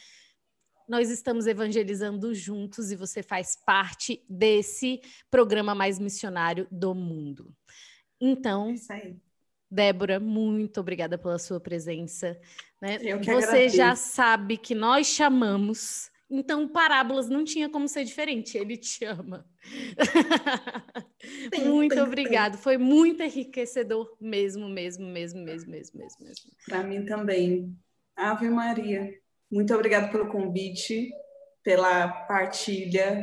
nós estamos evangelizando juntos e você faz parte desse programa mais missionário do mundo. Então, é Débora, muito obrigada pela sua presença. Né? você agradeço. já sabe que nós chamamos, então parábolas não tinha como ser diferente, ele te ama. Sim, [LAUGHS] muito obrigado, foi muito enriquecedor mesmo, mesmo, mesmo, mesmo, mesmo, mesmo. mesmo. Para mim também. Ave Maria. Muito obrigada pelo convite, pela partilha,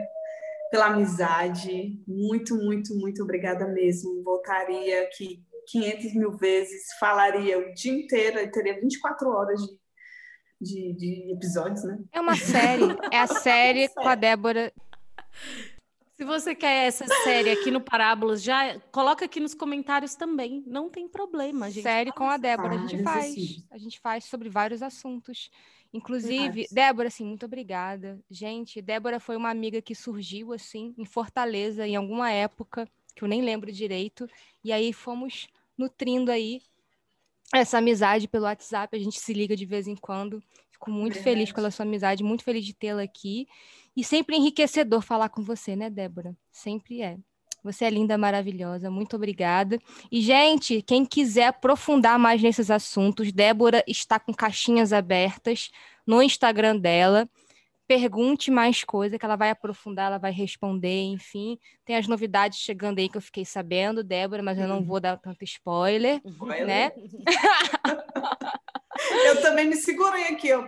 pela amizade. Muito, muito, muito obrigada mesmo. Voltaria aqui 500 mil vezes, falaria o dia inteiro, teria 24 horas de, de, de episódios, né? É uma série, é a [LAUGHS] série com a Débora. Se você quer essa série aqui no Parábolas, já coloca aqui nos comentários também. Não tem problema, gente. Série com a Débora, a gente faz. A gente faz sobre vários assuntos. Inclusive, Débora, assim, muito obrigada. Gente, Débora foi uma amiga que surgiu, assim, em Fortaleza, em alguma época, que eu nem lembro direito. E aí fomos nutrindo aí essa amizade pelo WhatsApp. A gente se liga de vez em quando. Fico muito Verdade. feliz pela sua amizade, muito feliz de tê-la aqui. E sempre enriquecedor falar com você, né, Débora? Sempre é. Você é linda, maravilhosa. Muito obrigada. E, gente, quem quiser aprofundar mais nesses assuntos, Débora está com caixinhas abertas no Instagram dela. Pergunte mais coisa que ela vai aprofundar, ela vai responder, enfim. Tem as novidades chegando aí que eu fiquei sabendo, Débora, mas eu não vou dar tanto spoiler, spoiler. né? [LAUGHS] eu também me segurei aqui, ó,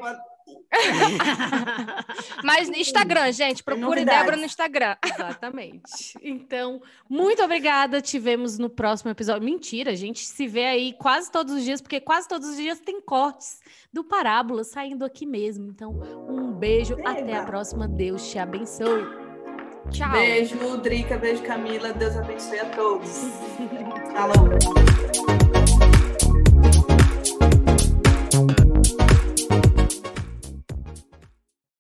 [LAUGHS] Mas Instagram, gente, procure Débora no Instagram. [LAUGHS] Exatamente. Então, muito obrigada. Tivemos no próximo episódio. Mentira, a gente se vê aí quase todos os dias, porque quase todos os dias tem cortes do Parábola saindo aqui mesmo. Então, um beijo. Eba. Até a próxima. Deus te abençoe. Tchau. Beijo, Drica. Beijo, Camila. Deus abençoe a todos. Falou. [LAUGHS]